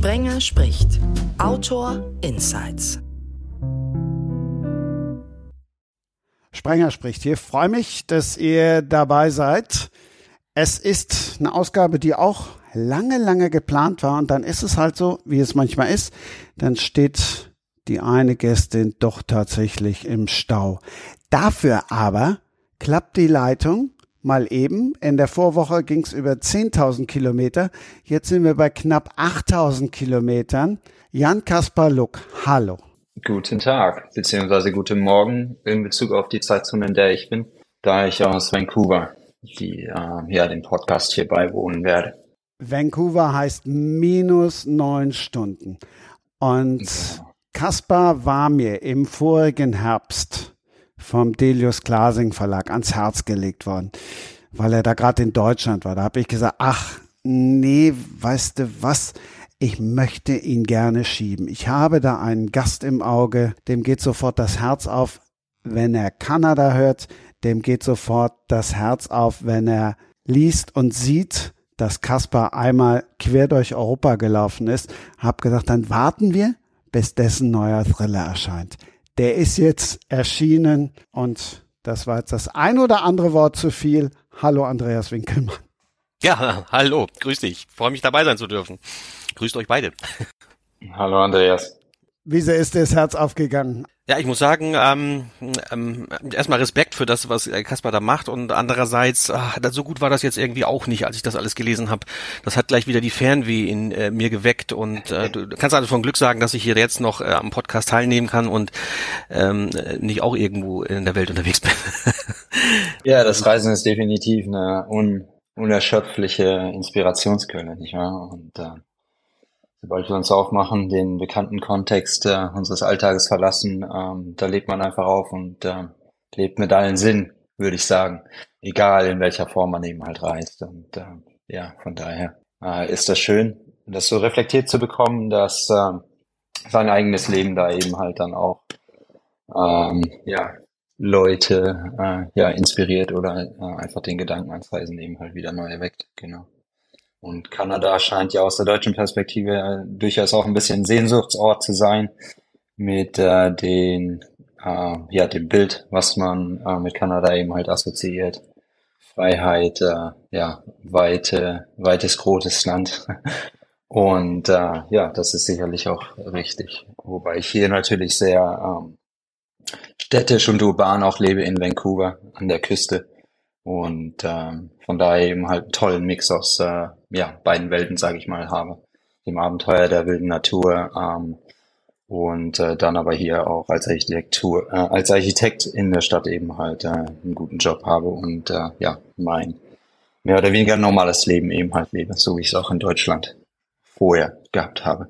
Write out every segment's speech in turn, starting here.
Sprenger spricht. Autor Insights. Sprenger spricht hier. Freue mich, dass ihr dabei seid. Es ist eine Ausgabe, die auch lange, lange geplant war und dann ist es halt so, wie es manchmal ist. Dann steht die eine Gästin doch tatsächlich im Stau. Dafür aber klappt die Leitung mal eben. In der Vorwoche ging es über 10.000 Kilometer. Jetzt sind wir bei knapp 8.000 Kilometern. Jan Kaspar Luck, hallo. Guten Tag, beziehungsweise guten Morgen in Bezug auf die Zeitzone, in der ich bin, da ich aus Vancouver die, äh, ja, den Podcast hier beiwohnen werde. Vancouver heißt minus neun Stunden. Und ja. Kaspar war mir im vorigen Herbst vom Delius Glasing Verlag ans Herz gelegt worden, weil er da gerade in Deutschland war. Da habe ich gesagt, ach, nee, weißt du was? Ich möchte ihn gerne schieben. Ich habe da einen Gast im Auge, dem geht sofort das Herz auf, wenn er Kanada hört, dem geht sofort das Herz auf, wenn er liest und sieht, dass Kaspar einmal quer durch Europa gelaufen ist. Hab gesagt, dann warten wir, bis dessen neuer Thriller erscheint. Der ist jetzt erschienen und das war jetzt das ein oder andere Wort zu viel. Hallo Andreas Winkelmann. Ja, hallo, grüß dich. Freue mich dabei sein zu dürfen. Grüßt euch beide. Hallo Andreas. Wie sehr ist dir das Herz aufgegangen? Ja, ich muss sagen, ähm, ähm, erstmal Respekt für das, was Kaspar da macht und andererseits, ach, so gut war das jetzt irgendwie auch nicht, als ich das alles gelesen habe. Das hat gleich wieder die Fernweh in äh, mir geweckt und äh, du kannst also von Glück sagen, dass ich hier jetzt noch äh, am Podcast teilnehmen kann und ähm, nicht auch irgendwo in der Welt unterwegs bin. ja, das Reisen ist definitiv eine un unerschöpfliche Inspirationsquelle, nicht wahr? Und äh, sobald wir uns aufmachen, den bekannten Kontext äh, unseres Alltages verlassen, ähm, da lebt man einfach auf und äh, lebt mit allen Sinn, würde ich sagen. Egal in welcher Form man eben halt reist. Und äh, ja, von daher äh, ist das schön, das so reflektiert zu bekommen, dass äh, sein eigenes Leben da eben halt dann auch ähm, ja, Leute äh, ja inspiriert oder äh, einfach den Gedanken ans Reisen eben halt wieder neu erweckt. Genau. Und Kanada scheint ja aus der deutschen Perspektive äh, durchaus auch ein bisschen Sehnsuchtsort zu sein mit äh, den, äh, ja, dem Bild, was man äh, mit Kanada eben halt assoziiert. Freiheit, äh, ja, weite, weites, großes Land. Und äh, ja, das ist sicherlich auch richtig. Wobei ich hier natürlich sehr ähm, städtisch und urban auch lebe in Vancouver an der Küste. Und ähm, von daher eben halt einen tollen Mix aus äh, ja, beiden Welten, sage ich mal, habe. Dem Abenteuer der wilden Natur ähm, und äh, dann aber hier auch als Architektur, äh, als Architekt in der Stadt eben halt äh, einen guten Job habe und äh, ja, mein mehr oder weniger normales Leben eben halt lebe, so wie ich es auch in Deutschland vorher gehabt habe.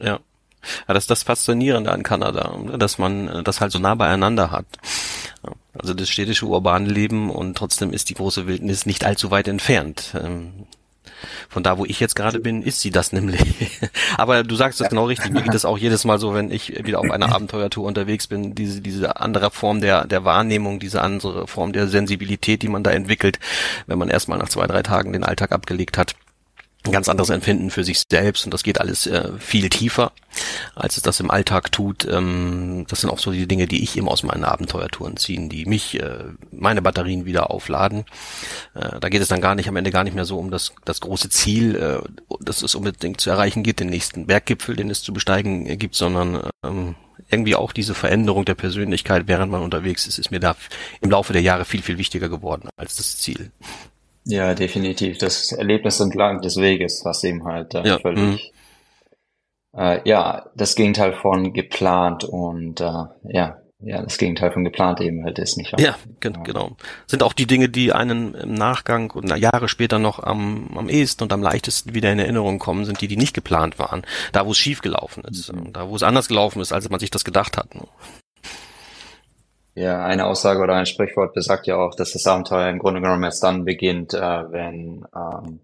Ja. Ja, das ist das Faszinierende an Kanada, dass man äh, das halt so nah beieinander hat. Also das städtische urbane Leben und trotzdem ist die große Wildnis nicht allzu weit entfernt. Von da, wo ich jetzt gerade bin, ist sie das nämlich. Aber du sagst das genau richtig. Mir geht es auch jedes Mal so, wenn ich wieder auf einer Abenteuertour unterwegs bin, diese, diese andere Form der, der Wahrnehmung, diese andere Form der Sensibilität, die man da entwickelt, wenn man erstmal nach zwei, drei Tagen den Alltag abgelegt hat ganz anderes Empfinden für sich selbst und das geht alles äh, viel tiefer, als es das im Alltag tut. Ähm, das sind auch so die Dinge, die ich eben aus meinen Abenteuertouren ziehen, die mich, äh, meine Batterien wieder aufladen. Äh, da geht es dann gar nicht, am Ende gar nicht mehr so um das, das große Ziel, äh, das es unbedingt zu erreichen gibt, den nächsten Berggipfel, den es zu besteigen äh, gibt, sondern ähm, irgendwie auch diese Veränderung der Persönlichkeit, während man unterwegs ist, ist mir da im Laufe der Jahre viel, viel wichtiger geworden als das Ziel. Ja, definitiv. Das Erlebnis entlang des Weges, was eben halt äh, ja. völlig, mhm. äh, ja, das Gegenteil von geplant und äh, ja, ja, das Gegenteil von geplant eben halt ist nicht. Wahr? Ja, genau. Sind auch die Dinge, die einen im Nachgang und Jahre später noch am, am ehesten und am leichtesten wieder in Erinnerung kommen, sind die, die nicht geplant waren. Da, wo es schief gelaufen ist. Mhm. Da, wo es anders gelaufen ist, als man sich das gedacht hat. Ja, eine Aussage oder ein Sprichwort besagt ja auch, dass das Abenteuer im Grunde genommen erst dann beginnt, äh, wenn ähm,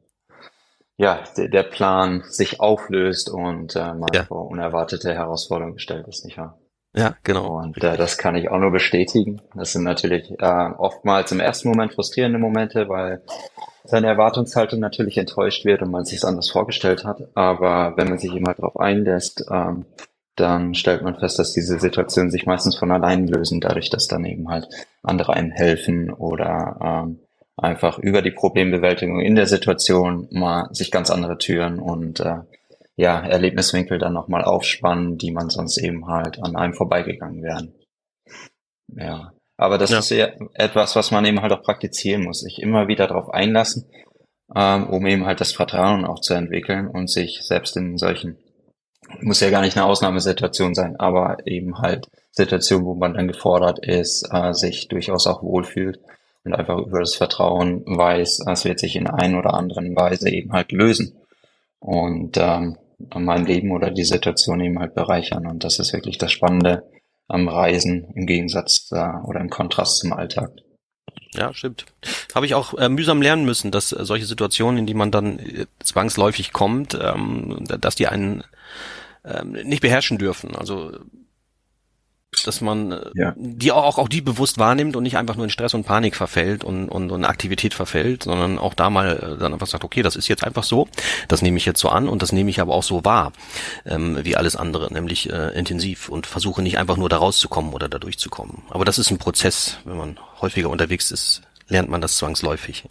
ja der, Plan sich auflöst und äh, man ja. vor unerwartete Herausforderungen gestellt ist, nicht wahr? Ja, genau. Und äh, das kann ich auch nur bestätigen. Das sind natürlich äh, oftmals im ersten Moment frustrierende Momente, weil seine Erwartungshaltung natürlich enttäuscht wird und man sich es anders vorgestellt hat. Aber wenn man sich halt darauf einlässt, ähm, dann stellt man fest, dass diese Situationen sich meistens von allein lösen, dadurch, dass dann eben halt andere einem helfen oder ähm, einfach über die Problembewältigung in der Situation mal sich ganz andere Türen und äh, ja, Erlebniswinkel dann nochmal aufspannen, die man sonst eben halt an einem vorbeigegangen wären. Ja. Aber das ja. ist ja etwas, was man eben halt auch praktizieren muss, sich immer wieder darauf einlassen, ähm, um eben halt das Vertrauen auch zu entwickeln und sich selbst in solchen, muss ja gar nicht eine Ausnahmesituation sein, aber eben halt Situationen, wo man dann gefordert ist, äh, sich durchaus auch wohlfühlt und einfach über das Vertrauen weiß, es wird sich in ein oder anderen Weise eben halt lösen und ähm, mein Leben oder die Situation eben halt bereichern. Und das ist wirklich das Spannende am Reisen im Gegensatz äh, oder im Kontrast zum Alltag. Ja, stimmt. Habe ich auch äh, mühsam lernen müssen, dass äh, solche Situationen, in die man dann äh, zwangsläufig kommt, ähm, dass die einen ähm, nicht beherrschen dürfen. Also dass man äh, ja. die auch, auch die bewusst wahrnimmt und nicht einfach nur in Stress und Panik verfällt und, und, und Aktivität verfällt, sondern auch da mal äh, dann einfach sagt, okay, das ist jetzt einfach so, das nehme ich jetzt so an und das nehme ich aber auch so wahr, ähm, wie alles andere, nämlich äh, intensiv und versuche nicht einfach nur da rauszukommen oder da durchzukommen. Aber das ist ein Prozess, wenn man häufiger unterwegs ist, lernt man das zwangsläufig.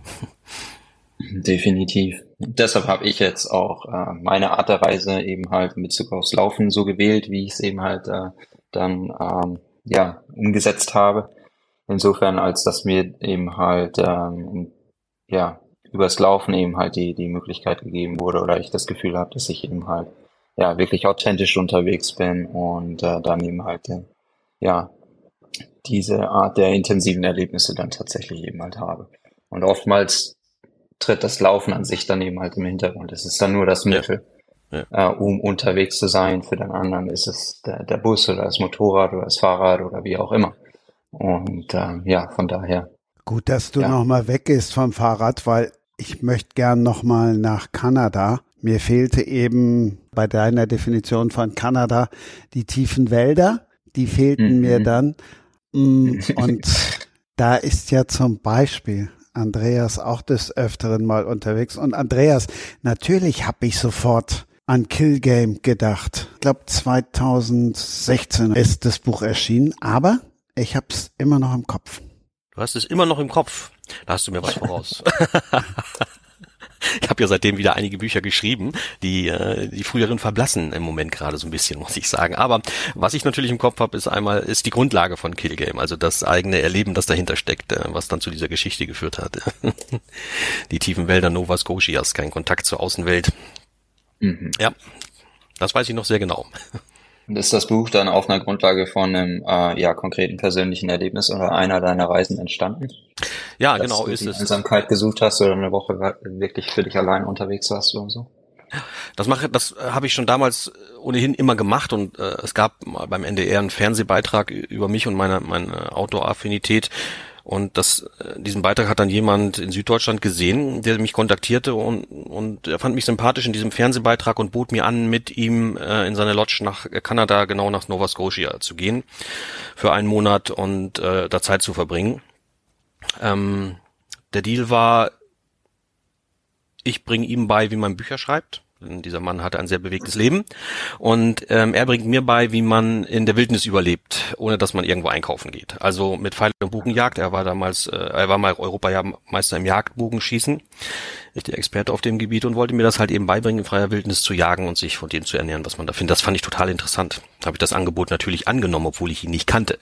Definitiv. Deshalb habe ich jetzt auch äh, meine Art der Reise eben halt in Bezug aufs Laufen so gewählt, wie ich es eben halt äh, dann ähm, ja umgesetzt habe. Insofern, als dass mir eben halt ähm, ja übers Laufen eben halt die die Möglichkeit gegeben wurde oder ich das Gefühl habe, dass ich eben halt ja wirklich authentisch unterwegs bin und äh, dann eben halt äh, ja diese Art der intensiven Erlebnisse dann tatsächlich eben halt habe. Und oftmals tritt das Laufen an sich dann eben halt im Hintergrund. Es ist dann nur das Mittel ja. äh, um unterwegs zu sein. Für den anderen ist es der, der, Bus oder das Motorrad oder das Fahrrad oder wie auch immer. Und äh, ja, von daher. Gut, dass du ja. nochmal weg gehst vom Fahrrad, weil ich möchte gern nochmal nach Kanada. Mir fehlte eben bei deiner Definition von Kanada die tiefen Wälder. Die fehlten mhm. mir dann. Mm, und da ist ja zum Beispiel Andreas auch des Öfteren mal unterwegs. Und Andreas, natürlich habe ich sofort an Kill Game gedacht. Ich glaube 2016 ist das Buch erschienen, aber ich habe es immer noch im Kopf. Du hast es immer noch im Kopf. Da hast du mir was voraus. ich habe ja seitdem wieder einige Bücher geschrieben, die äh, die früheren verblassen im Moment gerade so ein bisschen, muss ich sagen. Aber was ich natürlich im Kopf habe, ist einmal ist die Grundlage von Kill Game, also das eigene Erleben, das dahinter steckt, äh, was dann zu dieser Geschichte geführt hat. die tiefen Wälder Nova Scotias, kein Kontakt zur Außenwelt, Mhm. Ja, das weiß ich noch sehr genau. Und ist das Buch dann auf einer Grundlage von einem äh, ja, konkreten persönlichen Erlebnis oder einer deiner Reisen entstanden? Ja, Dass genau, du ist die es. Einsamkeit gesucht hast oder eine Woche wirklich für dich allein unterwegs warst oder so? Das mache, das habe ich schon damals ohnehin immer gemacht und äh, es gab beim NDR einen Fernsehbeitrag über mich und meine meine Outdoor-Affinität und das, äh, diesen Beitrag hat dann jemand in Süddeutschland gesehen, der mich kontaktierte und, und er fand mich sympathisch in diesem Fernsehbeitrag und bot mir an, mit ihm äh, in seine Lodge nach Kanada, genau nach Nova Scotia zu gehen, für einen Monat und äh, da Zeit zu verbringen. Ähm, der Deal war, ich bringe ihm bei, wie man Bücher schreibt. Dieser Mann hatte ein sehr bewegtes Leben und ähm, er bringt mir bei, wie man in der Wildnis überlebt, ohne dass man irgendwo einkaufen geht. Also mit Pfeil und Bogenjagd. Er war damals, äh, er war mal Europameister im Jagdbogenschießen, richtig Experte auf dem Gebiet und wollte mir das halt eben beibringen, in freier Wildnis zu jagen und sich von dem zu ernähren, was man da findet. Das fand ich total interessant. Habe ich das Angebot natürlich angenommen, obwohl ich ihn nicht kannte.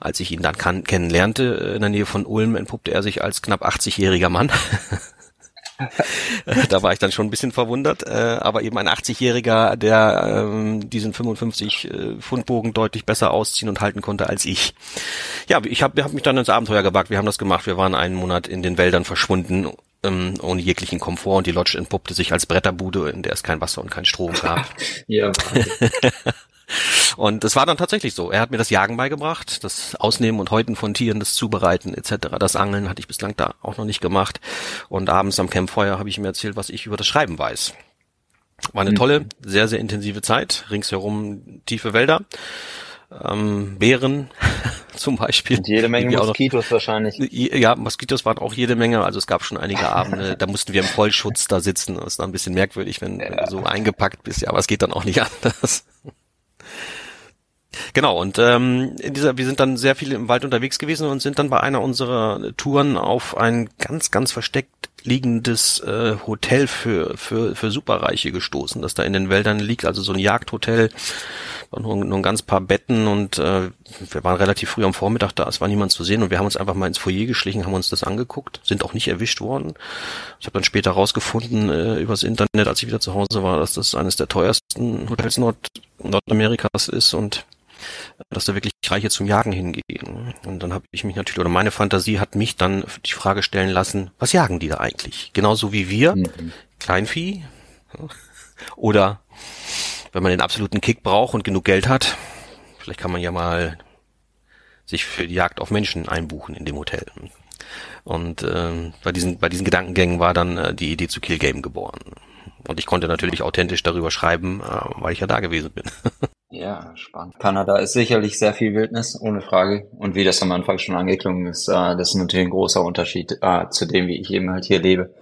Als ich ihn dann kan kennenlernte, äh, in der Nähe von Ulm, entpuppte er sich als knapp 80-jähriger Mann. da war ich dann schon ein bisschen verwundert, äh, aber eben ein 80-Jähriger, der ähm, diesen 55 äh, Pfundbogen deutlich besser ausziehen und halten konnte als ich. Ja, ich habe hab mich dann ins Abenteuer gewagt. Wir haben das gemacht. Wir waren einen Monat in den Wäldern verschwunden ähm, ohne jeglichen Komfort und die Lodge entpuppte sich als Bretterbude, in der es kein Wasser und kein Strom gab. ja. Und es war dann tatsächlich so. Er hat mir das Jagen beigebracht, das Ausnehmen und Häuten von Tieren, das Zubereiten etc. Das Angeln hatte ich bislang da auch noch nicht gemacht. Und abends am Campfeuer habe ich ihm erzählt, was ich über das Schreiben weiß. War eine mhm. tolle, sehr, sehr intensive Zeit. Ringsherum tiefe Wälder. ähm, Bären zum Beispiel. Und jede Menge Moskitos wahrscheinlich. Ja, Moskitos waren auch jede Menge. Also es gab schon einige Abende, da mussten wir im Vollschutz da sitzen. Das ist dann ein bisschen merkwürdig, wenn, ja. wenn du so eingepackt bist. Ja, aber es geht dann auch nicht anders. Genau, und ähm, in dieser, wir sind dann sehr viel im Wald unterwegs gewesen und sind dann bei einer unserer Touren auf ein ganz, ganz versteckt liegendes äh, Hotel für, für, für Superreiche gestoßen, das da in den Wäldern liegt, also so ein Jagdhotel, nur, nur ein ganz paar Betten und äh, wir waren relativ früh am Vormittag da, es war niemand zu sehen und wir haben uns einfach mal ins Foyer geschlichen, haben uns das angeguckt, sind auch nicht erwischt worden. Ich habe dann später rausgefunden äh, übers Internet, als ich wieder zu Hause war, dass das eines der teuersten Hotels Nord Nordamerikas ist und dass da wirklich Reiche zum Jagen hingehen. Und dann habe ich mich natürlich, oder meine Fantasie hat mich dann die Frage stellen lassen, was jagen die da eigentlich? Genauso wie wir, mhm. Kleinvieh. Oder wenn man den absoluten Kick braucht und genug Geld hat, vielleicht kann man ja mal sich für die Jagd auf Menschen einbuchen in dem Hotel. Und äh, bei diesen bei diesen Gedankengängen war dann äh, die Idee zu Kill Game geboren. Und ich konnte natürlich authentisch darüber schreiben, äh, weil ich ja da gewesen bin. Ja, spannend. Kanada ist sicherlich sehr viel Wildnis, ohne Frage. Und wie das am Anfang schon angeklungen ist, äh, das ist natürlich ein großer Unterschied äh, zu dem, wie ich eben halt hier lebe,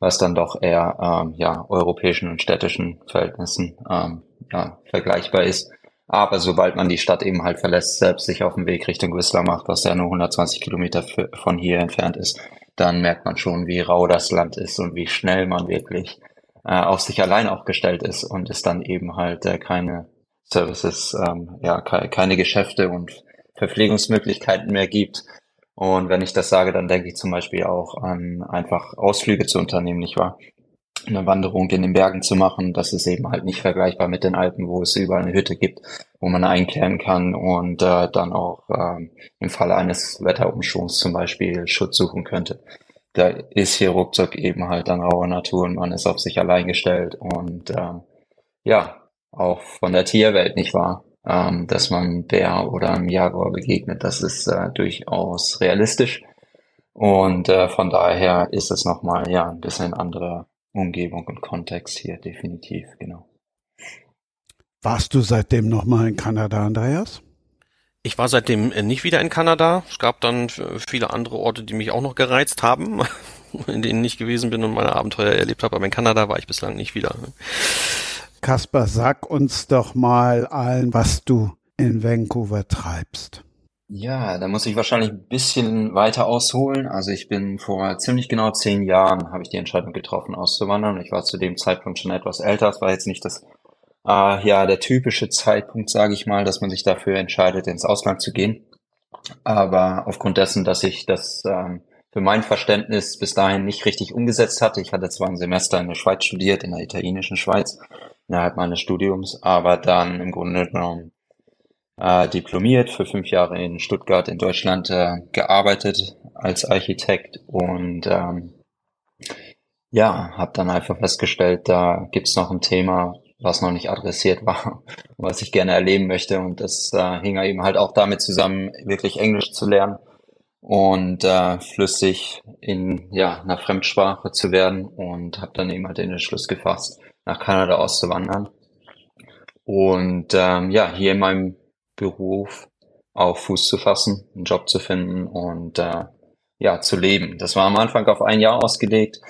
was dann doch eher ähm, ja europäischen und städtischen Verhältnissen ähm, ja, vergleichbar ist. Aber sobald man die Stadt eben halt verlässt, selbst sich auf den Weg Richtung Whistler macht, was ja nur 120 Kilometer von hier entfernt ist, dann merkt man schon, wie rau das Land ist und wie schnell man wirklich äh, auf sich allein auch gestellt ist und es dann eben halt äh, keine Services, ähm, ja, keine Geschäfte und Verpflegungsmöglichkeiten mehr gibt. Und wenn ich das sage, dann denke ich zum Beispiel auch an einfach Ausflüge zu unternehmen, nicht wahr? Eine Wanderung in den Bergen zu machen, das ist eben halt nicht vergleichbar mit den Alpen, wo es überall eine Hütte gibt, wo man einkehren kann und äh, dann auch ähm, im Falle eines Wetterumschwungs zum Beispiel Schutz suchen könnte. Da ist hier ruckzuck eben halt dann raue Natur und man ist auf sich allein gestellt und ähm, ja, auch von der Tierwelt, nicht wahr? Ähm, dass man Bär oder einem Jaguar begegnet, das ist äh, durchaus realistisch. Und äh, von daher ist es nochmal ja ein bisschen andere Umgebung und Kontext hier, definitiv, genau. Warst du seitdem nochmal in Kanada, Andreas? Ich war seitdem nicht wieder in Kanada. Es gab dann viele andere Orte, die mich auch noch gereizt haben, in denen ich gewesen bin und meine Abenteuer erlebt habe. Aber in Kanada war ich bislang nicht wieder. Kasper, sag uns doch mal allen, was du in Vancouver treibst. Ja, da muss ich wahrscheinlich ein bisschen weiter ausholen. Also ich bin vor ziemlich genau zehn Jahren habe ich die Entscheidung getroffen, auszuwandern. Ich war zu dem Zeitpunkt schon etwas älter. Es war jetzt nicht das, äh, ja, der typische Zeitpunkt, sage ich mal, dass man sich dafür entscheidet, ins Ausland zu gehen. Aber aufgrund dessen, dass ich das ähm, für mein Verständnis bis dahin nicht richtig umgesetzt hatte. Ich hatte zwar ein Semester in der Schweiz studiert, in der italienischen Schweiz, innerhalb meines Studiums, aber dann im Grunde genommen äh, diplomiert, für fünf Jahre in Stuttgart in Deutschland äh, gearbeitet als Architekt und ähm, ja, habe dann einfach festgestellt, da gibt's noch ein Thema, was noch nicht adressiert war, was ich gerne erleben möchte und das äh, hing eben halt auch damit zusammen, wirklich Englisch zu lernen und äh, flüssig in ja einer Fremdsprache zu werden und habe dann eben halt den Entschluss gefasst, nach Kanada auszuwandern. Und ähm, ja, hier in meinem Beruf auf Fuß zu fassen, einen Job zu finden und äh, ja, zu leben. Das war am Anfang auf ein Jahr ausgelegt,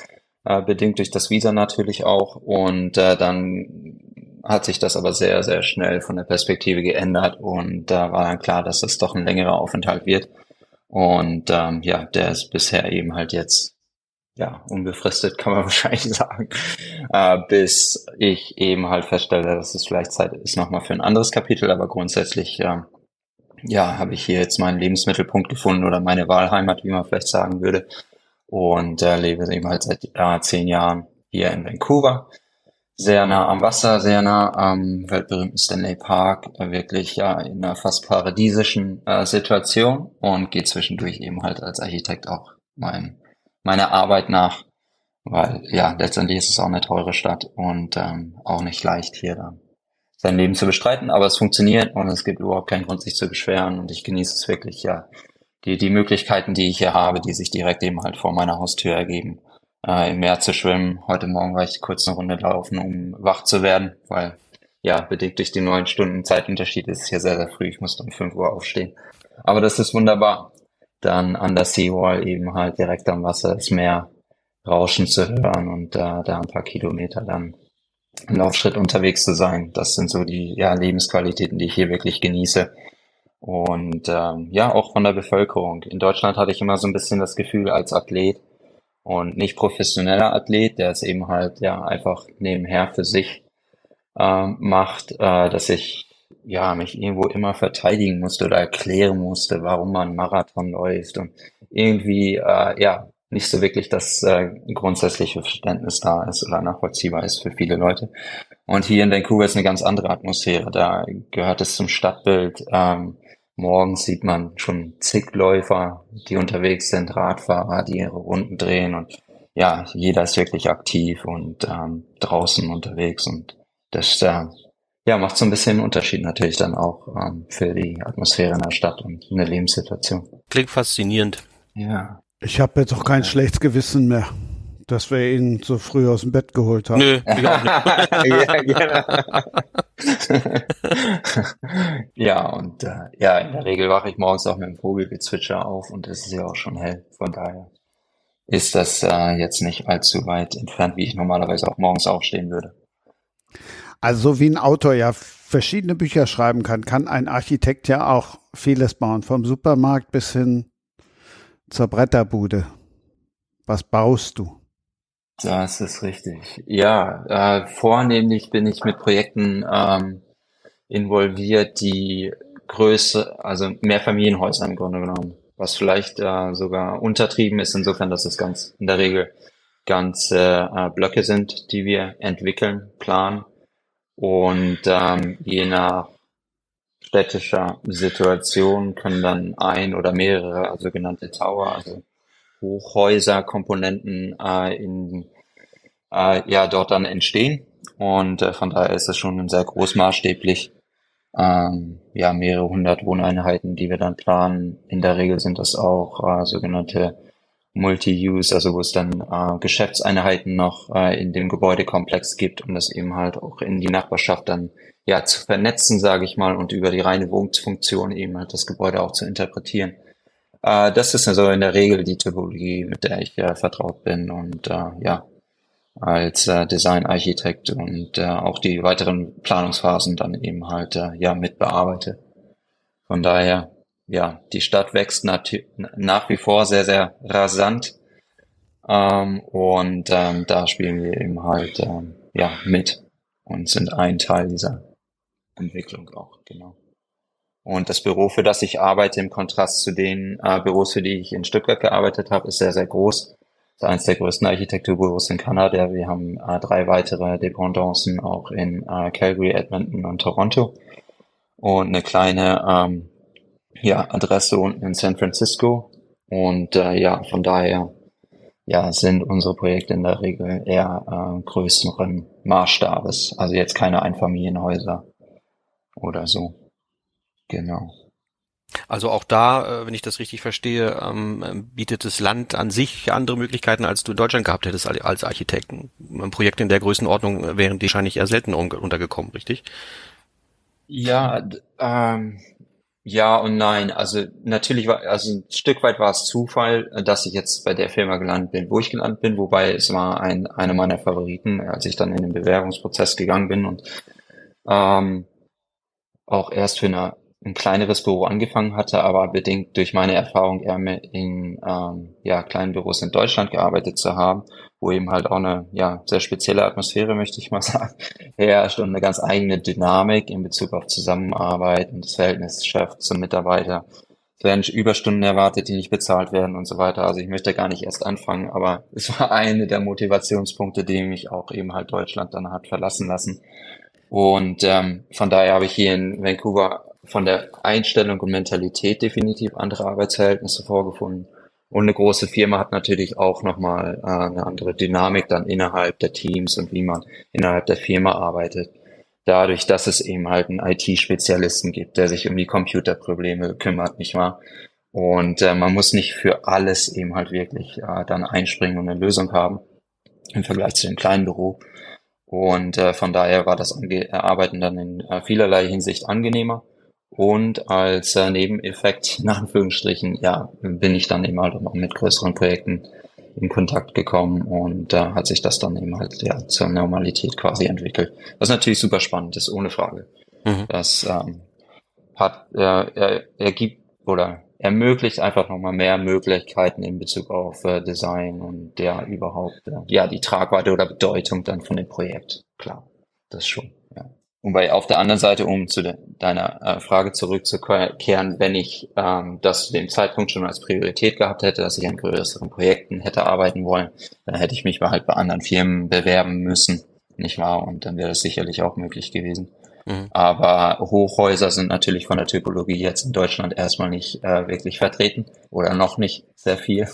äh, bedingt durch das Visa natürlich auch. Und äh, dann hat sich das aber sehr, sehr schnell von der Perspektive geändert und da äh, war dann klar, dass das doch ein längerer Aufenthalt wird. Und ähm, ja, der ist bisher eben halt jetzt ja, unbefristet kann man wahrscheinlich sagen, äh, bis ich eben halt feststelle, dass es vielleicht Zeit ist nochmal für ein anderes Kapitel, aber grundsätzlich, äh, ja, habe ich hier jetzt meinen Lebensmittelpunkt gefunden oder meine Wahlheimat, wie man vielleicht sagen würde, und äh, lebe eben halt seit äh, zehn Jahren hier in Vancouver, sehr nah am Wasser, sehr nah am weltberühmten Stanley Park, äh, wirklich ja in einer fast paradiesischen äh, Situation und gehe zwischendurch eben halt als Architekt auch mein meiner Arbeit nach, weil ja, letztendlich ist es auch eine teure Stadt und ähm, auch nicht leicht hier dann sein Leben zu bestreiten, aber es funktioniert und es gibt überhaupt keinen Grund, sich zu beschweren und ich genieße es wirklich, ja, die, die Möglichkeiten, die ich hier habe, die sich direkt eben halt vor meiner Haustür ergeben, äh, im Meer zu schwimmen. Heute Morgen war ich kurz eine Runde laufen, um wach zu werden, weil ja, bedingt durch die neun Stunden Zeitunterschied ist es hier sehr, sehr früh. Ich musste um fünf Uhr aufstehen. Aber das ist wunderbar. Dann an der Seawall eben halt direkt am Wasser das Meer rauschen zu hören und äh, da ein paar Kilometer dann im Laufschritt unterwegs zu sein. Das sind so die ja, Lebensqualitäten, die ich hier wirklich genieße. Und ähm, ja, auch von der Bevölkerung. In Deutschland hatte ich immer so ein bisschen das Gefühl als Athlet und nicht professioneller Athlet, der es eben halt ja einfach nebenher für sich ähm, macht, äh, dass ich ja mich irgendwo immer verteidigen musste oder erklären musste, warum man Marathon läuft und irgendwie äh, ja nicht so wirklich das äh, grundsätzliche Verständnis da ist oder nachvollziehbar ist für viele Leute. Und hier in Vancouver ist eine ganz andere Atmosphäre. Da gehört es zum Stadtbild. Ähm, morgens sieht man schon zig Läufer, die unterwegs sind, Radfahrer, die ihre Runden drehen und ja, jeder ist wirklich aktiv und ähm, draußen unterwegs und das äh, ja, macht so ein bisschen einen Unterschied natürlich dann auch ähm, für die Atmosphäre in der Stadt und eine Lebenssituation. Klingt faszinierend. Ja. Ich habe jetzt auch kein schlechtes Gewissen mehr, dass wir ihn so früh aus dem Bett geholt haben. Nö, ich auch nicht. ja, genau. ja, und äh, ja, in der Regel wache ich morgens auch mit dem Vogelgezwitscher auf und es ist ja auch schon hell. Von daher ist das äh, jetzt nicht allzu weit entfernt, wie ich normalerweise auch morgens aufstehen würde. Also so wie ein Autor ja verschiedene Bücher schreiben kann, kann ein Architekt ja auch vieles bauen, vom Supermarkt bis hin zur Bretterbude. Was baust du? Das ist richtig. Ja, äh, vornehmlich bin ich mit Projekten ähm, involviert, die Größe, also Mehrfamilienhäuser im Grunde genommen, was vielleicht äh, sogar untertrieben ist, insofern, dass es ganz in der Regel ganze äh, Blöcke sind, die wir entwickeln, planen und ähm, je nach städtischer Situation können dann ein oder mehrere sogenannte Tower, also Hochhäuser, Komponenten äh, in, äh, ja, dort dann entstehen. Und äh, von daher ist es schon sehr großmaßstäblich. Ähm, ja, mehrere hundert Wohneinheiten, die wir dann planen. In der Regel sind das auch äh, sogenannte Multi-Use, also wo es dann äh, Geschäftseinheiten noch äh, in dem Gebäudekomplex gibt, um das eben halt auch in die Nachbarschaft dann ja zu vernetzen, sage ich mal, und über die reine Wohnfunktion eben halt das Gebäude auch zu interpretieren. Äh, das ist also in der Regel die Typologie, mit der ich äh, vertraut bin und äh, ja, als äh, Designarchitekt und äh, auch die weiteren Planungsphasen dann eben halt äh, ja mit bearbeite. Von daher ja, die Stadt wächst nach wie vor sehr, sehr rasant. Ähm, und ähm, da spielen wir eben halt ähm, ja, mit und sind ein Teil dieser Entwicklung auch, genau. Und das Büro, für das ich arbeite, im Kontrast zu den äh, Büros, für die ich in Stuttgart gearbeitet habe, ist sehr, sehr groß. Das ist eines der größten Architekturbüros in Kanada. Wir haben äh, drei weitere Dependancen auch in äh, Calgary, Edmonton und Toronto. Und eine kleine ähm, ja, Adresse unten in San Francisco. Und äh, ja, von daher ja, sind unsere Projekte in der Regel eher äh, größeren Maßstabes. Also jetzt keine Einfamilienhäuser oder so. Genau. Also auch da, äh, wenn ich das richtig verstehe, ähm, bietet das Land an sich andere Möglichkeiten, als du in Deutschland gehabt hättest als Architekten. Ein Projekt in der Größenordnung wären die wahrscheinlich eher selten untergekommen, richtig? Ja, ähm, ja und nein. Also natürlich war, also ein Stück weit war es Zufall, dass ich jetzt bei der Firma gelandet bin, wo ich gelandet bin, wobei es war ein, einer meiner Favoriten, als ich dann in den Bewerbungsprozess gegangen bin und ähm, auch erst für eine, ein kleineres Büro angefangen hatte, aber bedingt durch meine Erfahrung eher in ähm, ja, kleinen Büros in Deutschland gearbeitet zu haben wo eben halt auch eine ja, sehr spezielle Atmosphäre, möchte ich mal sagen, herrscht und eine ganz eigene Dynamik in Bezug auf Zusammenarbeit und das Verhältnis Chef zum Mitarbeiter. Es werden Überstunden erwartet, die nicht bezahlt werden und so weiter. Also ich möchte gar nicht erst anfangen, aber es war eine der Motivationspunkte, die mich auch eben halt Deutschland dann hat verlassen lassen. Und ähm, von daher habe ich hier in Vancouver von der Einstellung und Mentalität definitiv andere Arbeitsverhältnisse vorgefunden und eine große Firma hat natürlich auch nochmal äh, eine andere Dynamik dann innerhalb der Teams und wie man innerhalb der Firma arbeitet. Dadurch, dass es eben halt einen IT-Spezialisten gibt, der sich um die Computerprobleme kümmert, nicht wahr? Und äh, man muss nicht für alles eben halt wirklich äh, dann einspringen und eine Lösung haben im Vergleich zu dem kleinen Büro. Und äh, von daher war das Arbeiten dann in äh, vielerlei Hinsicht angenehmer. Und als äh, Nebeneffekt, in Anführungsstrichen, ja, bin ich dann eben halt auch mit größeren Projekten in Kontakt gekommen und da äh, hat sich das dann eben halt ja zur Normalität quasi entwickelt. Was natürlich super spannend ist, ohne Frage. Mhm. Das ähm, hat äh, er, ergibt oder ermöglicht einfach nochmal mehr Möglichkeiten in Bezug auf äh, Design und der überhaupt äh, ja die Tragweite oder Bedeutung dann von dem Projekt. Klar, das schon. Wobei auf der anderen Seite, um zu de deiner äh, Frage zurückzukehren, wenn ich ähm, das zu dem Zeitpunkt schon als Priorität gehabt hätte, dass ich an größeren Projekten hätte arbeiten wollen, dann hätte ich mich halt bei anderen Firmen bewerben müssen, nicht wahr? Und dann wäre das sicherlich auch möglich gewesen. Mhm. Aber Hochhäuser sind natürlich von der Typologie jetzt in Deutschland erstmal nicht äh, wirklich vertreten oder noch nicht sehr viel.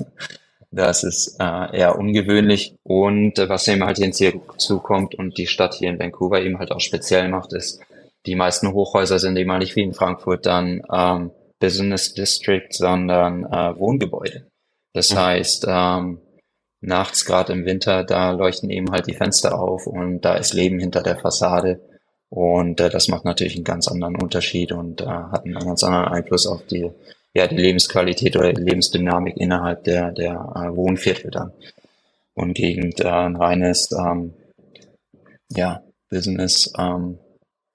Das ist äh, eher ungewöhnlich. Und äh, was eben halt hinzukommt und die Stadt hier in Vancouver eben halt auch speziell macht, ist, die meisten Hochhäuser sind eben halt nicht wie in Frankfurt dann ähm, Business District, sondern äh, Wohngebäude. Das mhm. heißt, ähm, nachts, gerade im Winter, da leuchten eben halt die Fenster auf und da ist Leben hinter der Fassade. Und äh, das macht natürlich einen ganz anderen Unterschied und äh, hat einen ganz anderen Einfluss auf die ja, die Lebensqualität oder die Lebensdynamik innerhalb der, der äh, Wohnviertel dann. Und gegen äh, ein reines ähm, ja, Business ähm,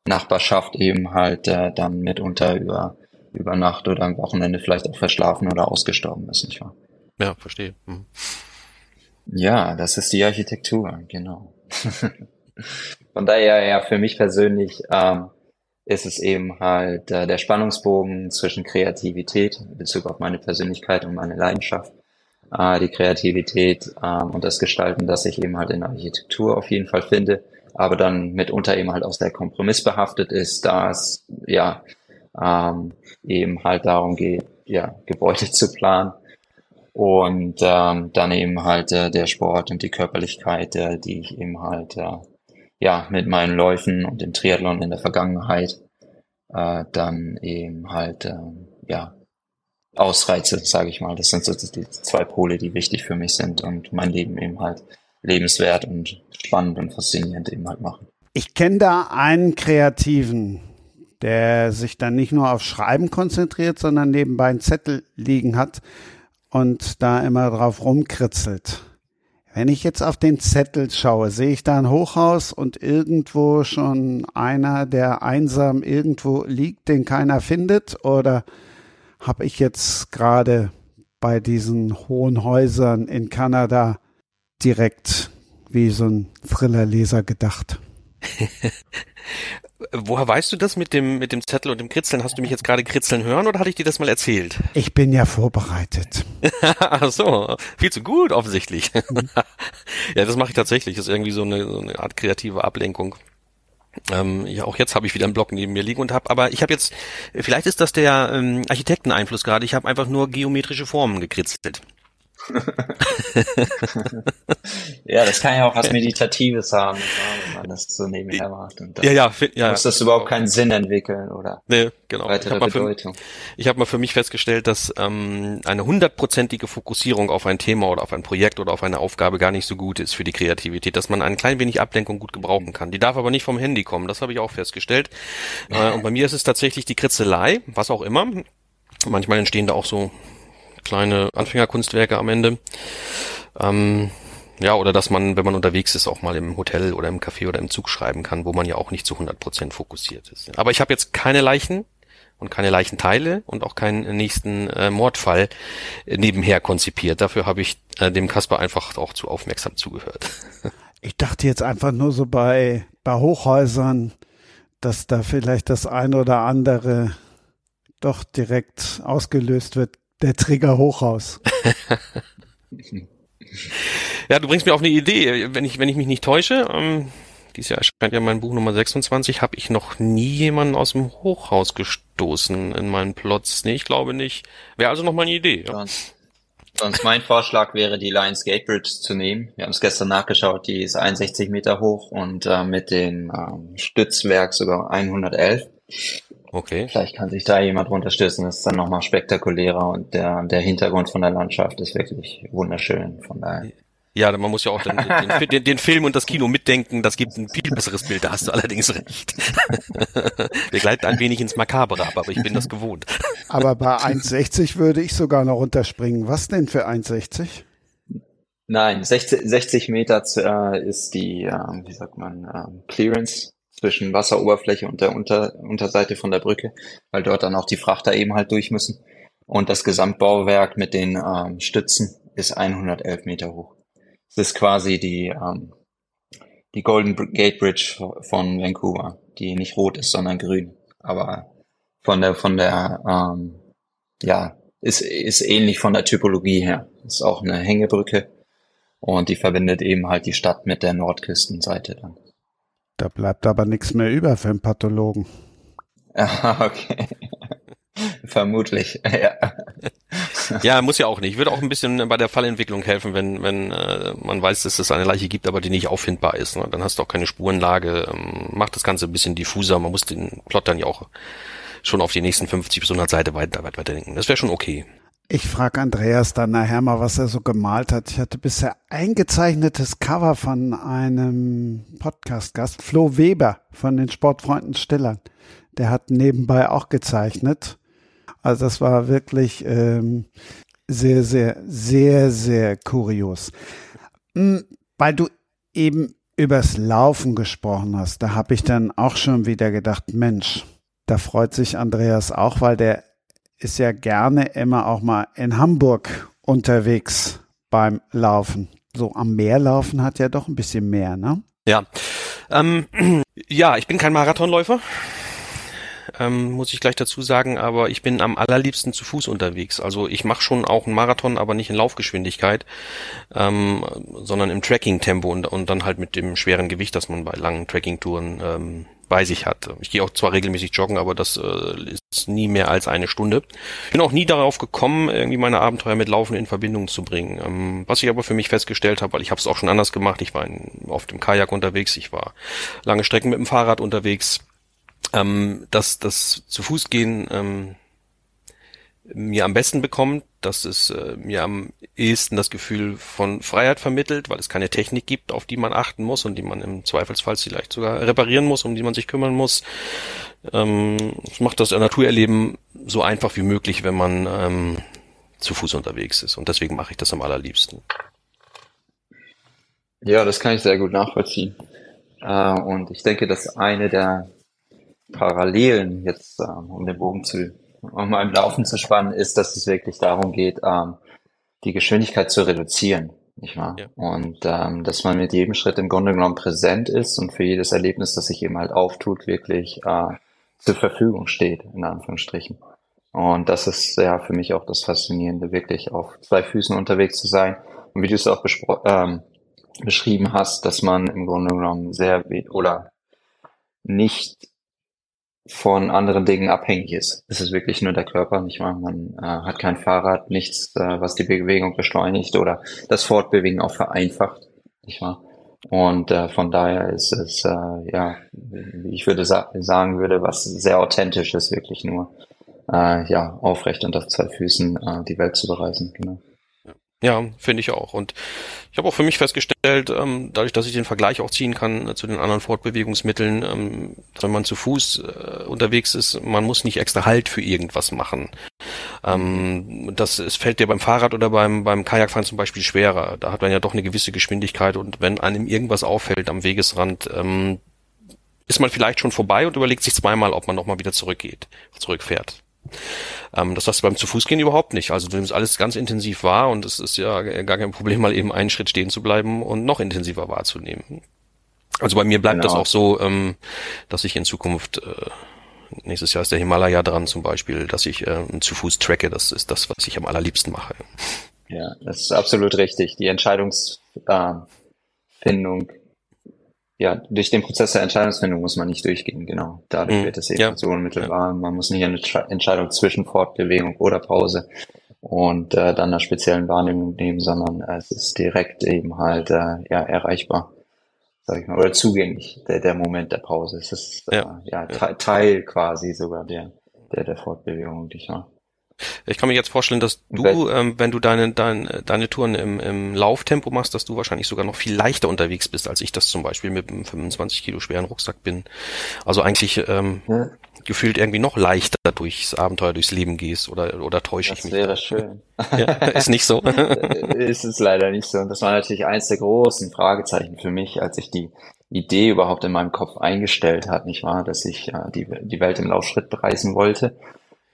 Nachbarschaft eben halt äh, dann mitunter über, über Nacht oder am Wochenende vielleicht auch verschlafen oder ausgestorben ist, nicht wahr? Ja, verstehe. Mhm. Ja, das ist die Architektur, genau. Von daher ja für mich persönlich ähm, ist es eben halt äh, der Spannungsbogen zwischen Kreativität in Bezug auf meine Persönlichkeit und meine Leidenschaft, äh, die Kreativität äh, und das Gestalten, das ich eben halt in der Architektur auf jeden Fall finde, aber dann mitunter eben halt aus der Kompromiss behaftet ist, da es ja ähm, eben halt darum geht, ja, Gebäude zu planen und ähm, dann eben halt äh, der Sport und die Körperlichkeit, äh, die ich eben halt äh, ja, mit meinen Läufen und dem Triathlon in der Vergangenheit äh, dann eben halt äh, ja ausreize, sage ich mal. Das sind so die zwei Pole, die wichtig für mich sind und mein Leben eben halt lebenswert und spannend und faszinierend eben halt machen. Ich kenne da einen Kreativen, der sich dann nicht nur auf Schreiben konzentriert, sondern nebenbei einen Zettel liegen hat und da immer drauf rumkritzelt. Wenn ich jetzt auf den Zettel schaue, sehe ich da ein Hochhaus und irgendwo schon einer, der einsam irgendwo liegt, den keiner findet? Oder habe ich jetzt gerade bei diesen hohen Häusern in Kanada direkt wie so ein Thrillerleser gedacht? Woher weißt du das mit dem, mit dem Zettel und dem Kritzeln? Hast du mich jetzt gerade kritzeln hören oder hatte ich dir das mal erzählt? Ich bin ja vorbereitet. Ach so, viel zu gut offensichtlich. Mhm. ja, das mache ich tatsächlich. Das ist irgendwie so eine, so eine Art kreative Ablenkung. Ähm, ja, auch jetzt habe ich wieder einen Block neben mir liegen und habe, aber ich habe jetzt, vielleicht ist das der ähm, Architekteneinfluss gerade. Ich habe einfach nur geometrische Formen gekritzelt. ja, das kann ja auch was Meditatives haben, wenn man das so nebenher macht. Und ja, ja, ja. Muss das überhaupt keinen Sinn entwickeln oder nee, genau. weitere ich Bedeutung. Für, ich habe mal für mich festgestellt, dass ähm, eine hundertprozentige Fokussierung auf ein Thema oder auf ein Projekt oder auf eine Aufgabe gar nicht so gut ist für die Kreativität, dass man ein klein wenig Ablenkung gut gebrauchen kann. Die darf aber nicht vom Handy kommen, das habe ich auch festgestellt. Äh, und bei mir ist es tatsächlich die Kritzelei, was auch immer. Manchmal entstehen da auch so kleine Anfängerkunstwerke am Ende. Ähm, ja, oder dass man, wenn man unterwegs ist, auch mal im Hotel oder im Café oder im Zug schreiben kann, wo man ja auch nicht zu 100 Prozent fokussiert ist. Aber ich habe jetzt keine Leichen und keine Leichenteile und auch keinen nächsten äh, Mordfall nebenher konzipiert. Dafür habe ich äh, dem Kasper einfach auch zu aufmerksam zugehört. Ich dachte jetzt einfach nur so bei, bei Hochhäusern, dass da vielleicht das eine oder andere doch direkt ausgelöst wird der Trigger Hochhaus. ja, du bringst mir auf eine Idee. Wenn ich, wenn ich mich nicht täusche, ähm, dieses Jahr erscheint ja mein Buch Nummer 26, habe ich noch nie jemanden aus dem Hochhaus gestoßen in meinen Plots. Nee, ich glaube nicht. Wäre also noch mal eine Idee. Ja. Sonst, sonst mein Vorschlag wäre, die Lions Gate Bridge zu nehmen. Wir haben es gestern nachgeschaut, die ist 61 Meter hoch und äh, mit dem ähm, Stützwerk sogar 111. Okay. Vielleicht kann sich da jemand runterstürzen, das ist dann nochmal spektakulärer und der, der Hintergrund von der Landschaft ist wirklich wunderschön. Von daher. Ja, man muss ja auch den, den, den, den, Film und das Kino mitdenken, das gibt ein viel besseres Bild, da hast du allerdings recht. Wir gleiten ein wenig ins Makabere ab, aber ich bin das gewohnt. Aber bei 1,60 würde ich sogar noch runterspringen. Was denn für 1,60? Nein, 60, 60 Meter äh, ist die, äh, wie sagt man, äh, Clearance zwischen Wasseroberfläche und der Unter Unterseite von der Brücke, weil dort dann auch die Frachter eben halt durch müssen. Und das Gesamtbauwerk mit den ähm, Stützen ist 111 Meter hoch. Das ist quasi die, ähm, die Golden Gate Bridge von Vancouver, die nicht rot ist, sondern grün. Aber von der, von der, ähm, ja, ist, ist ähnlich von der Typologie her. Ist auch eine Hängebrücke und die verbindet eben halt die Stadt mit der Nordküstenseite dann. Da bleibt aber nichts mehr über für einen Pathologen. Ah, okay. Vermutlich, ja. ja, muss ja auch nicht. Würde auch ein bisschen bei der Fallentwicklung helfen, wenn, wenn äh, man weiß, dass es eine Leiche gibt, aber die nicht auffindbar ist. Ne? Dann hast du auch keine Spurenlage. Ähm, macht das Ganze ein bisschen diffuser. Man muss den Plot dann ja auch schon auf die nächsten 50 bis 100 Seiten weiter, weiter, weiter denken. Das wäre schon okay. Ich frage Andreas dann nachher mal, was er so gemalt hat. Ich hatte bisher eingezeichnetes Cover von einem Podcast-Gast, Flo Weber von den Sportfreunden Stillern. Der hat nebenbei auch gezeichnet. Also das war wirklich ähm, sehr, sehr, sehr, sehr kurios. Hm, weil du eben übers Laufen gesprochen hast, da habe ich dann auch schon wieder gedacht, Mensch, da freut sich Andreas auch, weil der ist ja gerne immer auch mal in Hamburg unterwegs beim Laufen. So am Meer laufen hat ja doch ein bisschen mehr, ne? Ja. Ähm, ja, ich bin kein Marathonläufer. Ähm, muss ich gleich dazu sagen, aber ich bin am allerliebsten zu Fuß unterwegs. Also ich mache schon auch einen Marathon, aber nicht in Laufgeschwindigkeit, ähm, sondern im Tracking-Tempo und, und dann halt mit dem schweren Gewicht, das man bei langen Tracking-Touren ähm, bei sich hat. Ich gehe auch zwar regelmäßig joggen, aber das äh, ist nie mehr als eine Stunde. Bin auch nie darauf gekommen, irgendwie meine Abenteuer mit Laufen in Verbindung zu bringen. Ähm, was ich aber für mich festgestellt habe, weil ich habe es auch schon anders gemacht. Ich war in, auf dem Kajak unterwegs, ich war lange Strecken mit dem Fahrrad unterwegs. Ähm, dass das zu Fuß gehen ähm, mir am besten bekommt, dass es äh, mir am ehesten das Gefühl von Freiheit vermittelt, weil es keine Technik gibt, auf die man achten muss und die man im Zweifelsfall vielleicht sogar reparieren muss, um die man sich kümmern muss. Ähm, es macht das Naturerleben so einfach wie möglich, wenn man ähm, zu Fuß unterwegs ist. Und deswegen mache ich das am allerliebsten. Ja, das kann ich sehr gut nachvollziehen. Äh, und ich denke, dass eine der Parallelen jetzt, äh, um den Bogen zu um beim Laufen zu spannen, ist, dass es wirklich darum geht, ähm, die Geschwindigkeit zu reduzieren. Nicht wahr? Ja. Und ähm, dass man mit jedem Schritt im Grunde genommen präsent ist und für jedes Erlebnis, das sich eben halt auftut, wirklich äh, zur Verfügung steht, in Anführungsstrichen. Und das ist ja für mich auch das Faszinierende, wirklich auf zwei Füßen unterwegs zu sein. Und wie du es auch ähm, beschrieben hast, dass man im Grunde genommen sehr oder nicht von anderen Dingen abhängig ist. Es ist wirklich nur der Körper, nicht wahr? Man äh, hat kein Fahrrad, nichts, äh, was die Bewegung beschleunigt oder das Fortbewegen auch vereinfacht, nicht wahr? Und äh, von daher ist es, äh, ja, ich würde sa sagen würde, was sehr authentisch ist, wirklich nur, äh, ja, aufrecht und auf zwei Füßen äh, die Welt zu bereisen, genau. Ja, finde ich auch. Und ich habe auch für mich festgestellt, ähm, dadurch, dass ich den Vergleich auch ziehen kann äh, zu den anderen Fortbewegungsmitteln, ähm, wenn man zu Fuß äh, unterwegs ist, man muss nicht extra Halt für irgendwas machen. Ähm, das es fällt dir beim Fahrrad oder beim, beim Kajakfahren zum Beispiel schwerer. Da hat man ja doch eine gewisse Geschwindigkeit und wenn einem irgendwas auffällt am Wegesrand, ähm, ist man vielleicht schon vorbei und überlegt sich zweimal, ob man nochmal wieder zurückgeht, zurückfährt. Ähm, das hast du beim zu Fuß gehen überhaupt nicht. Also du nimmst alles ganz intensiv wahr und es ist ja gar kein Problem, mal eben einen Schritt stehen zu bleiben und noch intensiver wahrzunehmen. Also bei mir bleibt genau. das auch so, ähm, dass ich in Zukunft äh, nächstes Jahr ist der Himalaya dran zum Beispiel, dass ich äh, zu Fuß tracke. Das ist das, was ich am allerliebsten mache. Ja, das ist absolut richtig. Die Entscheidungsfindung ja, durch den Prozess der Entscheidungsfindung muss man nicht durchgehen, genau. Dadurch mhm. wird es eben ja. so unmittelbar. Ja. Man muss nicht eine Entscheidung zwischen Fortbewegung oder Pause und äh, dann einer speziellen Wahrnehmung nehmen, sondern es ist direkt eben halt äh, ja erreichbar, sag ich mal, oder zugänglich der, der Moment der Pause. Es ist äh, ja, ja Teil quasi sogar der der der Fortbewegung, nicht wahr? Ich kann mir jetzt vorstellen, dass du, ähm, wenn du deine, deine, deine Touren im, im Lauftempo machst, dass du wahrscheinlich sogar noch viel leichter unterwegs bist, als ich das zum Beispiel mit einem 25 Kilo schweren Rucksack bin. Also eigentlich ähm, ja. gefühlt irgendwie noch leichter durchs Abenteuer, durchs Leben gehst oder, oder täusche ich mich? Das wäre schön. Ja, ist nicht so. ist es leider nicht so. Und das war natürlich eins der großen Fragezeichen für mich, als ich die Idee überhaupt in meinem Kopf eingestellt hat, nicht wahr, dass ich äh, die, die Welt im Laufschritt bereisen wollte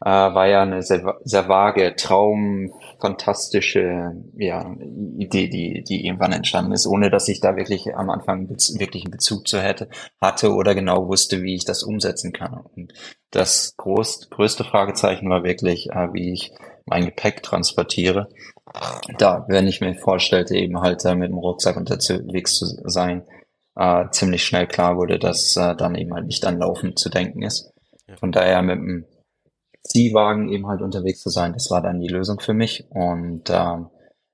äh, war ja eine sehr, sehr vage, Traum, fantastische ja, Idee, die, die irgendwann entstanden ist, ohne dass ich da wirklich am Anfang wirklich einen Bezug zu hätte, hatte oder genau wusste, wie ich das umsetzen kann. Und das groß, größte Fragezeichen war wirklich, äh, wie ich mein Gepäck transportiere. Da, wenn ich mir vorstellte, eben halt äh, mit dem Rucksack unterwegs zu sein, äh, ziemlich schnell klar wurde, dass äh, dann eben halt nicht an Laufen zu denken ist. Von daher mit dem Ziehwagen eben halt unterwegs zu sein. Das war dann die Lösung für mich. Und ähm,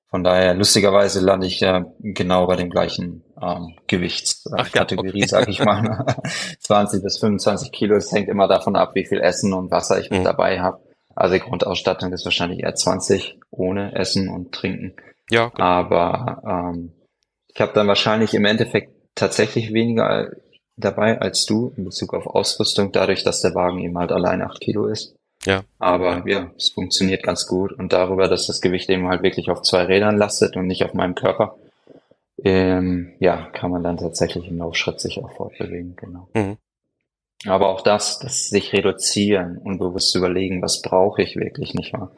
von daher, lustigerweise lande ich ja genau bei dem gleichen ähm, Gewichtskategorie, äh, ja, okay. sage ich mal. 20 bis 25 Kilo. Es hängt immer davon ab, wie viel Essen und Wasser ich mit mhm. dabei habe. Also die Grundausstattung ist wahrscheinlich eher 20 ohne Essen und Trinken. Ja. Genau. Aber ähm, ich habe dann wahrscheinlich im Endeffekt tatsächlich weniger dabei als du in Bezug auf Ausrüstung, dadurch, dass der Wagen eben halt allein 8 Kilo ist. Ja. Aber ja, es funktioniert ganz gut. Und darüber, dass das Gewicht eben halt wirklich auf zwei Rädern lastet und nicht auf meinem Körper, ähm, ja, kann man dann tatsächlich im Laufschritt sich auch fortbewegen, genau. Mhm. Aber auch das, das sich reduzieren und bewusst überlegen, was brauche ich wirklich, nicht wahr?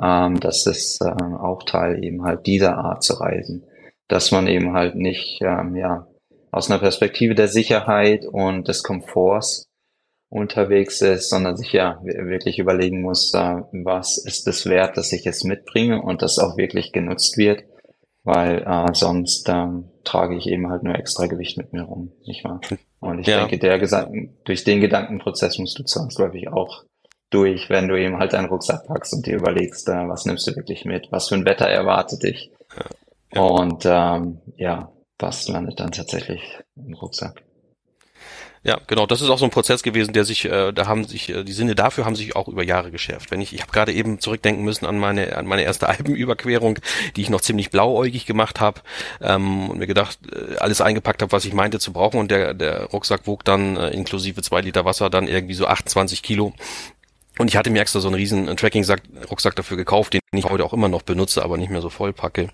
Ähm, das ist ähm, auch Teil eben halt dieser Art zu reisen. Dass man eben halt nicht, ähm, ja, aus einer Perspektive der Sicherheit und des Komforts unterwegs ist, sondern sich ja wirklich überlegen muss, äh, was ist es wert, dass ich es mitbringe und das auch wirklich genutzt wird, weil äh, sonst ähm, trage ich eben halt nur extra Gewicht mit mir rum, nicht wahr? Und ich ja. denke, der Gesan durch den Gedankenprozess musst du zwangsläufig auch durch, wenn du eben halt deinen Rucksack packst und dir überlegst, äh, was nimmst du wirklich mit, was für ein Wetter erwartet dich ja. und ähm, ja, was landet dann tatsächlich im Rucksack. Ja, genau. Das ist auch so ein Prozess gewesen, der sich, äh, da haben sich äh, die Sinne dafür haben sich auch über Jahre geschärft. Wenn ich, ich habe gerade eben zurückdenken müssen an meine an meine erste Alpenüberquerung, die ich noch ziemlich blauäugig gemacht habe ähm, und mir gedacht, äh, alles eingepackt habe, was ich meinte zu brauchen und der der Rucksack wog dann äh, inklusive zwei Liter Wasser dann irgendwie so 28 Kilo. Und ich hatte mir extra so einen riesen Tracking-Rucksack dafür gekauft, den ich heute auch immer noch benutze, aber nicht mehr so voll packe.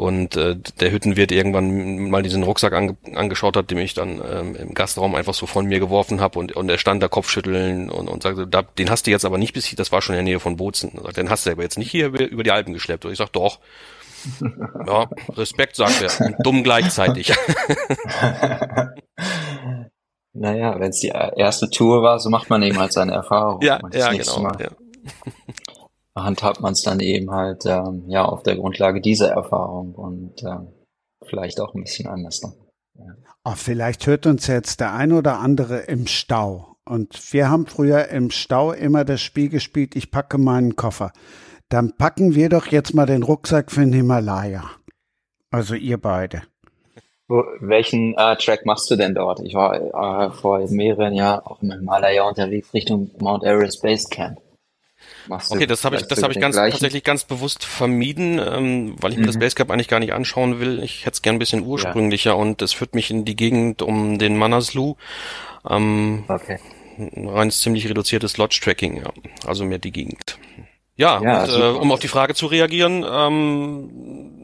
Und äh, der Hüttenwirt irgendwann mal diesen Rucksack ange angeschaut hat, den ich dann ähm, im Gastraum einfach so von mir geworfen habe und, und er stand da Kopfschütteln und, und sagte, da, den hast du jetzt aber nicht bis hier, das war schon in der Nähe von Bozen. Er sagt, den hast du aber jetzt nicht hier über die Alpen geschleppt. Und ich sag, doch. ja, Respekt, sagt er. Und dumm gleichzeitig. naja, wenn es die erste Tour war, so macht man eben halt seine Erfahrung. Ja, ja, genau. Ja handhabt man es dann eben halt ähm, ja auf der Grundlage dieser Erfahrung und ähm, vielleicht auch ein bisschen anders dann. Ja. Oh, vielleicht hört uns jetzt der ein oder andere im Stau. Und wir haben früher im Stau immer das Spiel gespielt, ich packe meinen Koffer. Dann packen wir doch jetzt mal den Rucksack für den Himalaya. Also ihr beide. Welchen äh, Track machst du denn dort? Ich war äh, vor mehreren Jahren auch im Himalaya unterwegs Richtung Mount Everest Base Camp. Machst okay, das habe ich, das habe ich ganz gleichen? tatsächlich ganz bewusst vermieden, ähm, weil ich mir das mhm. Basecamp eigentlich gar nicht anschauen will. Ich hätte es gern ein bisschen ursprünglicher ja. und es führt mich in die Gegend um den Manaslu. Ähm, okay. Ein reines ziemlich reduziertes Lodge-Tracking, ja. Also mehr die Gegend. Ja, ja und, äh, um auf die Frage zu reagieren, ähm,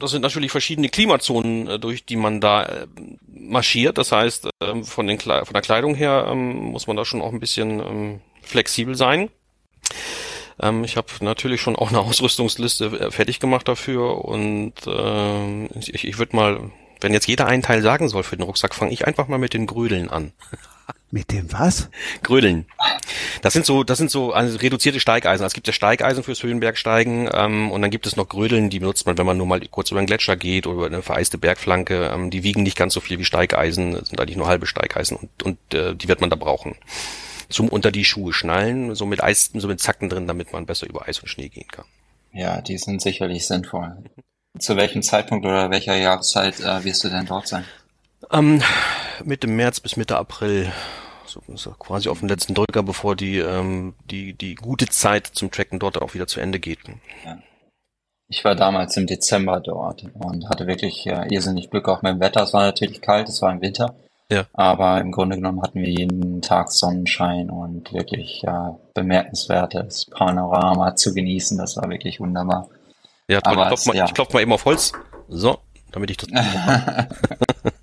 das sind natürlich verschiedene Klimazonen, äh, durch die man da äh, marschiert. Das heißt, äh, von, den Kle von der Kleidung her ähm, muss man da schon auch ein bisschen ähm, flexibel sein. Ähm, ich habe natürlich schon auch eine Ausrüstungsliste äh, fertig gemacht dafür und äh, ich, ich würde mal, wenn jetzt jeder einen Teil sagen soll für den Rucksack, fange ich einfach mal mit den Grödeln an. Mit dem was? Grödeln. Das sind so, das sind so also reduzierte Steigeisen. Also es gibt ja Steigeisen fürs Höhenbergsteigen ähm, und dann gibt es noch Grödeln, die benutzt man, wenn man nur mal kurz über einen Gletscher geht oder über eine vereiste Bergflanke. Ähm, die wiegen nicht ganz so viel wie Steigeisen, sind eigentlich nur halbe Steigeisen und, und äh, die wird man da brauchen zum unter die Schuhe schnallen, so mit Eis, so mit Zacken drin, damit man besser über Eis und Schnee gehen kann. Ja, die sind sicherlich sinnvoll. Zu welchem Zeitpunkt oder welcher Jahreszeit äh, wirst du denn dort sein? Ähm, Mitte März bis Mitte April so, so quasi auf den letzten Drücker, bevor die, ähm, die, die gute Zeit zum Tracken dort auch wieder zu Ende geht. Ja. Ich war damals im Dezember dort und hatte wirklich äh, irrsinnig Glück auch mit dem Wetter. Es war natürlich kalt, es war im Winter. Ja. Aber im Grunde genommen hatten wir jeden Tag Sonnenschein und wirklich ja, bemerkenswertes Panorama zu genießen. Das war wirklich wunderbar. Ja, toll. Aber ich klopfe mal, ja. klopf mal eben auf Holz. So, damit ich das.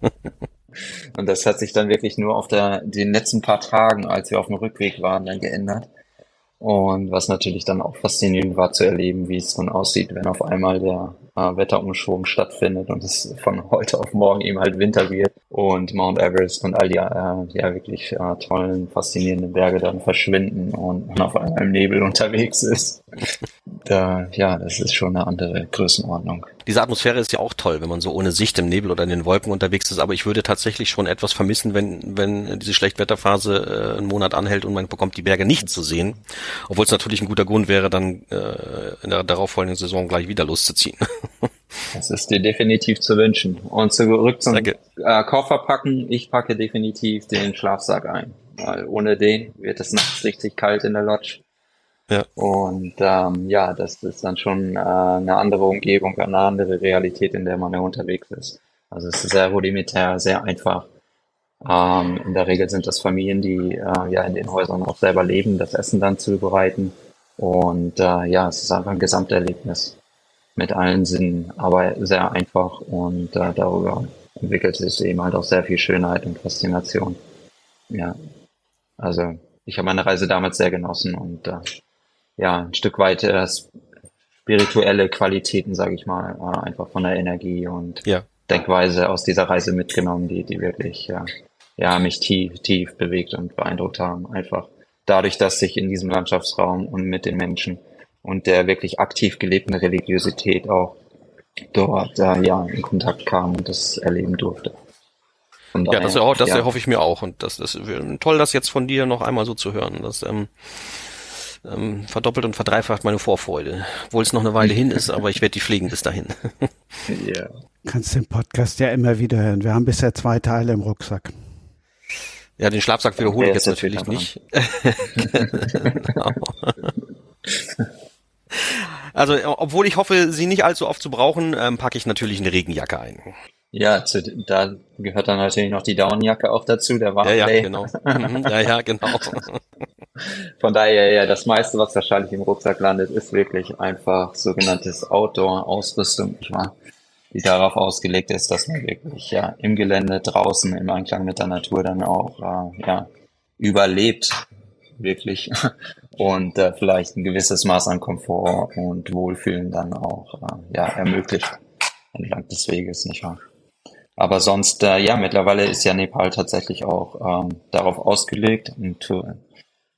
und das hat sich dann wirklich nur auf der, den letzten paar Tagen, als wir auf dem Rückweg waren, dann geändert. Und was natürlich dann auch faszinierend war zu erleben, wie es dann aussieht, wenn auf einmal der äh, Wetterumschwung stattfindet und es von heute auf morgen eben halt Winter wird und Mount Everest und all die äh, ja wirklich äh, tollen, faszinierenden Berge dann verschwinden und man auf einmal im Nebel unterwegs ist. Da, ja, das ist schon eine andere Größenordnung diese Atmosphäre ist ja auch toll, wenn man so ohne Sicht im Nebel oder in den Wolken unterwegs ist. Aber ich würde tatsächlich schon etwas vermissen, wenn, wenn diese Schlechtwetterphase äh, einen Monat anhält und man bekommt die Berge nicht zu sehen. Obwohl es natürlich ein guter Grund wäre, dann äh, in der darauffolgenden Saison gleich wieder loszuziehen. Das ist dir definitiv zu wünschen. Und zurück zum Danke. äh, Koffer packen. Ich packe definitiv den Schlafsack ein. Weil ohne den wird es nachts richtig kalt in der Lodge. Ja. Und ähm, ja, das ist dann schon äh, eine andere Umgebung, eine andere Realität, in der man ja unterwegs ist. Also es ist sehr rudimentär, sehr einfach. Ähm, in der Regel sind das Familien, die äh, ja in den Häusern auch selber leben, das Essen dann zubereiten. Und äh, ja, es ist einfach ein Gesamterlebnis mit allen Sinnen, aber sehr einfach und äh, darüber entwickelt sich eben halt auch sehr viel Schönheit und Faszination. Ja, also ich habe meine Reise damals sehr genossen und äh, ja, ein Stück weit äh, spirituelle Qualitäten, sage ich mal, äh, einfach von der Energie und ja. Denkweise aus dieser Reise mitgenommen, die, die wirklich ja, ja, mich tief, tief bewegt und beeindruckt haben. Einfach dadurch, dass ich in diesem Landschaftsraum und mit den Menschen und der wirklich aktiv gelebten Religiosität auch dort äh, ja, in Kontakt kam und das erleben durfte. Daher, ja, das, das ja. hoffe ich mir auch. Und das, das ist toll, das jetzt von dir noch einmal so zu hören. Das, ähm, ähm, verdoppelt und verdreifacht meine Vorfreude. Obwohl es noch eine Weile hin ist, aber ich werde die pflegen bis dahin. ja. Kannst den Podcast ja immer wieder hören. Wir haben bisher zwei Teile im Rucksack. Ja, den Schlafsack wiederhole ich jetzt natürlich nicht. genau. Also, obwohl ich hoffe, sie nicht allzu oft zu brauchen, ähm, packe ich natürlich eine Regenjacke ein. Ja, zu, da gehört dann natürlich noch die Downjacke auch dazu, der Warmplay. Ja, ja, genau. Mhm, ja, ja, genau. Von daher, ja, das meiste, was wahrscheinlich im Rucksack landet, ist wirklich einfach sogenanntes Outdoor-Ausrüstung? Die darauf ausgelegt ist, dass man wirklich ja im Gelände draußen im Einklang mit der Natur dann auch äh, ja überlebt, wirklich und äh, vielleicht ein gewisses Maß an Komfort und Wohlfühlen dann auch äh, ja ermöglicht entlang des Weges, nicht wahr? Aber sonst, äh, ja, mittlerweile ist ja Nepal tatsächlich auch ähm, darauf ausgelegt, und,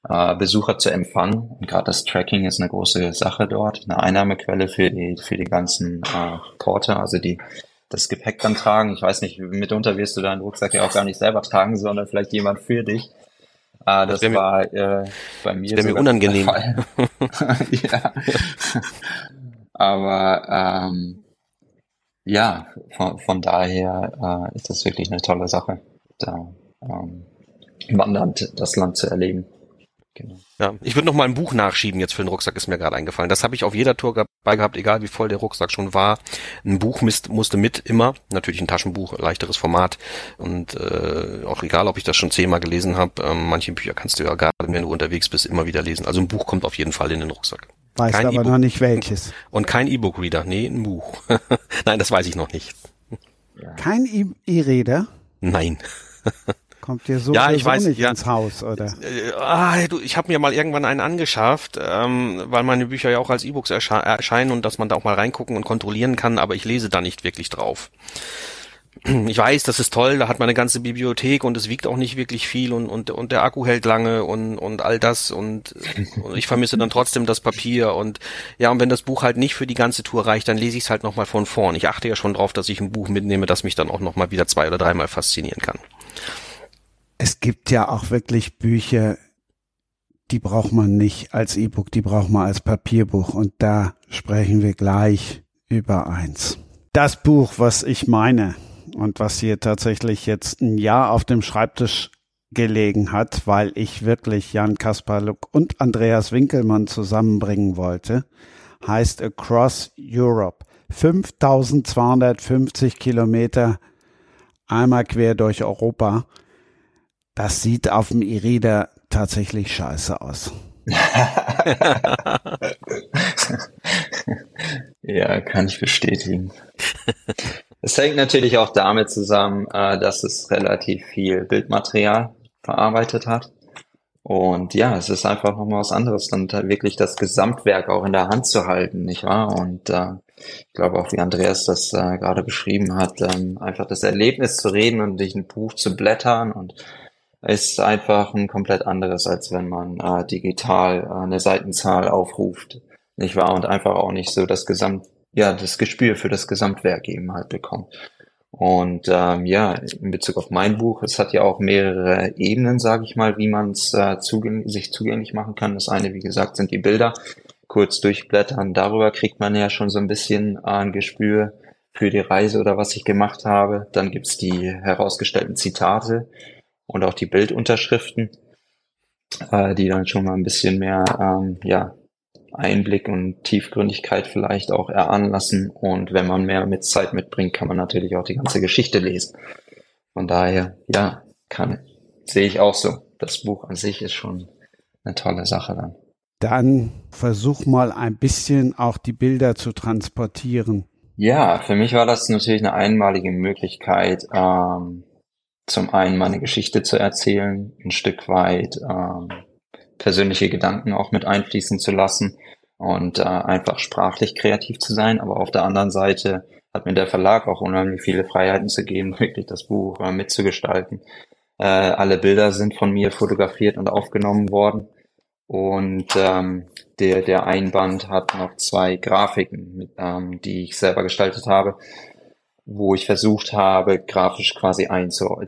äh, Besucher zu empfangen. Und gerade das Tracking ist eine große Sache dort, eine Einnahmequelle für die, für die ganzen äh, Porter, also die das Gepäck dann tragen. Ich weiß nicht, mitunter wirst du deinen Rucksack ja auch gar nicht selber tragen, sondern vielleicht jemand für dich. Äh, das, das war äh, bei mir. Das mir unangenehm. ja. Aber ähm, ja, von, von daher äh, ist das wirklich eine tolle Sache, da ähm, wandernd das Land zu erleben. Genau. Ja, ich würde noch mal ein Buch nachschieben jetzt für den Rucksack, ist mir gerade eingefallen. Das habe ich auf jeder Tour dabei gehabt, egal wie voll der Rucksack schon war. Ein Buch misst, musste mit immer, natürlich ein Taschenbuch, leichteres Format und äh, auch egal, ob ich das schon zehnmal gelesen habe. Ähm, manche Bücher kannst du ja gerade, wenn du unterwegs bist, immer wieder lesen. Also ein Buch kommt auf jeden Fall in den Rucksack. Weiß aber e noch nicht welches. Und kein E-Book-Reader, nee, ein Buch. Nein, das weiß ich noch nicht. Kein E-Reader? Nein. Kommt dir so, ja, ich weiß, nicht ja, ins Haus, oder? Ah, du, ich habe mir mal irgendwann einen angeschafft, ähm, weil meine Bücher ja auch als E-Books ersche erscheinen und dass man da auch mal reingucken und kontrollieren kann, aber ich lese da nicht wirklich drauf ich weiß, das ist toll, da hat man eine ganze Bibliothek und es wiegt auch nicht wirklich viel und, und, und der Akku hält lange und, und all das und, und ich vermisse dann trotzdem das Papier und ja, und wenn das Buch halt nicht für die ganze Tour reicht, dann lese ich es halt nochmal von vorn. Ich achte ja schon drauf, dass ich ein Buch mitnehme, das mich dann auch nochmal wieder zwei oder dreimal faszinieren kann. Es gibt ja auch wirklich Bücher, die braucht man nicht als E-Book, die braucht man als Papierbuch und da sprechen wir gleich über eins. Das Buch, was ich meine, und was hier tatsächlich jetzt ein Jahr auf dem Schreibtisch gelegen hat, weil ich wirklich Jan Kasparluk und Andreas Winkelmann zusammenbringen wollte, heißt Across Europe. 5250 Kilometer einmal quer durch Europa. Das sieht auf dem E-Reader tatsächlich scheiße aus. ja, kann ich bestätigen. Es hängt natürlich auch damit zusammen, äh, dass es relativ viel Bildmaterial verarbeitet hat. Und ja, es ist einfach nochmal was anderes, dann wirklich das Gesamtwerk auch in der Hand zu halten, nicht wahr? Und äh, ich glaube auch, wie Andreas das äh, gerade beschrieben hat, ähm, einfach das Erlebnis zu reden und durch ein Buch zu blättern und ist einfach ein komplett anderes, als wenn man äh, digital äh, eine Seitenzahl aufruft, nicht wahr? Und einfach auch nicht so das Gesamt, ja, das Gespür für das Gesamtwerk eben halt bekommt. Und ähm, ja, in Bezug auf mein Buch, es hat ja auch mehrere Ebenen, sage ich mal, wie man es äh, zugäng sich zugänglich machen kann. Das eine, wie gesagt, sind die Bilder. Kurz durchblättern, darüber kriegt man ja schon so ein bisschen äh, ein Gespür für die Reise oder was ich gemacht habe. Dann gibt's die herausgestellten Zitate und auch die Bildunterschriften, äh, die dann schon mal ein bisschen mehr ähm, ja, Einblick und Tiefgründigkeit vielleicht auch erahnen lassen. Und wenn man mehr mit Zeit mitbringt, kann man natürlich auch die ganze Geschichte lesen. Von daher, ja, kann, sehe ich auch so. Das Buch an sich ist schon eine tolle Sache dann. Dann versuch mal ein bisschen auch die Bilder zu transportieren. Ja, für mich war das natürlich eine einmalige Möglichkeit, ähm, zum einen meine Geschichte zu erzählen, ein Stück weit ähm, persönliche Gedanken auch mit einfließen zu lassen und äh, einfach sprachlich kreativ zu sein. Aber auf der anderen Seite hat mir der Verlag auch unheimlich viele Freiheiten zu geben, wirklich das Buch äh, mitzugestalten. Äh, alle Bilder sind von mir fotografiert und aufgenommen worden. Und ähm, der, der Einband hat noch zwei Grafiken, mit, ähm, die ich selber gestaltet habe, wo ich versucht habe, grafisch quasi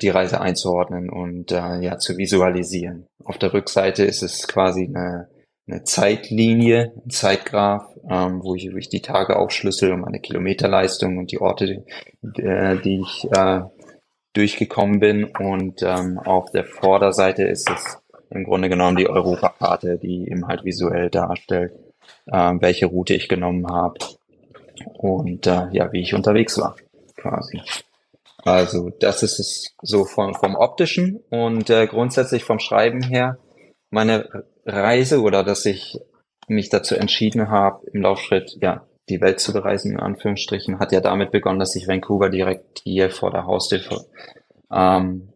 die Reise einzuordnen und äh, ja zu visualisieren. Auf der Rückseite ist es quasi eine, eine Zeitlinie, ein Zeitgraph, ähm, wo, ich, wo ich die Tage aufschlüssel und meine Kilometerleistung und die Orte, äh, die ich äh, durchgekommen bin. Und ähm, auf der Vorderseite ist es im Grunde genommen die Europakarte, die eben halt visuell darstellt, äh, welche Route ich genommen habe und äh, ja, wie ich unterwegs war quasi. Also das ist es so vom, vom optischen und äh, grundsätzlich vom Schreiben her. Meine Reise oder dass ich mich dazu entschieden habe, im Laufschritt ja die Welt zu bereisen, in Anführungsstrichen, hat ja damit begonnen, dass ich Vancouver direkt hier vor der Haustür ähm,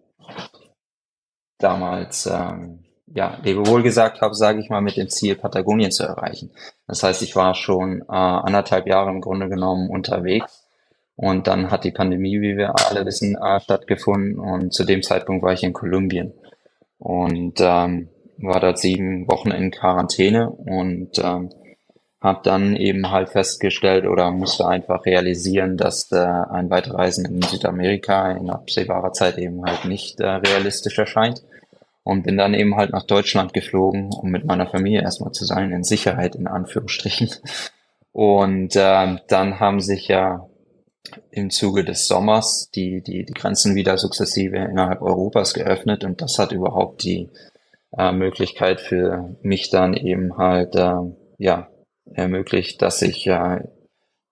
damals ähm, ja, Lebewohl gesagt habe, sage ich mal, mit dem Ziel, Patagonien zu erreichen. Das heißt, ich war schon äh, anderthalb Jahre im Grunde genommen unterwegs und dann hat die Pandemie, wie wir alle wissen, äh, stattgefunden. Und zu dem Zeitpunkt war ich in Kolumbien und ähm, war dort sieben Wochen in Quarantäne und ähm, habe dann eben halt festgestellt oder musste einfach realisieren, dass äh, ein Weiterreisen in Südamerika in absehbarer Zeit eben halt nicht äh, realistisch erscheint. Und bin dann eben halt nach Deutschland geflogen, um mit meiner Familie erstmal zu sein, in Sicherheit in Anführungsstrichen. Und äh, dann haben sich ja im Zuge des Sommers die, die, die Grenzen wieder sukzessive innerhalb Europas geöffnet und das hat überhaupt die äh, Möglichkeit für mich dann eben halt äh, ja ermöglicht, dass ich äh,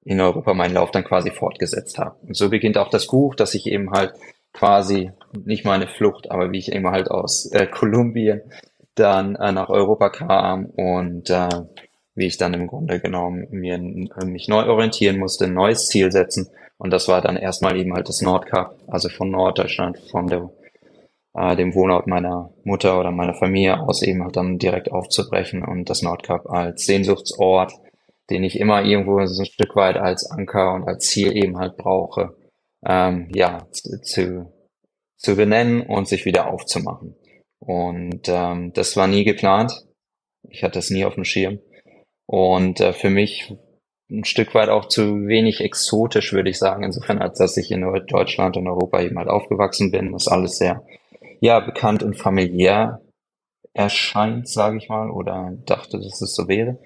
in Europa meinen Lauf dann quasi fortgesetzt habe. Und so beginnt auch das Buch, dass ich eben halt quasi nicht meine Flucht, aber wie ich eben halt aus äh, Kolumbien dann äh, nach Europa kam und äh, wie ich dann im Grunde genommen mir mich neu orientieren musste, ein neues Ziel setzen und das war dann erstmal eben halt das Nordkap, also von Norddeutschland, von der, äh, dem Wohnort meiner Mutter oder meiner Familie aus eben halt dann direkt aufzubrechen und das Nordkap als Sehnsuchtsort, den ich immer irgendwo so ein Stück weit als Anker und als Ziel eben halt brauche, ähm, ja, zu, zu benennen und sich wieder aufzumachen. Und ähm, das war nie geplant. Ich hatte es nie auf dem Schirm. Und äh, für mich ein Stück weit auch zu wenig exotisch, würde ich sagen, insofern, als dass ich in Deutschland und Europa eben halt aufgewachsen bin, das alles sehr, ja, bekannt und familiär erscheint, sage ich mal, oder dachte, dass es so wäre.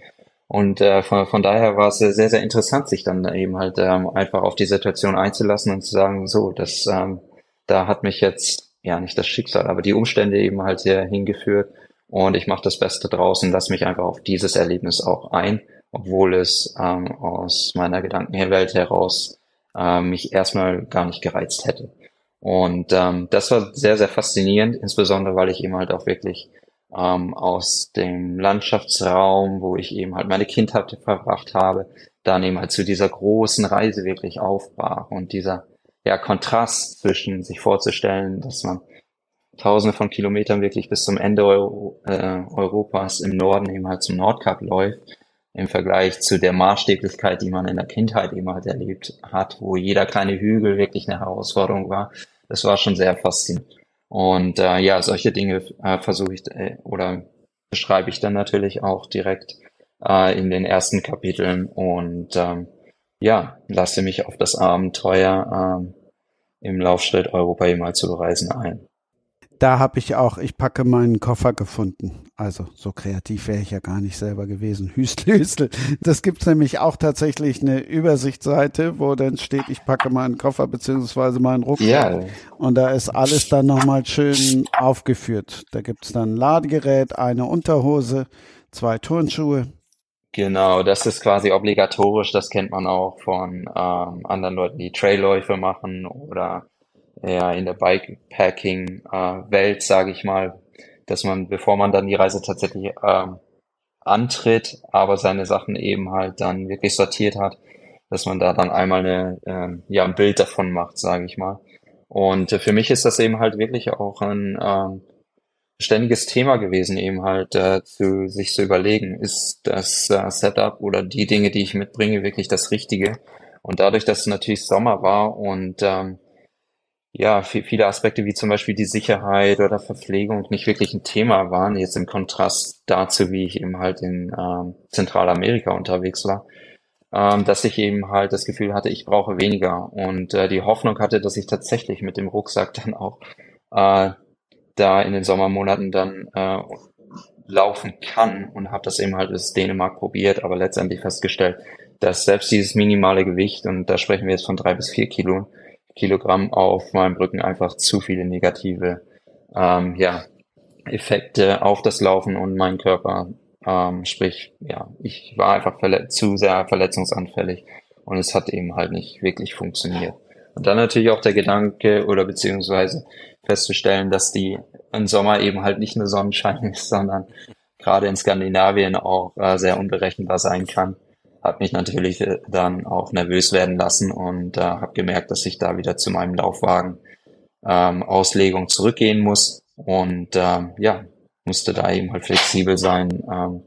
Und äh, von, von daher war es sehr, sehr interessant, sich dann eben halt ähm, einfach auf die Situation einzulassen und zu sagen, so, das, ähm, da hat mich jetzt ja nicht das Schicksal, aber die Umstände eben halt sehr hingeführt. Und ich mache das Beste draußen, lass mich einfach auf dieses Erlebnis auch ein, obwohl es ähm, aus meiner Gedankenwelt heraus äh, mich erstmal gar nicht gereizt hätte. Und ähm, das war sehr, sehr faszinierend, insbesondere weil ich eben halt auch wirklich ähm, aus dem Landschaftsraum, wo ich eben halt meine Kindheit verbracht habe, dann eben halt zu dieser großen Reise wirklich aufbrach und dieser ja, Kontrast zwischen sich vorzustellen, dass man tausende von Kilometern wirklich bis zum Ende Euro, äh, Europas im Norden eben halt zum Nordkap läuft, im Vergleich zu der Maßstäblichkeit, die man in der Kindheit eben halt erlebt hat, wo jeder kleine Hügel wirklich eine Herausforderung war. Das war schon sehr faszinierend. Und äh, ja, solche Dinge äh, versuche ich äh, oder beschreibe ich dann natürlich auch direkt äh, in den ersten Kapiteln und ähm, ja, lasse mich auf das Abenteuer ähm, im Laufschritt Europa jemals zu bereisen ein da habe ich auch, ich packe meinen Koffer gefunden. Also so kreativ wäre ich ja gar nicht selber gewesen. Hüstel, Hüstel. Das gibt's nämlich auch tatsächlich eine Übersichtsseite, wo dann steht, ich packe meinen Koffer beziehungsweise meinen Rucksack. Ja. Und da ist alles dann nochmal schön aufgeführt. Da gibt's dann ein Ladegerät, eine Unterhose, zwei Turnschuhe. Genau, das ist quasi obligatorisch. Das kennt man auch von ähm, anderen Leuten, die Trailläufe machen oder ja, in der Bikepacking-Welt, äh, sage ich mal, dass man, bevor man dann die Reise tatsächlich ähm, antritt, aber seine Sachen eben halt dann wirklich sortiert hat, dass man da dann einmal eine, ähm, ja, ein Bild davon macht, sage ich mal. Und äh, für mich ist das eben halt wirklich auch ein ähm, ständiges Thema gewesen, eben halt äh, zu sich zu überlegen, ist das äh, Setup oder die Dinge, die ich mitbringe, wirklich das Richtige? Und dadurch, dass es natürlich Sommer war und ähm, ja, viele Aspekte wie zum Beispiel die Sicherheit oder Verpflegung nicht wirklich ein Thema waren, jetzt im Kontrast dazu, wie ich eben halt in ähm, Zentralamerika unterwegs war, ähm, dass ich eben halt das Gefühl hatte, ich brauche weniger. Und äh, die Hoffnung hatte, dass ich tatsächlich mit dem Rucksack dann auch äh, da in den Sommermonaten dann äh, laufen kann und habe das eben halt bis Dänemark probiert, aber letztendlich festgestellt, dass selbst dieses minimale Gewicht, und da sprechen wir jetzt von drei bis vier Kilo, Kilogramm auf meinem Rücken einfach zu viele negative ähm, ja, Effekte auf das Laufen und meinen Körper. Ähm, sprich, ja, ich war einfach zu sehr verletzungsanfällig und es hat eben halt nicht wirklich funktioniert. Und dann natürlich auch der Gedanke oder beziehungsweise festzustellen, dass die im Sommer eben halt nicht nur Sonnenschein ist, sondern gerade in Skandinavien auch äh, sehr unberechenbar sein kann hat mich natürlich äh, dann auch nervös werden lassen und äh, habe gemerkt, dass ich da wieder zu meinem Laufwagen ähm, Auslegung zurückgehen muss und ähm, ja, musste da eben halt flexibel sein, ähm,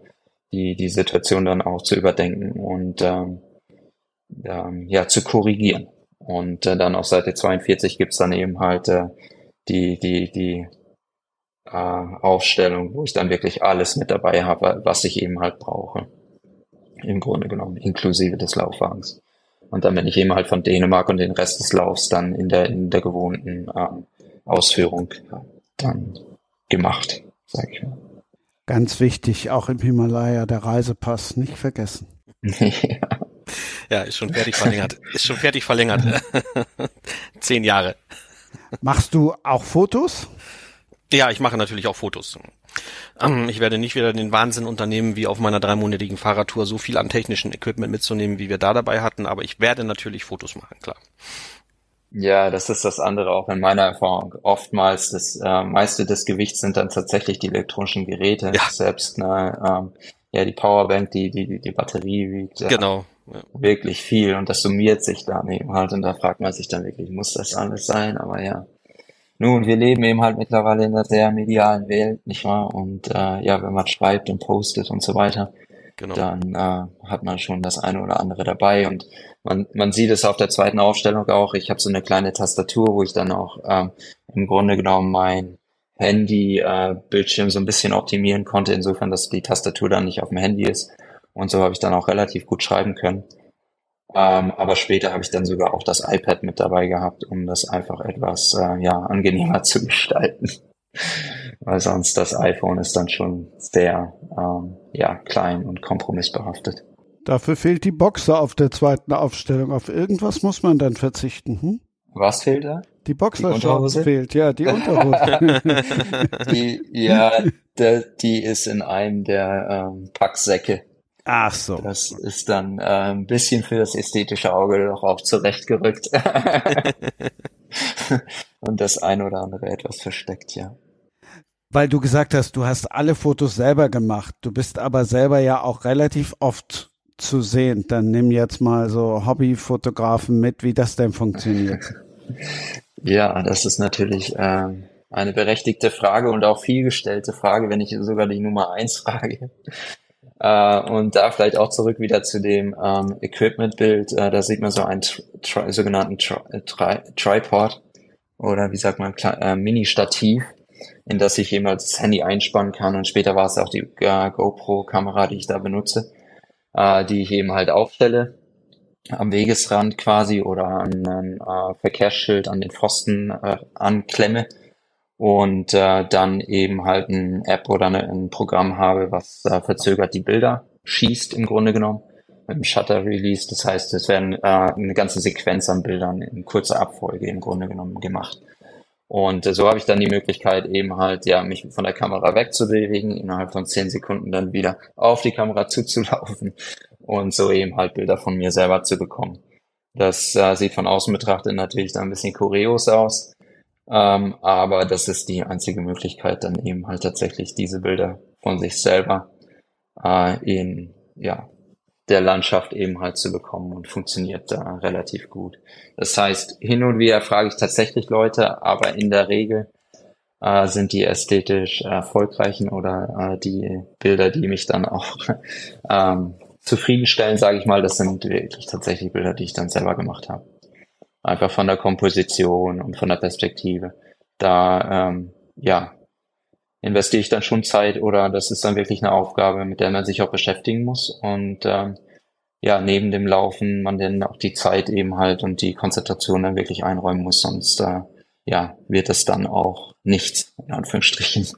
die, die Situation dann auch zu überdenken und ähm, ähm, ja, zu korrigieren. Und äh, dann auf Seite 42 gibt's dann eben halt äh, die, die, die äh, Aufstellung, wo ich dann wirklich alles mit dabei habe, was ich eben halt brauche im Grunde genommen, inklusive des Laufwagens. Und dann bin ich eben halt von Dänemark und den Rest des Laufs dann in der, in der gewohnten ähm, Ausführung dann gemacht, sag ich mal. Ganz wichtig, auch im Himalaya der Reisepass nicht vergessen. ja. ja, ist schon fertig verlängert. Ist schon fertig verlängert. Zehn Jahre. Machst du auch Fotos? Ja, ich mache natürlich auch Fotos. Ähm, ich werde nicht wieder den Wahnsinn unternehmen, wie auf meiner dreimonatigen Fahrradtour so viel an technischen Equipment mitzunehmen, wie wir da dabei hatten, aber ich werde natürlich Fotos machen, klar. Ja, das ist das andere auch in meiner Erfahrung. Oftmals das äh, meiste des Gewichts sind dann tatsächlich die elektronischen Geräte. Ja. Selbst ne, ähm, ja die Powerbank, die die die Batterie wiegt. Genau. Ja. Wirklich viel und das summiert sich dann eben halt und da fragt man sich dann wirklich, muss das alles sein? Aber ja, nun, wir leben eben halt mittlerweile in einer sehr medialen Welt, nicht wahr? Und äh, ja, wenn man schreibt und postet und so weiter, genau. dann äh, hat man schon das eine oder andere dabei. Und man, man sieht es auf der zweiten Aufstellung auch. Ich habe so eine kleine Tastatur, wo ich dann auch ähm, im Grunde genommen mein Handy-Bildschirm äh, so ein bisschen optimieren konnte, insofern, dass die Tastatur dann nicht auf dem Handy ist. Und so habe ich dann auch relativ gut schreiben können. Ähm, aber später habe ich dann sogar auch das iPad mit dabei gehabt, um das einfach etwas äh, ja, angenehmer zu gestalten. Weil sonst das iPhone ist dann schon sehr ähm, ja, klein und kompromissbehaftet. Dafür fehlt die Boxer auf der zweiten Aufstellung. Auf irgendwas muss man dann verzichten. Hm? Was fehlt da? Die Boxershorts fehlt, ja, die Unterhose. die, ja, der, die ist in einem der ähm, Packsäcke. Ach so. Das ist dann äh, ein bisschen für das ästhetische Auge doch auch zurechtgerückt. Und das eine oder andere etwas versteckt, ja. Weil du gesagt hast, du hast alle Fotos selber gemacht. Du bist aber selber ja auch relativ oft zu sehen. Dann nimm jetzt mal so Hobbyfotografen mit, wie das denn funktioniert. Ja, das ist natürlich ähm, eine berechtigte Frage und auch vielgestellte Frage, wenn nicht sogar die Nummer eins Frage. Äh, und da vielleicht auch zurück wieder zu dem ähm, Equipment-Bild. Äh, da sieht man so einen tri sogenannten tri tri Tripod oder wie sagt man, äh, Mini-Stativ, in das ich eben das Handy einspannen kann. Und später war es auch die äh, GoPro-Kamera, die ich da benutze, äh, die ich eben halt aufstelle am Wegesrand quasi oder an ein äh, Verkehrsschild an den Pfosten äh, anklemme und äh, dann eben halt ein App oder eine, ein Programm habe, was äh, verzögert die Bilder schießt im Grunde genommen mit dem Shutter Release. Das heißt, es werden äh, eine ganze Sequenz an Bildern in kurzer Abfolge im Grunde genommen gemacht. Und äh, so habe ich dann die Möglichkeit eben halt, ja, mich von der Kamera wegzubewegen, innerhalb von zehn Sekunden dann wieder auf die Kamera zuzulaufen und so eben halt Bilder von mir selber zu bekommen. Das äh, sieht von außen betrachtet natürlich dann ein bisschen kurios aus, ähm, aber das ist die einzige Möglichkeit, dann eben halt tatsächlich diese Bilder von sich selber äh, in ja, der Landschaft eben halt zu bekommen und funktioniert da relativ gut. Das heißt, hin und wieder frage ich tatsächlich Leute, aber in der Regel äh, sind die ästhetisch erfolgreichen oder äh, die Bilder, die mich dann auch ähm, zufriedenstellen, sage ich mal, das sind wirklich tatsächlich Bilder, die ich dann selber gemacht habe. Einfach von der Komposition und von der Perspektive. Da, ähm, ja, investiere ich dann schon Zeit oder das ist dann wirklich eine Aufgabe, mit der man sich auch beschäftigen muss und ähm, ja, neben dem Laufen man dann auch die Zeit eben halt und die Konzentration dann wirklich einräumen muss, sonst äh, ja, wird es dann auch nichts, in Anführungsstrichen.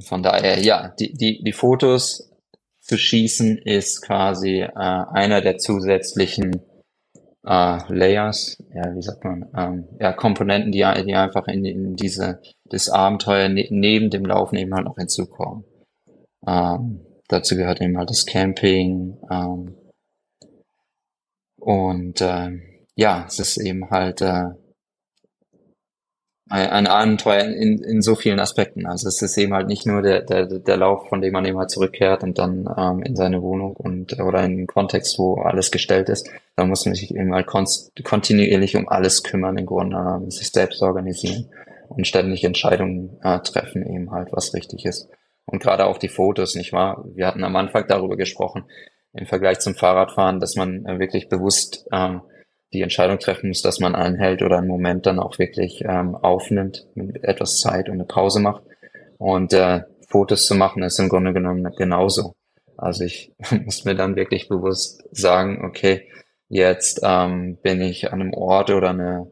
Von daher, ja, die, die, die Fotos zu schießen ist quasi äh, einer der zusätzlichen äh, Layers, ja, wie sagt man, ähm, ja, Komponenten, die, die einfach in, in diese, das Abenteuer ne, neben dem Laufen eben halt noch hinzukommen. Ähm, dazu gehört eben halt das Camping, ähm, und äh, ja, es ist eben halt äh, ein Abenteuer in, in so vielen Aspekten. Also es ist eben halt nicht nur der, der, der Lauf, von dem man eben halt zurückkehrt und dann ähm, in seine Wohnung und oder in den Kontext, wo alles gestellt ist. Da muss man sich eben halt kontinuierlich um alles kümmern, im Grunde ähm, sich selbst organisieren und ständig Entscheidungen äh, treffen, eben halt, was richtig ist. Und gerade auch die Fotos, nicht wahr? Wir hatten am Anfang darüber gesprochen, im Vergleich zum Fahrradfahren, dass man äh, wirklich bewusst ähm, die Entscheidung treffen muss, dass man anhält oder einen Moment dann auch wirklich ähm, aufnimmt, etwas Zeit und eine Pause macht. Und äh, Fotos zu machen ist im Grunde genommen genauso. Also ich muss mir dann wirklich bewusst sagen, okay, jetzt ähm, bin ich an einem Ort oder eine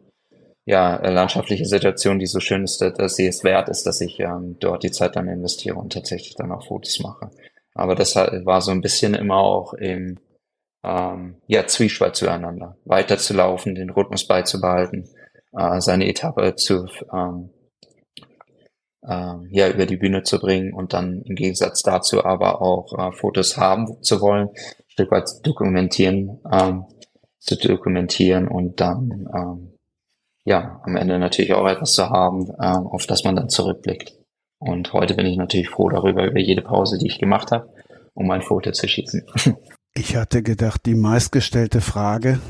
ja, landschaftliche Situation, die so schön ist, dass sie es wert ist, dass ich ähm, dort die Zeit dann investiere und tatsächlich dann auch Fotos mache. Aber das war so ein bisschen immer auch im ähm, ja, Zwiespalt zueinander, weiterzulaufen, den Rhythmus beizubehalten, äh, seine Etappe zu ähm, ähm, ja, über die Bühne zu bringen und dann im Gegensatz dazu aber auch äh, Fotos haben zu wollen, ein Stück weit zu dokumentieren, ähm, zu dokumentieren und dann ähm, ja am Ende natürlich auch etwas zu haben, ähm, auf das man dann zurückblickt. Und heute bin ich natürlich froh darüber, über jede Pause, die ich gemacht habe, um ein Foto zu schießen. Ich hatte gedacht, die meistgestellte Frage,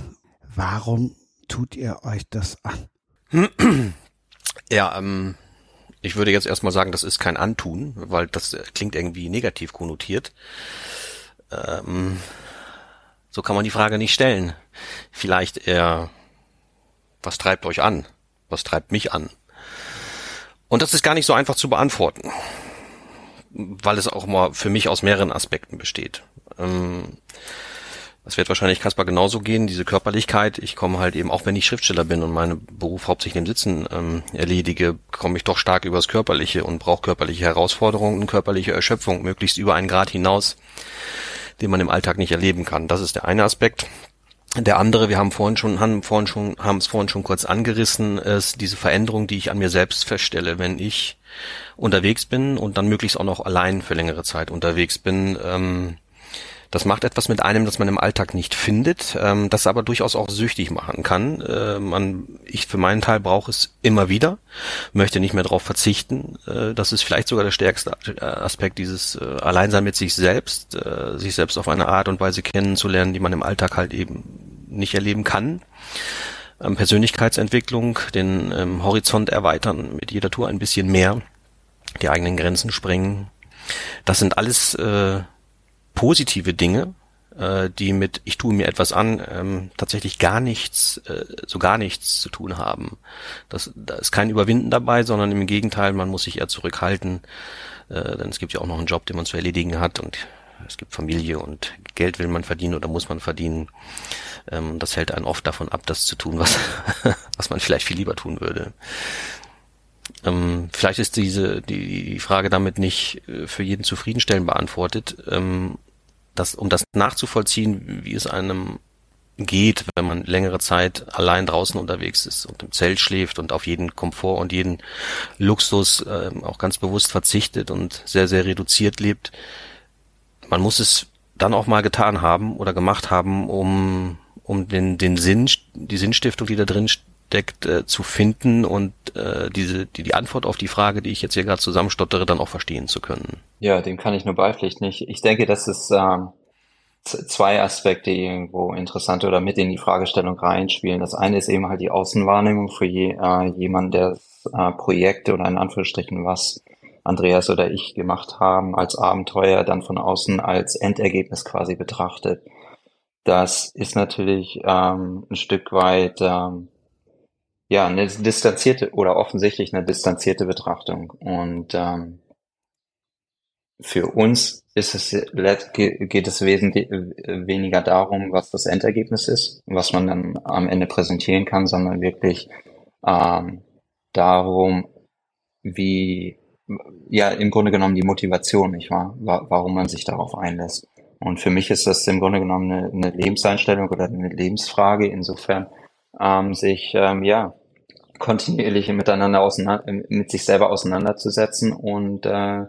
warum tut ihr euch das an? Ja, ähm, ich würde jetzt erstmal sagen, das ist kein Antun, weil das klingt irgendwie negativ konnotiert. Ähm, so kann man die Frage nicht stellen. Vielleicht eher, was treibt euch an? Was treibt mich an? Und das ist gar nicht so einfach zu beantworten, weil es auch mal für mich aus mehreren Aspekten besteht. Ähm, das wird wahrscheinlich Kaspar genauso gehen, diese Körperlichkeit. Ich komme halt eben, auch wenn ich Schriftsteller bin und meinen Beruf hauptsächlich im Sitzen ähm, erledige, komme ich doch stark übers Körperliche und brauche körperliche Herausforderungen und körperliche Erschöpfung, möglichst über einen Grad hinaus, den man im Alltag nicht erleben kann. Das ist der eine Aspekt. Der andere, wir haben vorhin schon, haben vorhin schon, haben es vorhin schon kurz angerissen, ist diese Veränderung, die ich an mir selbst feststelle, wenn ich unterwegs bin und dann möglichst auch noch allein für längere Zeit unterwegs bin. Ähm, das macht etwas mit einem, das man im Alltag nicht findet, ähm, das aber durchaus auch süchtig machen kann. Äh, man, ich für meinen Teil brauche es immer wieder, möchte nicht mehr darauf verzichten. Äh, das ist vielleicht sogar der stärkste Aspekt dieses äh, Alleinsein mit sich selbst, äh, sich selbst auf eine Art und Weise kennenzulernen, die man im Alltag halt eben nicht erleben kann. Ähm, Persönlichkeitsentwicklung, den ähm, Horizont erweitern, mit jeder Tour ein bisschen mehr, die eigenen Grenzen sprengen. Das sind alles äh, positive Dinge, äh, die mit ich tue mir etwas an ähm, tatsächlich gar nichts, äh, so gar nichts zu tun haben. Das, da ist kein Überwinden dabei, sondern im Gegenteil, man muss sich eher zurückhalten, äh, denn es gibt ja auch noch einen Job, den man zu erledigen hat und es gibt Familie und Geld will man verdienen oder muss man verdienen. Ähm, das hält einen oft davon ab, das zu tun, was, was man vielleicht viel lieber tun würde. Ähm, vielleicht ist diese die, die Frage damit nicht äh, für jeden zufriedenstellend beantwortet. Ähm, das, um das nachzuvollziehen, wie es einem geht, wenn man längere Zeit allein draußen unterwegs ist und im Zelt schläft und auf jeden Komfort und jeden Luxus äh, auch ganz bewusst verzichtet und sehr, sehr reduziert lebt. Man muss es dann auch mal getan haben oder gemacht haben, um, um den, den Sinn, die Sinnstiftung, die da drin steckt, äh, zu finden und äh, diese die, die Antwort auf die Frage, die ich jetzt hier gerade zusammenstottere, dann auch verstehen zu können. Ja, dem kann ich nur beipflichten. Ich, ich denke, das ist ähm, zwei Aspekte irgendwo interessant oder mit in die Fragestellung reinspielen. Das eine ist eben halt die Außenwahrnehmung für je, äh, jemanden, der äh, Projekte oder in Anführungsstrichen was Andreas oder ich gemacht haben als Abenteuer, dann von außen als Endergebnis quasi betrachtet. Das ist natürlich ähm, ein Stück weit ähm, ja, eine distanzierte oder offensichtlich eine distanzierte Betrachtung. Und ähm, für uns ist es, geht es wesentlich weniger darum, was das Endergebnis ist, was man dann am Ende präsentieren kann, sondern wirklich ähm, darum, wie, ja, im Grunde genommen die Motivation, nicht wahr? Warum man sich darauf einlässt. Und für mich ist das im Grunde genommen eine, eine Lebenseinstellung oder eine Lebensfrage, insofern ähm, sich, ähm, ja, kontinuierlich miteinander auseinander, mit sich selber auseinanderzusetzen und äh,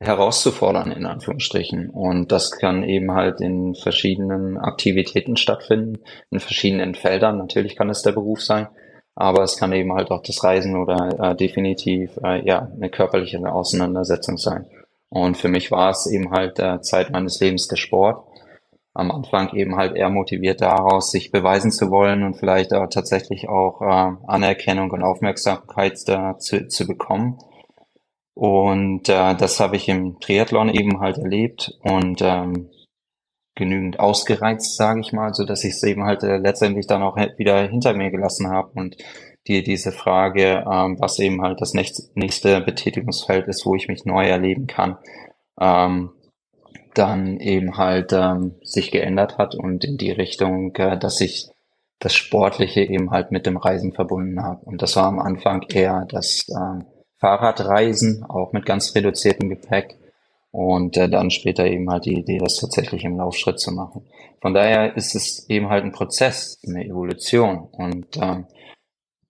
herauszufordern, in Anführungsstrichen. Und das kann eben halt in verschiedenen Aktivitäten stattfinden, in verschiedenen Feldern. Natürlich kann es der Beruf sein, aber es kann eben halt auch das Reisen oder äh, definitiv äh, ja eine körperliche Auseinandersetzung sein. Und für mich war es eben halt äh, Zeit meines Lebens der Sport am Anfang eben halt eher motiviert daraus, sich beweisen zu wollen und vielleicht äh, tatsächlich auch äh, Anerkennung und Aufmerksamkeit da zu, zu bekommen. Und äh, das habe ich im Triathlon eben halt erlebt und ähm, genügend ausgereizt, sage ich mal, so dass ich es eben halt äh, letztendlich dann auch wieder hinter mir gelassen habe und die diese Frage, ähm, was eben halt das nächste Betätigungsfeld ist, wo ich mich neu erleben kann, ähm, dann eben halt ähm, sich geändert hat und in die Richtung, äh, dass ich das Sportliche eben halt mit dem Reisen verbunden habe. Und das war am Anfang eher das äh, Fahrradreisen, auch mit ganz reduziertem Gepäck. Und äh, dann später eben halt die Idee, das tatsächlich im Laufschritt zu machen. Von daher ist es eben halt ein Prozess, eine Evolution und ähm,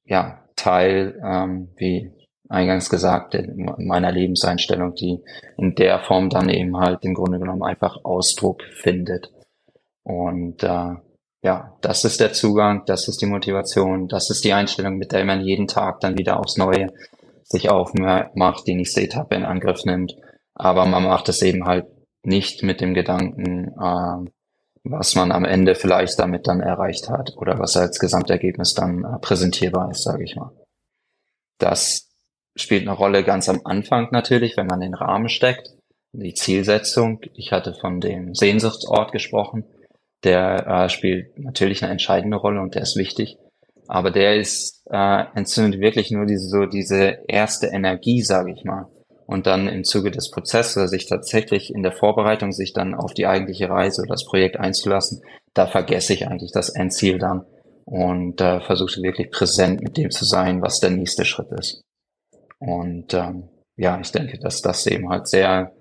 ja, Teil, ähm, wie eingangs gesagt, in meiner Lebenseinstellung, die in der Form dann eben halt im Grunde genommen einfach Ausdruck findet. Und äh, ja, das ist der Zugang, das ist die Motivation, das ist die Einstellung, mit der man jeden Tag dann wieder aufs Neue sich aufmacht, die nächste Etappe in Angriff nimmt. Aber man macht es eben halt nicht mit dem Gedanken, äh, was man am Ende vielleicht damit dann erreicht hat oder was als Gesamtergebnis dann äh, präsentierbar ist, sage ich mal. Das spielt eine Rolle ganz am Anfang natürlich, wenn man den Rahmen steckt. Die Zielsetzung, ich hatte von dem Sehnsuchtsort gesprochen, der äh, spielt natürlich eine entscheidende Rolle und der ist wichtig. Aber der ist äh, entzündet wirklich nur diese so diese erste Energie, sage ich mal. Und dann im Zuge des Prozesses sich tatsächlich in der Vorbereitung sich dann auf die eigentliche Reise oder das Projekt einzulassen, da vergesse ich eigentlich das Endziel dann und äh, versuche wirklich präsent mit dem zu sein, was der nächste Schritt ist. Und ähm, ja, ich denke, dass das eben halt sehr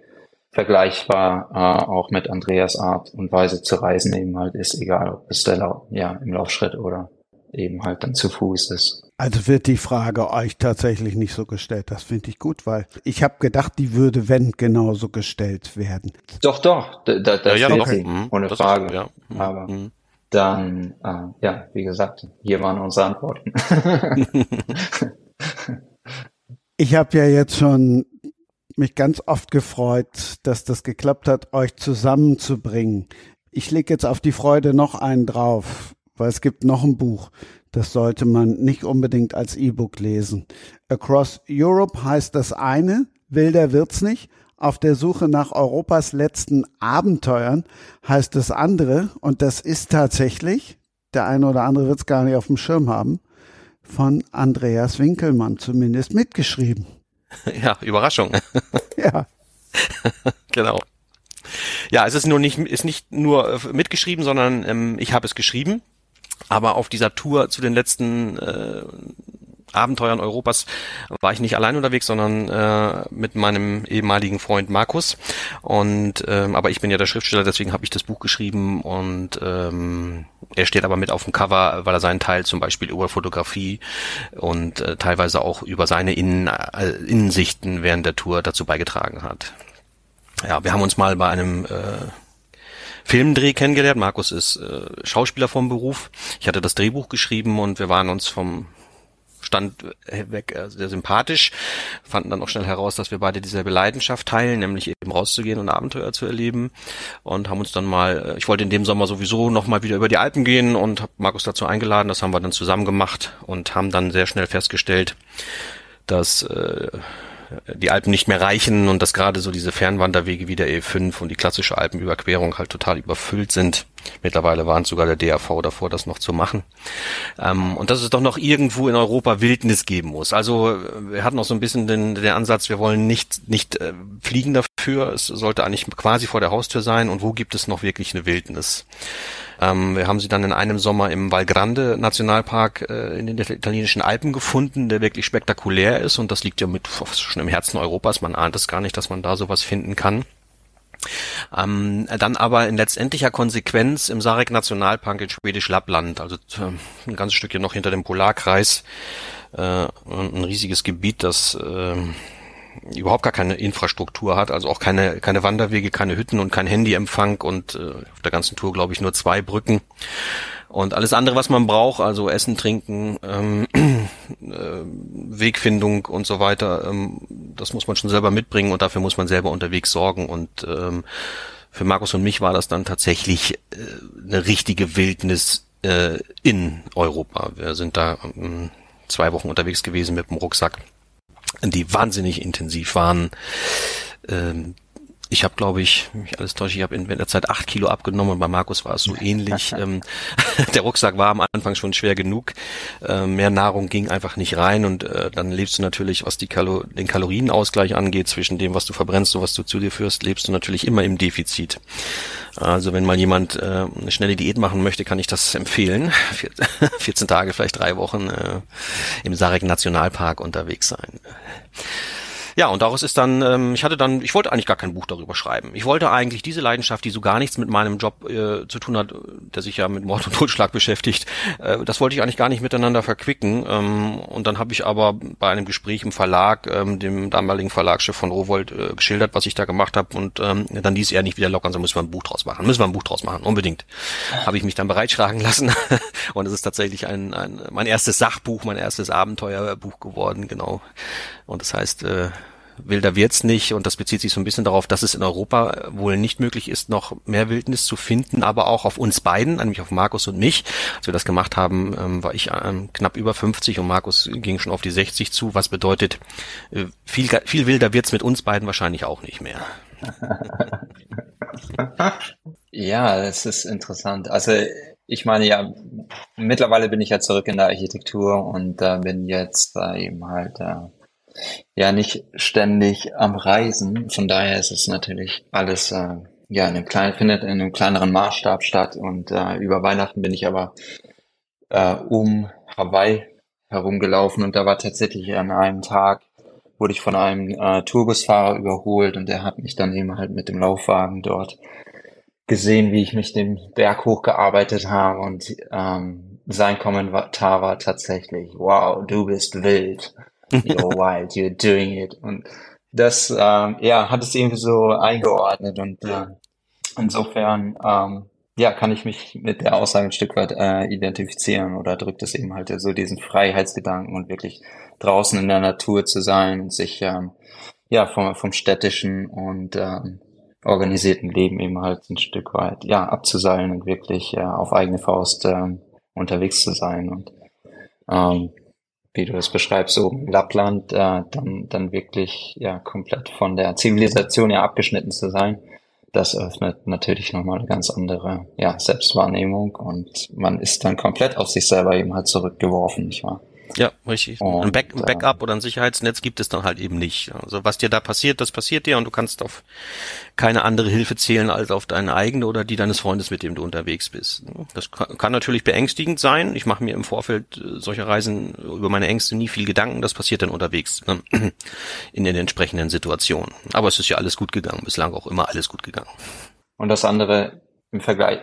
vergleichbar äh, auch mit Andreas Art und Weise zu reisen eben halt ist, egal ob es der Lau ja, im Laufschritt oder eben halt dann zu Fuß ist. Also wird die Frage euch tatsächlich nicht so gestellt. Das finde ich gut, weil ich habe gedacht, die würde, wenn, genauso gestellt werden. Doch, doch, da, da, das ja, ja, sie, mhm. ohne Das Frage. Ist, ja. Mhm. Aber Mhm. dann, äh, ja, wie gesagt, hier waren unsere Antworten. Ich habe ja jetzt schon mich ganz oft gefreut, dass das geklappt hat, euch zusammenzubringen. Ich lege jetzt auf die Freude noch einen drauf, weil es gibt noch ein Buch, das sollte man nicht unbedingt als E-Book lesen. Across Europe heißt das eine, wilder wird's nicht. Auf der Suche nach Europas letzten Abenteuern heißt das andere, und das ist tatsächlich, der eine oder andere wird's gar nicht auf dem Schirm haben, von Andreas Winkelmann zumindest mitgeschrieben. Ja, Überraschung. Ja. genau. Ja, es ist nur nicht, ist nicht nur äh, mitgeschrieben, sondern ähm, ich habe es geschrieben. Aber auf dieser Tour zu den letzten äh, Abenteuern Europas war ich nicht allein unterwegs, sondern äh, mit meinem ehemaligen Freund Markus. Und ähm, aber ich bin ja der Schriftsteller, deswegen habe ich das Buch geschrieben und ähm, er steht aber mit auf dem Cover, weil er seinen Teil zum Beispiel über Fotografie und äh, teilweise auch über seine Innen, äh, Innensichten während der Tour dazu beigetragen hat. Ja, wir haben uns mal bei einem äh, Filmdreh kennengelernt. Markus ist äh, Schauspieler vom Beruf. Ich hatte das Drehbuch geschrieben und wir waren uns vom Stand weg äh, sehr sympathisch, fanden dann auch schnell heraus, dass wir beide dieselbe Leidenschaft teilen, nämlich eben rauszugehen und Abenteuer zu erleben und haben uns dann mal, äh, ich wollte in dem Sommer sowieso noch mal wieder über die Alpen gehen und habe Markus dazu eingeladen, das haben wir dann zusammen gemacht und haben dann sehr schnell festgestellt, dass äh, die Alpen nicht mehr reichen und dass gerade so diese Fernwanderwege wie der E5 und die klassische Alpenüberquerung halt total überfüllt sind. Mittlerweile waren sogar der DRV davor, das noch zu machen. Ähm, und dass es doch noch irgendwo in Europa Wildnis geben muss. Also wir hatten auch so ein bisschen den, den Ansatz, wir wollen nicht, nicht äh, fliegen dafür. Es sollte eigentlich quasi vor der Haustür sein. Und wo gibt es noch wirklich eine Wildnis? Ähm, wir haben sie dann in einem Sommer im Val Grande Nationalpark äh, in den italienischen Alpen gefunden, der wirklich spektakulär ist und das liegt ja mit schon im Herzen Europas. Man ahnt es gar nicht, dass man da sowas finden kann. Ähm, dann aber in letztendlicher Konsequenz im Sarek Nationalpark in Schwedisch Lappland, also äh, ein ganzes Stückchen noch hinter dem Polarkreis, äh, ein riesiges Gebiet, das äh, überhaupt gar keine Infrastruktur hat, also auch keine, keine Wanderwege, keine Hütten und kein Handyempfang und äh, auf der ganzen Tour, glaube ich, nur zwei Brücken. Und alles andere, was man braucht, also Essen, Trinken, ähm, äh, Wegfindung und so weiter, ähm, das muss man schon selber mitbringen und dafür muss man selber unterwegs sorgen. Und ähm, für Markus und mich war das dann tatsächlich äh, eine richtige Wildnis äh, in Europa. Wir sind da ähm, zwei Wochen unterwegs gewesen mit dem Rucksack die wahnsinnig intensiv waren. Ähm, ich habe, glaube ich, mich alles täusche, ich habe in der Zeit acht Kilo abgenommen und bei Markus war es so ähnlich. ähm, der Rucksack war am Anfang schon schwer genug. Ähm, mehr Nahrung ging einfach nicht rein und äh, dann lebst du natürlich, was die Kalo den Kalorienausgleich angeht, zwischen dem, was du verbrennst und was du zu dir führst, lebst du natürlich immer im Defizit. Also wenn mal jemand äh, eine schnelle Diät machen möchte, kann ich das empfehlen. 14 Tage, vielleicht drei Wochen äh, im Sarek Nationalpark unterwegs sein. Ja, und daraus ist dann, ähm, ich hatte dann, ich wollte eigentlich gar kein Buch darüber schreiben. Ich wollte eigentlich diese Leidenschaft, die so gar nichts mit meinem Job äh, zu tun hat, der sich ja mit Mord und Totschlag beschäftigt, äh, das wollte ich eigentlich gar nicht miteinander verquicken. Ähm, und dann habe ich aber bei einem Gespräch im Verlag, ähm, dem damaligen Verlagschef von Rowold, äh, geschildert, was ich da gemacht habe. Und ähm, dann ließ er nicht wieder lockern, so müssen wir ein Buch draus machen. Müssen wir ein Buch draus machen, unbedingt. Habe ich mich dann bereitschlagen lassen. und es ist tatsächlich ein, ein mein erstes Sachbuch, mein erstes Abenteuerbuch geworden, genau. Und das heißt, äh, wilder wird's nicht und das bezieht sich so ein bisschen darauf, dass es in Europa wohl nicht möglich ist, noch mehr Wildnis zu finden, aber auch auf uns beiden, nämlich auf Markus und mich. Als wir das gemacht haben, ähm, war ich ähm, knapp über 50 und Markus ging schon auf die 60 zu, was bedeutet, äh, viel, viel wilder wird's mit uns beiden wahrscheinlich auch nicht mehr. ja, das ist interessant. Also ich meine ja, mittlerweile bin ich ja zurück in der Architektur und äh, bin jetzt äh, eben halt äh, ja nicht ständig am Reisen. Von daher ist es natürlich alles äh, ja in einem kleinen findet in einem kleineren Maßstab statt und äh, über Weihnachten bin ich aber äh, um Hawaii herumgelaufen und da war tatsächlich an einem Tag wurde ich von einem äh, Tourbusfahrer überholt und der hat mich dann eben halt mit dem Laufwagen dort gesehen, wie ich mich den Berg hochgearbeitet habe und ähm, sein Kommentar war tatsächlich, wow, du bist wild. You're wild, you're doing it. Und das, ähm, ja, hat es irgendwie so eingeordnet und äh, insofern, ähm, ja, kann ich mich mit der Aussage ein Stück weit äh, identifizieren oder drückt es eben halt so diesen Freiheitsgedanken und wirklich draußen in der Natur zu sein und sich ähm, ja vom, vom städtischen und ähm, organisierten Leben eben halt ein Stück weit ja abzuseilen und wirklich äh, auf eigene Faust ähm, unterwegs zu sein und ähm, wie du es beschreibst, so in Lappland, äh, dann, dann wirklich ja komplett von der Zivilisation ja abgeschnitten zu sein das öffnet natürlich nochmal eine ganz andere ja, Selbstwahrnehmung und man ist dann komplett auf sich selber eben halt zurückgeworfen, nicht wahr? Ja, richtig. Und, ein, Back, ein Backup oder ein Sicherheitsnetz gibt es dann halt eben nicht. Also was dir da passiert, das passiert dir und du kannst auf keine andere Hilfe zählen als auf deine eigene oder die deines Freundes, mit dem du unterwegs bist. Das kann natürlich beängstigend sein. Ich mache mir im Vorfeld äh, solcher Reisen über meine Ängste nie viel Gedanken. Das passiert dann unterwegs ne? in den entsprechenden Situationen. Aber es ist ja alles gut gegangen. Bislang auch immer alles gut gegangen. Und das andere im Vergleich,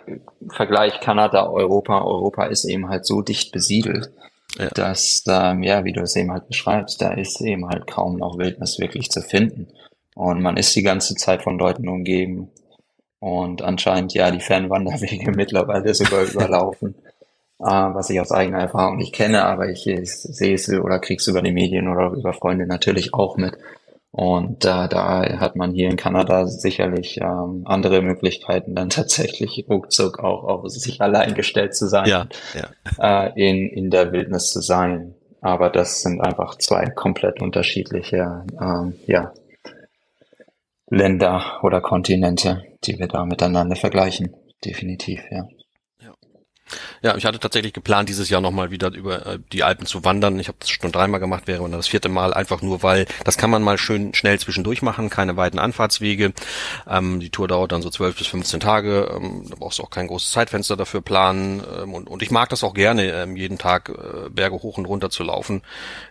Vergleich Kanada, Europa. Europa ist eben halt so dicht besiedelt ja. dass, ähm, ja, wie du es eben halt beschreibst, da ist eben halt kaum noch Wildnis wirklich zu finden. Und man ist die ganze Zeit von Leuten umgeben und anscheinend ja die Fernwanderwege mittlerweile sogar überlaufen, äh, was ich aus eigener Erfahrung nicht kenne, aber ich, ich sehe es oder krieg's über die Medien oder über Freunde natürlich auch mit. Und äh, da hat man hier in Kanada sicherlich ähm, andere Möglichkeiten, dann tatsächlich ruckzuck auch auf sich allein gestellt zu sein, ja, ja. Äh, in, in der Wildnis zu sein. Aber das sind einfach zwei komplett unterschiedliche ähm, ja, Länder oder Kontinente, die wir da miteinander vergleichen. Definitiv, ja. Ja, ich hatte tatsächlich geplant, dieses Jahr nochmal wieder über äh, die Alpen zu wandern. Ich habe das schon dreimal gemacht, wäre das vierte Mal, einfach nur, weil das kann man mal schön schnell zwischendurch machen, keine weiten Anfahrtswege. Ähm, die Tour dauert dann so zwölf bis 15 Tage, ähm, da brauchst du auch kein großes Zeitfenster dafür planen. Ähm, und, und ich mag das auch gerne, ähm, jeden Tag äh, Berge hoch und runter zu laufen.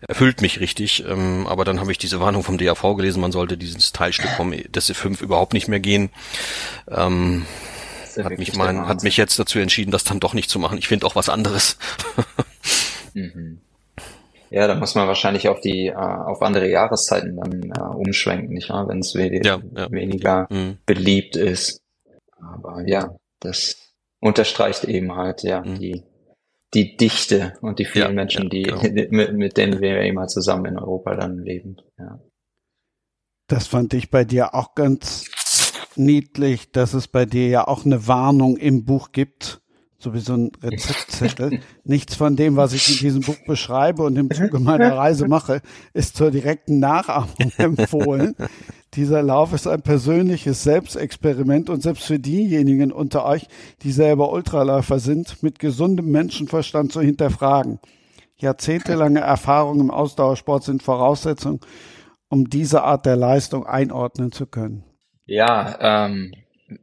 Erfüllt mich richtig, ähm, aber dann habe ich diese Warnung vom DAV gelesen, man sollte dieses Teilstück vom DC5 überhaupt nicht mehr gehen. Ähm, hat mich mein, hat mich jetzt dazu entschieden, das dann doch nicht zu machen. Ich finde auch was anderes. mhm. Ja, da muss man wahrscheinlich auf die äh, auf andere Jahreszeiten dann äh, umschwenken, nicht wahr? Wenn es we ja, ja. weniger mhm. beliebt ist. Aber ja, das unterstreicht eben halt ja mhm. die die Dichte und die vielen ja, Menschen, die genau. mit, mit denen wir immer zusammen in Europa dann leben. Ja. Das fand ich bei dir auch ganz niedlich, dass es bei dir ja auch eine Warnung im Buch gibt, so wie so ein Rezeptzettel. Nichts von dem, was ich in diesem Buch beschreibe und im Zuge meiner Reise mache, ist zur direkten Nachahmung empfohlen. Dieser Lauf ist ein persönliches Selbstexperiment und selbst für diejenigen unter euch, die selber Ultraläufer sind, mit gesundem Menschenverstand zu hinterfragen. Jahrzehntelange Erfahrung im Ausdauersport sind Voraussetzung, um diese Art der Leistung einordnen zu können. Ja, ähm,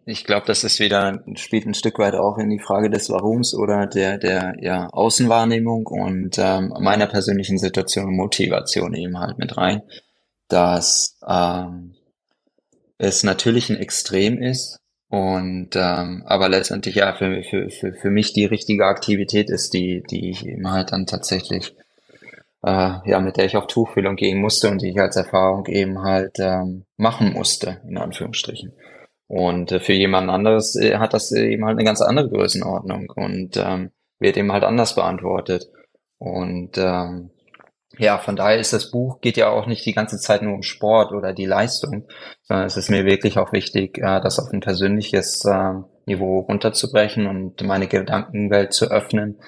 ich glaube, das ist wieder, spielt ein Stück weit auch in die Frage des Warums oder der, der ja, Außenwahrnehmung und ähm, meiner persönlichen Situation und Motivation eben halt mit rein, dass ähm, es natürlich ein Extrem ist und ähm, aber letztendlich ja für, für, für, mich die richtige Aktivität ist, die, die ich eben halt dann tatsächlich äh, ja, mit der ich auf Tuchfühlung gehen musste und die ich als Erfahrung eben halt ähm, machen musste, in Anführungsstrichen. Und äh, für jemand anderes äh, hat das eben halt eine ganz andere Größenordnung und ähm, wird eben halt anders beantwortet. Und ähm, ja, von daher ist das Buch, geht ja auch nicht die ganze Zeit nur um Sport oder die Leistung, sondern es ist mir wirklich auch wichtig, äh, das auf ein persönliches äh, Niveau runterzubrechen und meine Gedankenwelt zu öffnen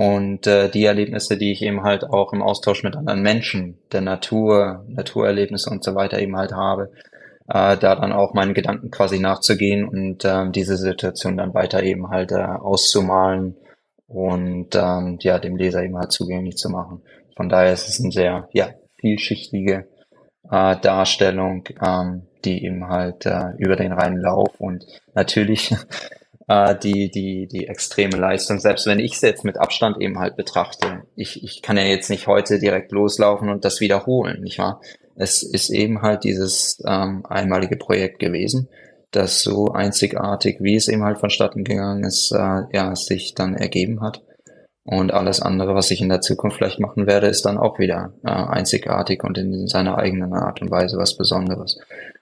und äh, die Erlebnisse, die ich eben halt auch im Austausch mit anderen Menschen, der Natur, Naturerlebnisse und so weiter eben halt habe, äh, da dann auch meinen Gedanken quasi nachzugehen und äh, diese Situation dann weiter eben halt äh, auszumalen und ähm, ja dem Leser eben halt zugänglich zu machen. Von daher ist es eine sehr ja vielschichtige äh, Darstellung, ähm, die eben halt äh, über den reinen Lauf und natürlich äh, die, die, die extreme Leistung. Selbst wenn ich es jetzt mit Abstand eben halt betrachte, ich, ich kann ja jetzt nicht heute direkt loslaufen und das wiederholen, nicht wahr? es ist eben halt dieses ähm, einmalige Projekt gewesen, das so einzigartig, wie es eben halt vonstatten gegangen ist, äh, ja, sich dann ergeben hat. Und alles andere, was ich in der Zukunft vielleicht machen werde, ist dann auch wieder äh, einzigartig und in seiner eigenen Art und Weise was Besonderes.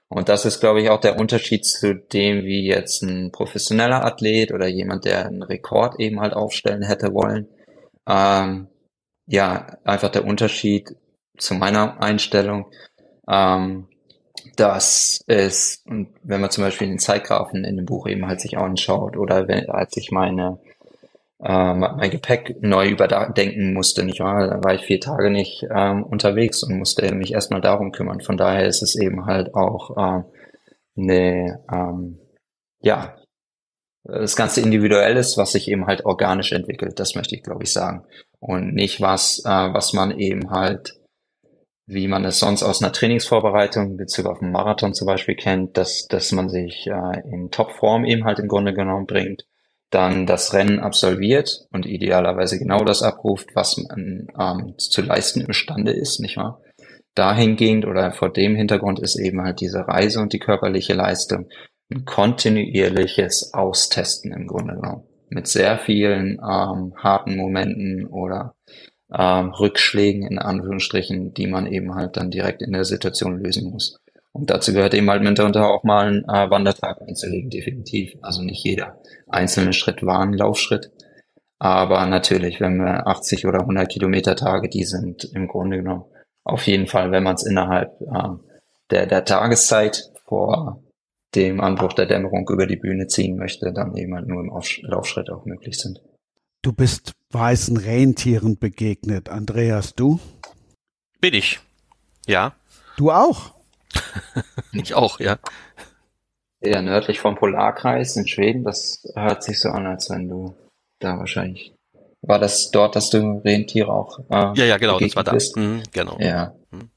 Und das ist, glaube ich, auch der Unterschied zu dem, wie jetzt ein professioneller Athlet oder jemand, der einen Rekord eben halt aufstellen hätte wollen. Ähm, ja, einfach der Unterschied zu meiner Einstellung, ähm, dass es, und wenn man zum Beispiel den Zeitgrafen in dem Buch eben halt sich anschaut oder wenn, als ich meine ähm, mein Gepäck neu überdenken musste, nicht wahr? Da war ich vier Tage nicht ähm, unterwegs und musste mich erstmal darum kümmern. Von daher ist es eben halt auch äh, eine, ähm, ja, das ganze Individuelles, was sich eben halt organisch entwickelt, das möchte ich, glaube ich, sagen. Und nicht was, äh, was man eben halt, wie man es sonst aus einer Trainingsvorbereitung Bezug auf einen Marathon zum Beispiel kennt, dass, dass man sich äh, in Topform eben halt im Grunde genommen bringt dann das Rennen absolviert und idealerweise genau das abruft, was man ähm, zu leisten imstande ist, nicht wahr? Dahingehend oder vor dem Hintergrund ist eben halt diese Reise und die körperliche Leistung ein kontinuierliches Austesten im Grunde genommen. Mit sehr vielen ähm, harten Momenten oder ähm, Rückschlägen in Anführungsstrichen, die man eben halt dann direkt in der Situation lösen muss. Und dazu gehört eben halt mitunter auch mal ein äh, Wandertag einzulegen, definitiv. Also nicht jeder einzelne Schritt war ein Laufschritt. Aber natürlich, wenn wir 80 oder 100 Kilometer Tage, die sind im Grunde genommen auf jeden Fall, wenn man es innerhalb äh, der, der Tageszeit vor dem Anbruch der Dämmerung über die Bühne ziehen möchte, dann eben halt nur im Laufschritt auch möglich sind. Du bist weißen Rentieren begegnet, Andreas, du? Bin ich. Ja. Du auch? ich auch, ja. Ja, nördlich vom Polarkreis in Schweden, das hört sich so an, als wenn du da wahrscheinlich. War das dort, dass du Rentiere auch? Äh, ja, ja, genau, das war da. Mhm, genau. Ja. Mhm.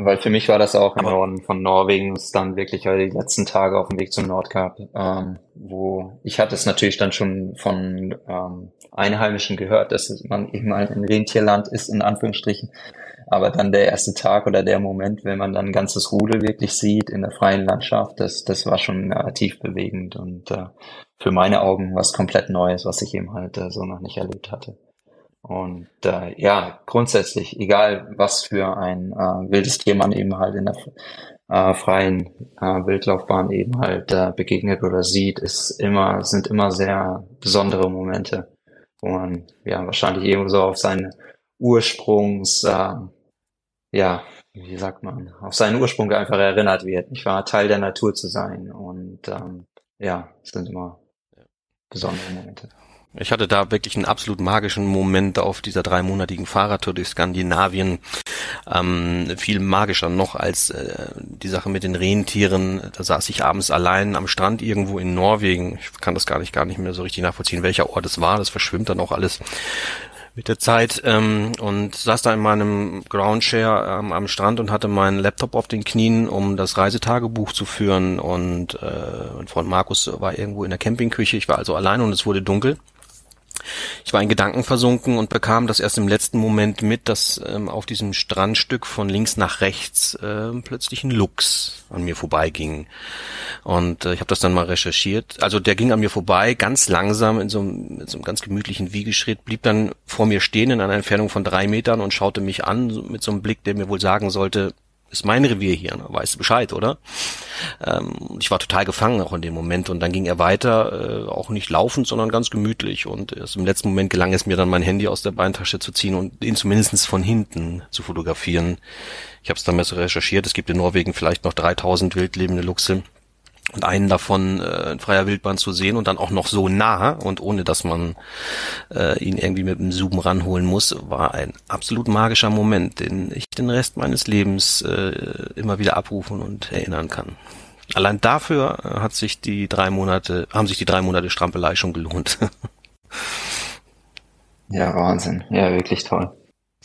Weil für mich war das auch im Aber Norden von Norwegen, es dann wirklich die letzten Tage auf dem Weg zum Nordkap, ähm, wo ich hatte es natürlich dann schon von ähm, Einheimischen gehört, dass man eben ein Rentierland ist, in Anführungsstrichen. Aber dann der erste Tag oder der Moment, wenn man dann ein ganzes Rudel wirklich sieht in der freien Landschaft, das, das war schon narrativ bewegend und äh, für meine Augen was komplett Neues, was ich eben halt äh, so noch nicht erlebt hatte. Und äh, ja, grundsätzlich, egal was für ein äh, wildes Tier man eben halt in der äh, freien äh, Wildlaufbahn eben halt äh, begegnet oder sieht, ist immer, sind immer sehr besondere Momente, wo man ja wahrscheinlich eben so auf seine Ursprungs, äh, ja, wie sagt man, auf seinen Ursprung einfach erinnert wird, nicht wahr, Teil der Natur zu sein. Und ähm, ja, es sind immer besondere Momente. Ich hatte da wirklich einen absolut magischen Moment auf dieser dreimonatigen Fahrradtour durch Skandinavien. Ähm, viel magischer noch als äh, die Sache mit den Rentieren. Da saß ich abends allein am Strand irgendwo in Norwegen. Ich kann das gar nicht, gar nicht mehr so richtig nachvollziehen, welcher Ort es war. Das verschwimmt dann auch alles mit der Zeit ähm, und saß da in meinem Groundshare ähm, am Strand und hatte meinen Laptop auf den Knien, um das Reisetagebuch zu führen und äh, mein Freund Markus war irgendwo in der Campingküche. Ich war also allein und es wurde dunkel. Ich war in Gedanken versunken und bekam das erst im letzten Moment mit, dass ähm, auf diesem Strandstück von links nach rechts äh, plötzlich ein Luchs an mir vorbeiging. Und äh, ich habe das dann mal recherchiert. Also der ging an mir vorbei, ganz langsam in so, einem, in so einem ganz gemütlichen Wiegeschritt, blieb dann vor mir stehen in einer Entfernung von drei Metern und schaute mich an mit so einem Blick, der mir wohl sagen sollte, ist mein Revier hier, ne? weißt du Bescheid, oder? Ähm, ich war total gefangen auch in dem Moment und dann ging er weiter, äh, auch nicht laufend, sondern ganz gemütlich und erst im letzten Moment gelang es mir dann mein Handy aus der Beintasche zu ziehen und ihn zumindest von hinten zu fotografieren. Ich habe es damals recherchiert, es gibt in Norwegen vielleicht noch 3000 wildlebende Luchse und einen davon äh, in freier Wildbahn zu sehen und dann auch noch so nah und ohne dass man äh, ihn irgendwie mit dem Zoom ranholen muss, war ein absolut magischer Moment, den ich den Rest meines Lebens äh, immer wieder abrufen und erinnern kann. Allein dafür hat sich die drei Monate, haben sich die drei Monate Strampelei schon gelohnt. ja, Wahnsinn. Ja, wirklich toll.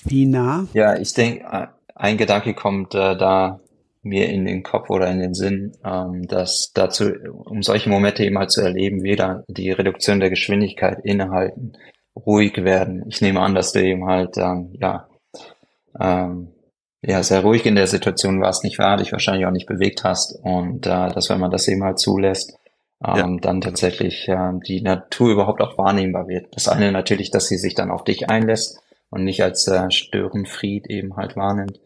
Wie nah? Ja, ich denke, ein Gedanke kommt äh, da mir in den Kopf oder in den Sinn, ähm, dass dazu, um solche Momente eben halt zu erleben, wieder die Reduktion der Geschwindigkeit innehalten, ruhig werden. Ich nehme an, dass du eben halt, ähm, ja, ähm, ja, sehr ruhig in der Situation warst, nicht wahr, dich wahrscheinlich auch nicht bewegt hast und äh, dass wenn man das eben halt zulässt, ähm, ja. dann tatsächlich äh, die Natur überhaupt auch wahrnehmbar wird. Das eine natürlich, dass sie sich dann auf dich einlässt und nicht als äh, Störenfried eben halt wahrnimmt.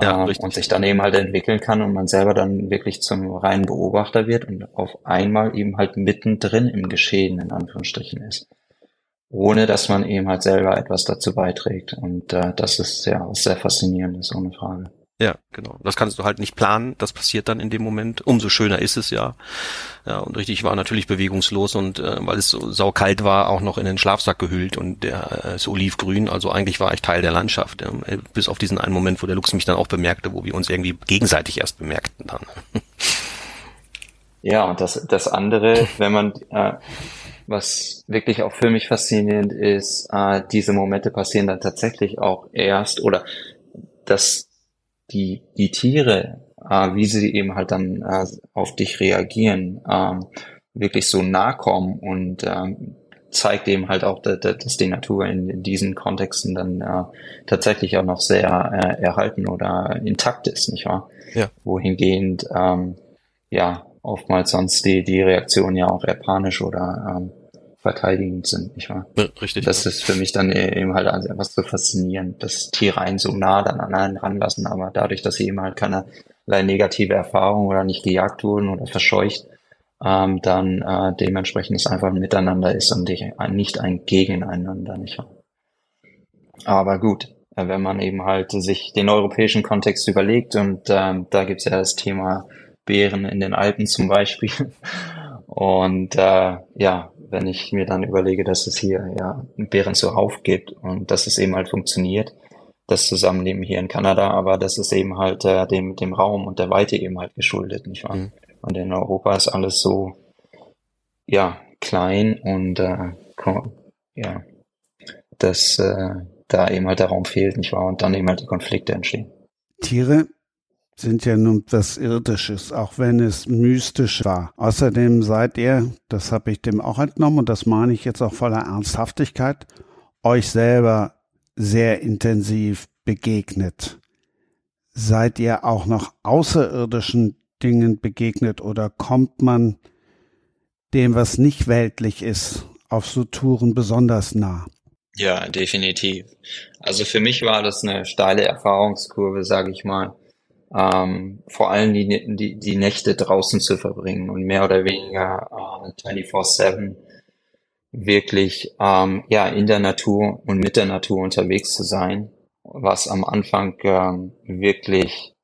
Ja, äh, und sich dann eben halt entwickeln kann und man selber dann wirklich zum reinen Beobachter wird und auf einmal eben halt mittendrin im Geschehen in Anführungsstrichen ist ohne dass man eben halt selber etwas dazu beiträgt. Und äh, das ist ja was sehr faszinierendes, ohne Frage. Ja, genau. Das kannst du halt nicht planen. Das passiert dann in dem Moment. Umso schöner ist es ja. Ja, und richtig war natürlich bewegungslos und äh, weil es so saukalt war, auch noch in den Schlafsack gehüllt und der äh, ist olivgrün. Also eigentlich war ich Teil der Landschaft. Ja, bis auf diesen einen Moment, wo der Luchs mich dann auch bemerkte, wo wir uns irgendwie gegenseitig erst bemerkten dann. Ja, und das, das andere, wenn man äh, was wirklich auch für mich faszinierend ist, äh, diese Momente passieren dann tatsächlich auch erst oder dass die, die Tiere, äh, wie sie eben halt dann äh, auf dich reagieren, äh, wirklich so nah kommen und äh, zeigt eben halt auch, dass, dass die Natur in, in diesen Kontexten dann äh, tatsächlich auch noch sehr äh, erhalten oder intakt ist, nicht wahr? Ja. Wohingehend ähm, ja oftmals sonst die, die Reaktionen ja auch eher panisch oder ähm, verteidigend sind, nicht wahr? Ja, richtig. Das ja. ist für mich dann eben halt einfach so faszinierend, dass Tiere einen so nah dann an einen ranlassen, aber dadurch, dass sie eben halt keinerlei negative Erfahrung oder nicht gejagt wurden oder verscheucht, ähm, dann äh, dementsprechend es einfach ein Miteinander ist und nicht ein Gegeneinander, nicht wahr? Aber gut, äh, wenn man eben halt sich den europäischen Kontext überlegt und ähm, da gibt's ja das Thema Bären in den Alpen zum Beispiel. Und äh, ja, wenn ich mir dann überlege, dass es hier ja Bären zuhauf gibt und dass es eben halt funktioniert, das Zusammenleben hier in Kanada, aber das ist eben halt äh, dem, dem Raum und der Weite eben halt geschuldet, nicht wahr? Mhm. Und in Europa ist alles so, ja, klein und äh, ja, dass äh, da eben halt der Raum fehlt, nicht wahr? Und dann eben halt die Konflikte entstehen. Tiere sind ja nun was Irdisches, auch wenn es mystisch war. Außerdem seid ihr, das habe ich dem auch entnommen und das meine ich jetzt auch voller Ernsthaftigkeit, euch selber sehr intensiv begegnet. Seid ihr auch noch außerirdischen Dingen begegnet oder kommt man dem, was nicht weltlich ist, auf so Touren besonders nah? Ja, definitiv. Also für mich war das eine steile Erfahrungskurve, sage ich mal ähm, vor allem die, die, die Nächte draußen zu verbringen und mehr oder weniger äh, 24-7 wirklich ähm, ja in der Natur und mit der Natur unterwegs zu sein, was am Anfang ähm, wirklich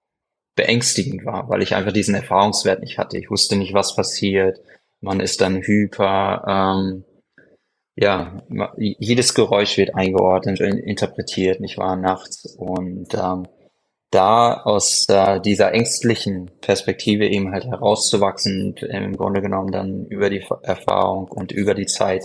beängstigend war, weil ich einfach diesen Erfahrungswert nicht hatte. Ich wusste nicht, was passiert. Man ist dann hyper, ähm, ja, jedes Geräusch wird eingeordnet und interpretiert, nicht wahr, nachts. Und ähm, da aus äh, dieser ängstlichen Perspektive eben halt herauszuwachsen und im Grunde genommen dann über die Erfahrung und über die Zeit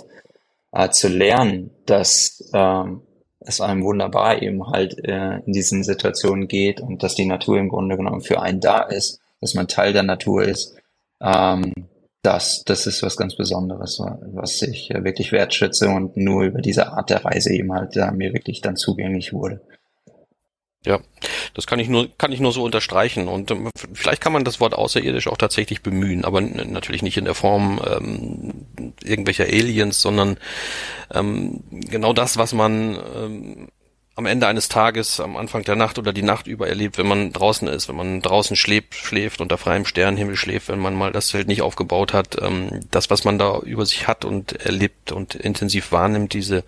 äh, zu lernen, dass ähm, es einem wunderbar eben halt äh, in diesen Situationen geht und dass die Natur im Grunde genommen für einen da ist, dass man Teil der Natur ist. Ähm, das, das ist was ganz Besonderes, was ich wirklich wertschätze und nur über diese Art der Reise eben halt äh, mir wirklich dann zugänglich wurde. Ja, das kann ich nur kann ich nur so unterstreichen und ähm, vielleicht kann man das Wort außerirdisch auch tatsächlich bemühen, aber natürlich nicht in der Form ähm, irgendwelcher Aliens, sondern ähm, genau das, was man ähm, am Ende eines Tages, am Anfang der Nacht oder die Nacht über erlebt, wenn man draußen ist, wenn man draußen schläft, schläft, unter freiem Sternenhimmel schläft, wenn man mal das Zelt nicht aufgebaut hat, ähm, das, was man da über sich hat und erlebt und intensiv wahrnimmt, diese,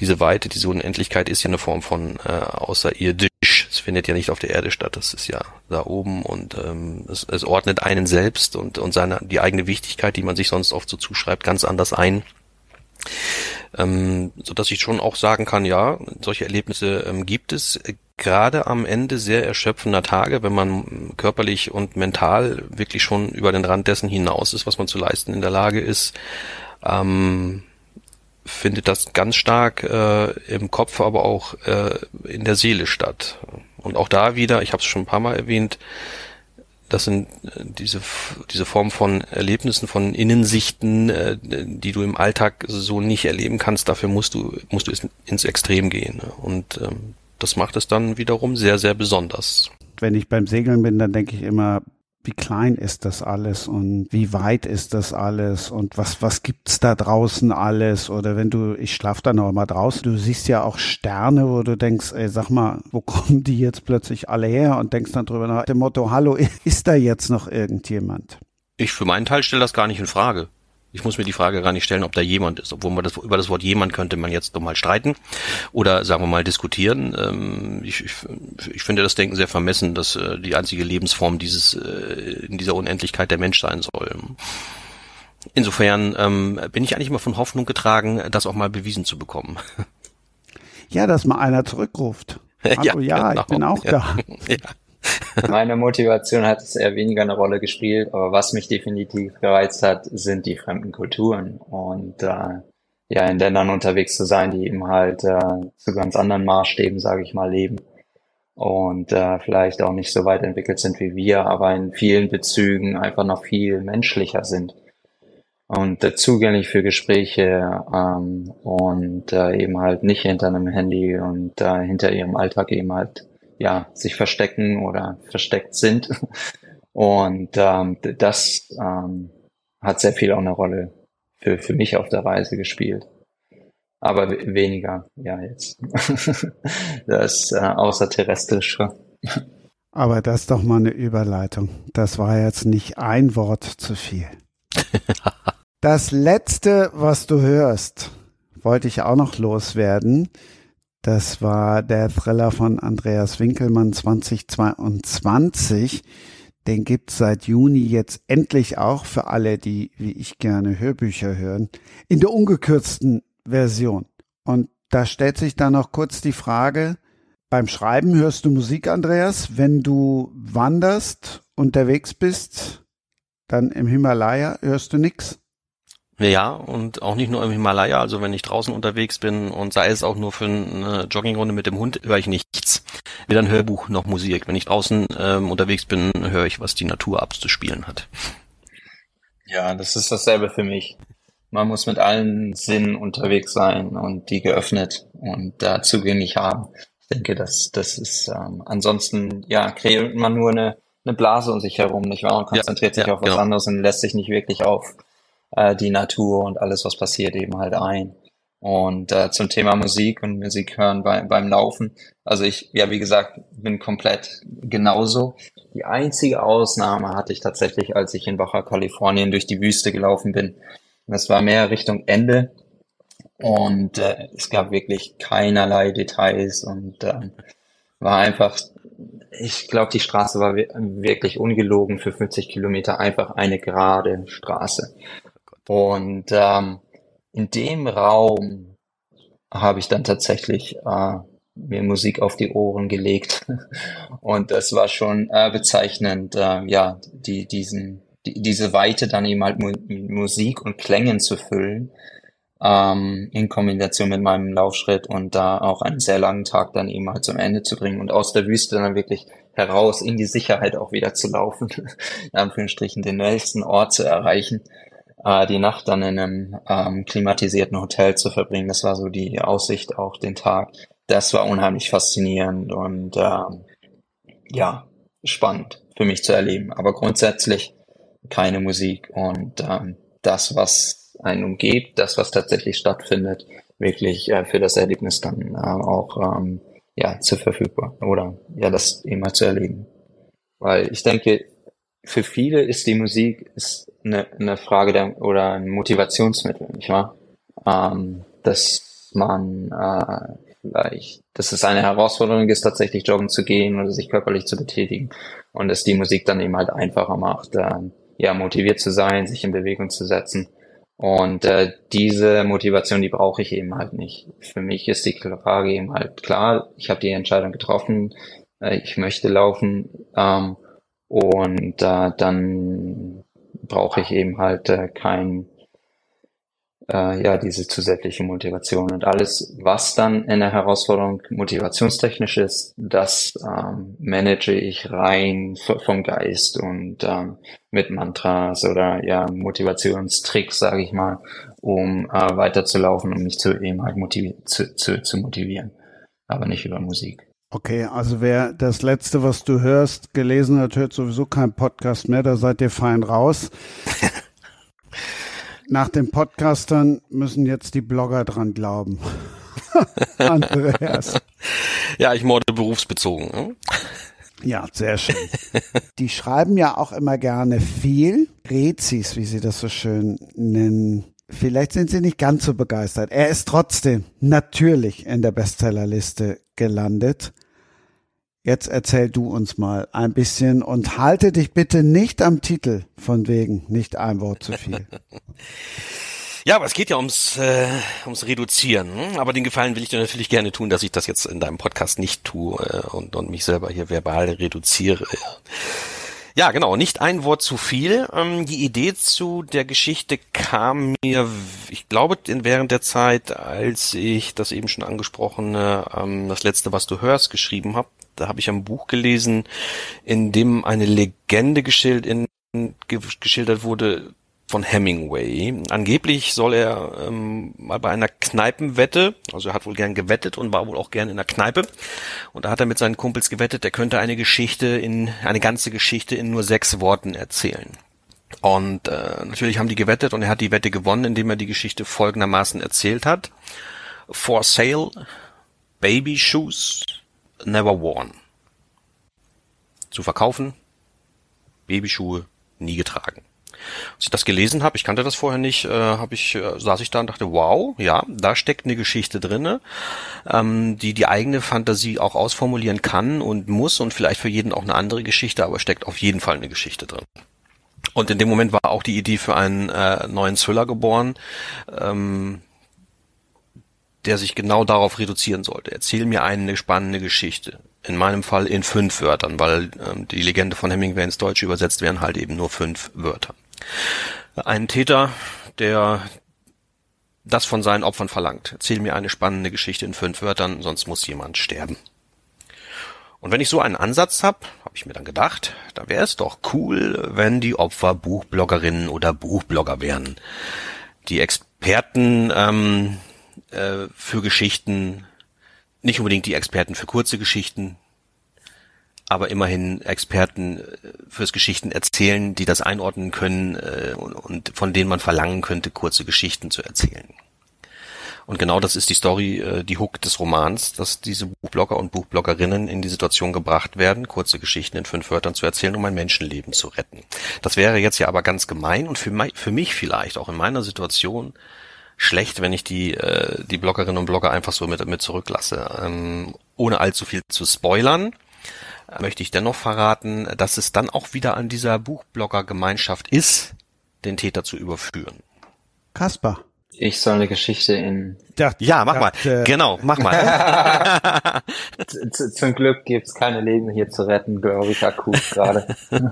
diese Weite, diese Unendlichkeit ist ja eine Form von äh, außerirdisch. Es findet ja nicht auf der Erde statt, das ist ja da oben und ähm, es, es ordnet einen selbst und, und seine, die eigene Wichtigkeit, die man sich sonst oft so zuschreibt, ganz anders ein ähm, so dass ich schon auch sagen kann, ja, solche Erlebnisse ähm, gibt es gerade am Ende sehr erschöpfender Tage, wenn man körperlich und mental wirklich schon über den Rand dessen hinaus ist, was man zu leisten in der Lage ist, ähm, findet das ganz stark äh, im Kopf, aber auch äh, in der Seele statt. Und auch da wieder, ich habe es schon ein paar Mal erwähnt, das sind äh, diese, diese Form von Erlebnissen, von Innensichten, äh, die du im Alltag so nicht erleben kannst. Dafür musst du, musst du ins Extrem gehen. Ne? Und ähm, das macht es dann wiederum sehr, sehr besonders. Wenn ich beim Segeln bin, dann denke ich immer, wie klein ist das alles und wie weit ist das alles und was, was gibt's da draußen alles? Oder wenn du, ich schlaf dann auch mal draußen, du siehst ja auch Sterne, wo du denkst, ey, sag mal, wo kommen die jetzt plötzlich alle her? Und denkst dann drüber nach dem Motto, hallo, ist da jetzt noch irgendjemand? Ich für meinen Teil stelle das gar nicht in Frage. Ich muss mir die Frage gar nicht stellen, ob da jemand ist. Obwohl man das über das Wort jemand könnte man jetzt doch mal streiten oder sagen wir mal diskutieren. Ähm, ich, ich, ich finde das Denken sehr vermessen, dass äh, die einzige Lebensform dieses äh, in dieser Unendlichkeit der Mensch sein soll. Insofern ähm, bin ich eigentlich immer von Hoffnung getragen, das auch mal bewiesen zu bekommen. Ja, dass mal einer zurückruft. Hallo, ja, ja genau. ich bin auch ja. da. Ja. Meine Motivation hat es eher weniger eine Rolle gespielt, aber was mich definitiv gereizt hat, sind die fremden Kulturen und äh, ja in Ländern unterwegs zu sein, die eben halt äh, zu ganz anderen Maßstäben, sage ich mal, leben und äh, vielleicht auch nicht so weit entwickelt sind wie wir, aber in vielen Bezügen einfach noch viel menschlicher sind und äh, zugänglich für Gespräche ähm, und äh, eben halt nicht hinter einem Handy und äh, hinter ihrem Alltag eben halt ja, sich verstecken oder versteckt sind. Und ähm, das ähm, hat sehr viel auch eine Rolle für, für mich auf der Reise gespielt. Aber weniger, ja, jetzt. das äh, außerterrestrische. Aber das ist doch mal eine Überleitung. Das war jetzt nicht ein Wort zu viel. Das letzte, was du hörst, wollte ich auch noch loswerden. Das war der Thriller von Andreas Winkelmann 2022. Den gibt's seit Juni jetzt endlich auch für alle, die wie ich gerne Hörbücher hören, in der ungekürzten Version. Und da stellt sich dann noch kurz die Frage, beim Schreiben hörst du Musik, Andreas? Wenn du wanderst, unterwegs bist, dann im Himalaya hörst du nix? Ja, und auch nicht nur im Himalaya, also wenn ich draußen unterwegs bin und sei es auch nur für eine Joggingrunde mit dem Hund, höre ich nichts. Weder ein Hörbuch noch Musik. Wenn ich draußen ähm, unterwegs bin, höre ich, was die Natur abzuspielen hat. Ja, das ist dasselbe für mich. Man muss mit allen Sinnen unterwegs sein und die geöffnet und da zugänglich haben. Ich denke, das, das ist ähm, ansonsten, ja, kreiert man nur eine, eine Blase um sich herum, nicht wahr? Und konzentriert ja, sich ja, auf was genau. anderes und lässt sich nicht wirklich auf äh, die Natur und alles, was passiert, eben halt ein. Und äh, zum Thema Musik und Musik hören bei, beim Laufen. Also ich, ja, wie gesagt, bin komplett genauso. Die einzige Ausnahme hatte ich tatsächlich, als ich in Baja Kalifornien durch die Wüste gelaufen bin. Das war mehr Richtung Ende. Und äh, es gab wirklich keinerlei Details und äh, war einfach, ich glaube, die Straße war wirklich ungelogen für 50 Kilometer einfach eine gerade Straße. Und ähm, in dem Raum habe ich dann tatsächlich äh, mir Musik auf die Ohren gelegt. Und das war schon äh, bezeichnend, äh, ja, die, diesen, die, diese Weite dann eben halt mit Musik und Klängen zu füllen, ähm, in Kombination mit meinem Laufschritt und da auch einen sehr langen Tag dann eben halt zum Ende zu bringen und aus der Wüste dann wirklich heraus in die Sicherheit auch wieder zu laufen, in Anführungsstrichen den nächsten Ort zu erreichen äh, die Nacht dann in einem ähm, klimatisierten Hotel zu verbringen. Das war so die Aussicht auch den Tag. Das war unheimlich faszinierend und ähm, ja, spannend für mich zu erleben. Aber grundsätzlich keine Musik und ähm, das, was einen umgebt, das, was tatsächlich stattfindet, wirklich äh, für das Erlebnis dann äh, auch ähm, ja, zu verfügbar oder ja, das immer zu erleben. Weil ich denke, für viele ist die Musik ist eine, eine Frage der, oder ein Motivationsmittel, nicht wahr? Ähm, dass man äh, vielleicht, dass es eine Herausforderung ist, tatsächlich joggen zu gehen oder sich körperlich zu betätigen und dass die Musik dann eben halt einfacher macht, äh, ja, motiviert zu sein, sich in Bewegung zu setzen. Und äh, diese Motivation, die brauche ich eben halt nicht. Für mich ist die Frage eben halt klar, ich habe die Entscheidung getroffen, äh, ich möchte laufen ähm, und äh, dann brauche ich eben halt äh, kein, äh, ja, diese zusätzliche Motivation. Und alles, was dann in der Herausforderung motivationstechnisch ist, das ähm, manage ich rein vom Geist und ähm, mit Mantras oder ja, Motivationstricks, sage ich mal, um äh, weiterzulaufen, um mich zu eben halt motivi zu, zu, zu motivieren. Aber nicht über Musik. Okay, also wer das letzte, was du hörst, gelesen hat, hört sowieso keinen Podcast mehr, da seid ihr fein raus. Nach den Podcastern müssen jetzt die Blogger dran glauben. Andreas. Ja, ich morde berufsbezogen. Hm? Ja, sehr schön. Die schreiben ja auch immer gerne viel. Rezis, wie sie das so schön nennen. Vielleicht sind sie nicht ganz so begeistert. Er ist trotzdem natürlich in der Bestsellerliste gelandet. Jetzt erzähl du uns mal ein bisschen und halte dich bitte nicht am Titel von wegen nicht ein Wort zu viel. Ja, aber es geht ja ums, äh, ums Reduzieren. Aber den Gefallen will ich dir natürlich gerne tun, dass ich das jetzt in deinem Podcast nicht tue äh, und, und mich selber hier verbal reduziere. Ja, genau, nicht ein Wort zu viel. Ähm, die Idee zu der Geschichte kam mir, ich glaube, während der Zeit, als ich das eben schon angesprochene, ähm, das letzte, was du hörst, geschrieben habe. Da habe ich ein Buch gelesen, in dem eine Legende geschildert, in, geschildert wurde, von Hemingway. Angeblich soll er ähm, mal bei einer Kneipenwette, also er hat wohl gern gewettet und war wohl auch gern in der Kneipe. Und da hat er mit seinen Kumpels gewettet, er könnte eine Geschichte in, eine ganze Geschichte in nur sechs Worten erzählen. Und äh, natürlich haben die gewettet und er hat die Wette gewonnen, indem er die Geschichte folgendermaßen erzählt hat. For sale, baby shoes, never worn. Zu verkaufen, Babyschuhe nie getragen. Als ich das gelesen habe, ich kannte das vorher nicht, äh, habe ich äh, saß ich da und dachte, wow, ja, da steckt eine Geschichte drinne, ähm, die die eigene Fantasie auch ausformulieren kann und muss und vielleicht für jeden auch eine andere Geschichte, aber steckt auf jeden Fall eine Geschichte drin. Und in dem Moment war auch die Idee für einen äh, neuen Thriller geboren, ähm, der sich genau darauf reduzieren sollte. Erzähl mir eine spannende Geschichte. In meinem Fall in fünf Wörtern, weil ähm, die Legende von Hemingway ins Deutsche übersetzt werden halt eben nur fünf Wörter. Ein Täter, der das von seinen Opfern verlangt. Erzähl mir eine spannende Geschichte in fünf Wörtern, sonst muss jemand sterben. Und wenn ich so einen Ansatz habe, habe ich mir dann gedacht, da wäre es doch cool, wenn die Opfer Buchbloggerinnen oder Buchblogger wären. Die Experten ähm, äh, für Geschichten, nicht unbedingt die Experten für kurze Geschichten, aber immerhin Experten äh, fürs Geschichten erzählen, die das einordnen können äh, und, von denen man verlangen könnte, kurze Geschichten zu erzählen. Und genau das ist die Story, äh, die Hook des Romans, dass diese Buchblogger und Buchbloggerinnen in die Situation gebracht werden, kurze Geschichten in fünf Wörtern zu erzählen, um ein Menschenleben zu retten. Das wäre jetzt ja aber ganz gemein und für, mich, für mich vielleicht auch in meiner Situation schlecht, wenn ich die, äh, die Bloggerinnen und Blogger einfach so mit, mit zurücklasse. Ähm, ohne allzu viel zu spoilern möchte ich dennoch verraten, dass es dann auch wieder an dieser Buchblogger-Gemeinschaft ist, den Täter zu überführen. Kasper. Ich soll eine Geschichte in. ja, mach mal. Äh, genau, mach mal. Zum Glück gibt's keine Leben hier zu retten, glaube ich, akut gerade.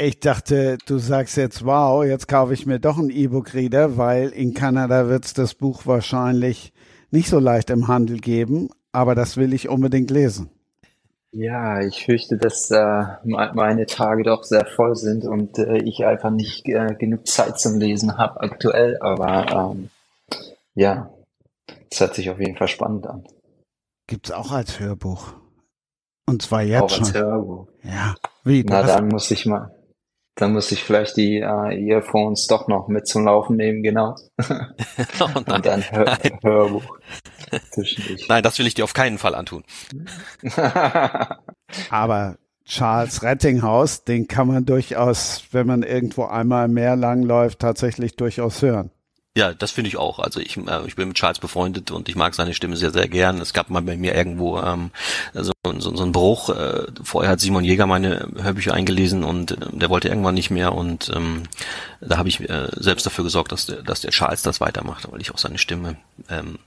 Ich dachte, du sagst jetzt, wow, jetzt kaufe ich mir doch einen E-Book-Reader, weil in Kanada wird's das Buch wahrscheinlich nicht so leicht im Handel geben, aber das will ich unbedingt lesen. Ja, ich fürchte, dass äh, meine Tage doch sehr voll sind und äh, ich einfach nicht äh, genug Zeit zum Lesen habe aktuell, aber ähm, ja, es hört sich auf jeden Fall spannend an. Gibt's auch als Hörbuch. Und zwar jetzt auch schon. Als Hörbuch. Ja. Wie? Na, dann muss ich mal, dann muss ich vielleicht die äh, Earphones doch noch mit zum Laufen nehmen, genau. oh Und dann Hör Hörbuch. Nein, das will ich dir auf keinen Fall antun. Aber Charles Rettinghaus, den kann man durchaus, wenn man irgendwo einmal mehr langläuft, tatsächlich durchaus hören. Ja, das finde ich auch. Also ich, äh, ich bin mit Charles befreundet und ich mag seine Stimme sehr, sehr gern. Es gab mal bei mir irgendwo ähm, so, so, so einen Bruch. Äh, vorher hat Simon Jäger meine Hörbücher eingelesen und äh, der wollte irgendwann nicht mehr und ähm, da habe ich äh, selbst dafür gesorgt, dass der, dass der Charles das weitermacht, weil ich auch seine Stimme ähm,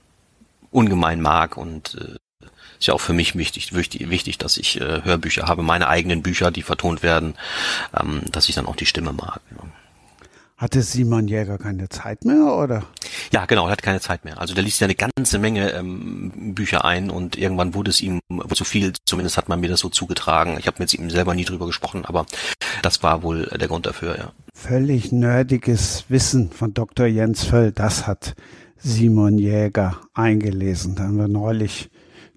ungemein mag und äh, ist ja auch für mich wichtig, wichtig, wichtig dass ich äh, Hörbücher habe, meine eigenen Bücher, die vertont werden, ähm, dass ich dann auch die Stimme mag. Ja. Hatte Simon Jäger keine Zeit mehr, oder? Ja, genau, er hat keine Zeit mehr. Also der liest ja eine ganze Menge ähm, Bücher ein und irgendwann wurde es ihm zu viel, zumindest hat man mir das so zugetragen. Ich habe mit ihm selber nie drüber gesprochen, aber das war wohl der Grund dafür, ja. Völlig nerdiges Wissen von Dr. Jens Völl, das hat Simon Jäger eingelesen. Da haben wir neulich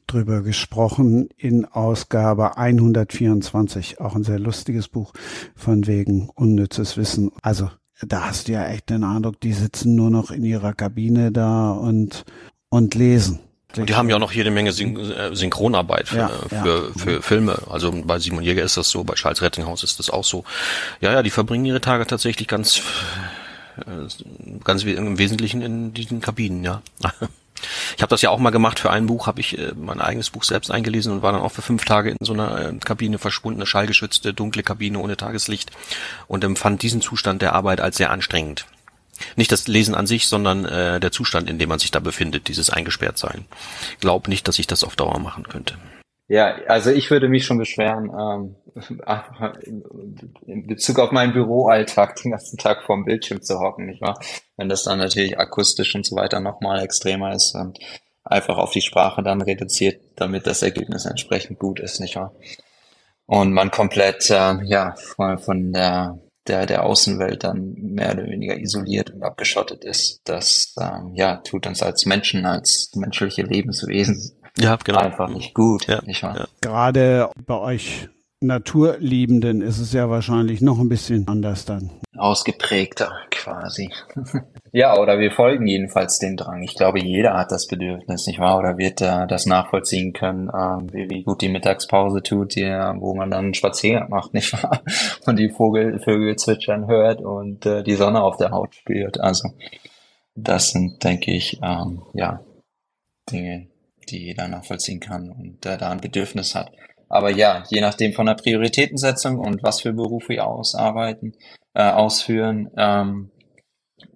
drüber gesprochen in Ausgabe 124. Auch ein sehr lustiges Buch von wegen unnützes Wissen. Also da hast du ja echt den Eindruck, die sitzen nur noch in ihrer Kabine da und, und lesen. Und die haben ja auch noch jede Menge Syn äh, Synchronarbeit für, ja, für, ja. für Filme. Also bei Simon Jäger ist das so, bei Charles Rettinghaus ist das auch so. Ja, ja, die verbringen ihre Tage tatsächlich ganz, äh, ganz im Wesentlichen in diesen Kabinen, ja. Ich habe das ja auch mal gemacht. Für ein Buch habe ich äh, mein eigenes Buch selbst eingelesen und war dann auch für fünf Tage in so einer äh, Kabine verschwundene, schallgeschützte, dunkle Kabine ohne Tageslicht und empfand diesen Zustand der Arbeit als sehr anstrengend. Nicht das Lesen an sich, sondern äh, der Zustand, in dem man sich da befindet, dieses Eingesperrtsein. Glaub nicht, dass ich das auf Dauer machen könnte. Ja, also ich würde mich schon beschweren, ähm, in Bezug auf meinen Büroalltag den ganzen Tag vorm Bildschirm zu hocken, nicht wahr? Wenn das dann natürlich akustisch und so weiter nochmal extremer ist und einfach auf die Sprache dann reduziert, damit das Ergebnis entsprechend gut ist, nicht wahr? Und man komplett, äh, ja, von, der der, der Außenwelt dann mehr oder weniger isoliert und abgeschottet ist. Das ähm, ja, tut uns als Menschen, als menschliche Lebenswesen ja, genau. einfach nicht gut. Ja, nicht wahr? Ja. Gerade bei euch Naturliebenden ist es ja wahrscheinlich noch ein bisschen anders dann. Ausgeprägter quasi. ja, oder wir folgen jedenfalls dem Drang. Ich glaube, jeder hat das Bedürfnis, nicht wahr? Oder wird äh, das nachvollziehen können, äh, wie, wie, gut die Mittagspause tut, die, wo man dann einen Spaziergang macht, nicht wahr? Und die Vogel, Vögel zwitschern hört und äh, die Sonne auf der Haut spürt. Also das sind, denke ich, ähm, ja, Dinge, die jeder nachvollziehen kann und der da ein Bedürfnis hat. Aber ja, je nachdem von der Prioritätensetzung und was für Berufe wir ausarbeiten, äh, ausführen, ähm,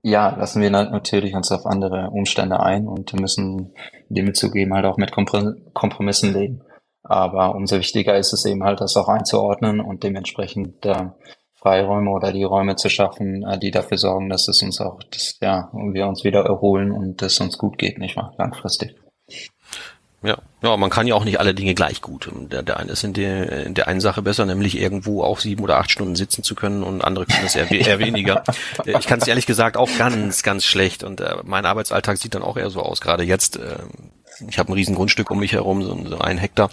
ja, lassen wir natürlich uns auf andere Umstände ein und müssen dem zugeben halt auch mit Kompromissen leben. Aber umso wichtiger ist es eben halt, das auch einzuordnen und dementsprechend äh, Freiräume oder die Räume zu schaffen, äh, die dafür sorgen, dass es uns auch, dass, ja, wir uns wieder erholen und es uns gut geht, nicht wahr? Langfristig. Ja, ja, man kann ja auch nicht alle Dinge gleich gut. Der, der eine ist in der, in der einen Sache besser, nämlich irgendwo auch sieben oder acht Stunden sitzen zu können und andere können es eher, eher weniger. Ich kann es ehrlich gesagt auch ganz, ganz schlecht und äh, mein Arbeitsalltag sieht dann auch eher so aus. Gerade jetzt äh, ich habe ein riesen Grundstück um mich herum, so, so ein Hektar,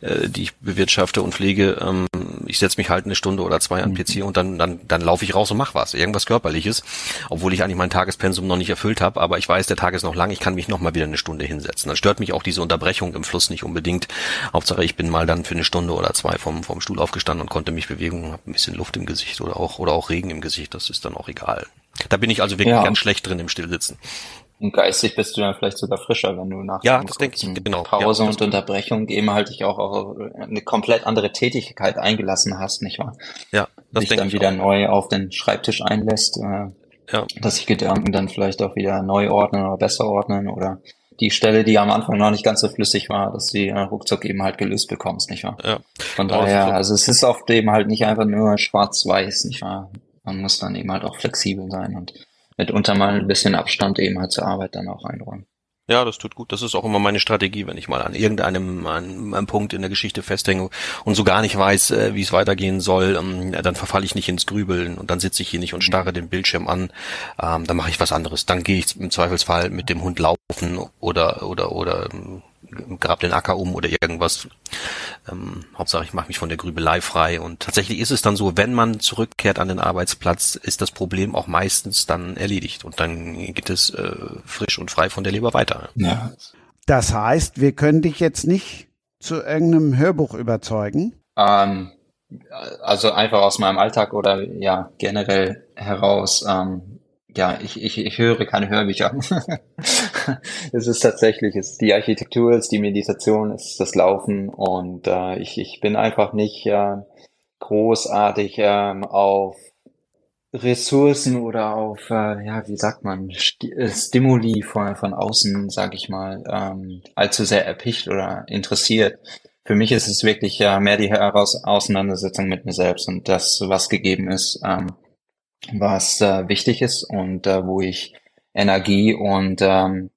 äh, die ich bewirtschafte und pflege. Ähm, ich setze mich halt eine Stunde oder zwei an PC und dann, dann, dann laufe ich raus und mach was, irgendwas Körperliches, obwohl ich eigentlich mein Tagespensum noch nicht erfüllt habe, aber ich weiß, der Tag ist noch lang, ich kann mich noch mal wieder eine Stunde hinsetzen. Dann stört mich auch diese Unterbrechung im Fluss nicht unbedingt. Hauptsache, ich bin mal dann für eine Stunde oder zwei vom, vom Stuhl aufgestanden und konnte mich bewegen, habe ein bisschen Luft im Gesicht oder auch, oder auch Regen im Gesicht, das ist dann auch egal. Da bin ich also wirklich ja. ganz schlecht drin im Stillsitzen. Und geistig bist du dann vielleicht sogar frischer, wenn du nach ja, das denke ich, genau. Pause ja, und Unterbrechung eben halt dich auch auf eine komplett andere Tätigkeit eingelassen hast, nicht wahr? Ja, das dich dann wieder auch. neu auf den Schreibtisch einlässt, äh, ja. dass sich Gedanken dann vielleicht auch wieder neu ordnen oder besser ordnen oder die Stelle, die am Anfang noch nicht ganz so flüssig war, dass du die äh, ruckzuck eben halt gelöst bekommst, nicht wahr? Ja. Von daher, also es ist oft eben halt nicht einfach nur schwarz-weiß, nicht wahr? Man muss dann eben halt auch flexibel sein und mitunter mal ein bisschen Abstand eben halt zur Arbeit dann auch einräumen. Ja, das tut gut. Das ist auch immer meine Strategie, wenn ich mal an irgendeinem an einem Punkt in der Geschichte festhänge und so gar nicht weiß, äh, wie es weitergehen soll, ähm, dann verfalle ich nicht ins Grübeln und dann sitze ich hier nicht und starre den Bildschirm an. Ähm, dann mache ich was anderes. Dann gehe ich im Zweifelsfall mit dem Hund laufen oder oder oder ähm, grab den Acker um oder irgendwas. Ähm, Hauptsache, ich mache mich von der Grübelei frei. Und tatsächlich ist es dann so, wenn man zurückkehrt an den Arbeitsplatz, ist das Problem auch meistens dann erledigt. Und dann geht es äh, frisch und frei von der Leber weiter. Ja. Das heißt, wir können dich jetzt nicht zu irgendeinem Hörbuch überzeugen? Ähm, also einfach aus meinem Alltag oder ja generell heraus. Ähm, ja, ich, ich, ich höre keine Hörbücher. es ist tatsächlich, es ist die Architektur, es ist die Meditation, es ist das Laufen und äh, ich, ich bin einfach nicht äh, großartig ähm, auf Ressourcen oder auf, äh, ja, wie sagt man, St äh, Stimuli von, von außen, sag ich mal, ähm, allzu sehr erpicht oder interessiert. Für mich ist es wirklich ja mehr die Heraus Auseinandersetzung mit mir selbst und das, was gegeben ist, ähm, was äh, wichtig ist und äh, wo ich Energie und ähm,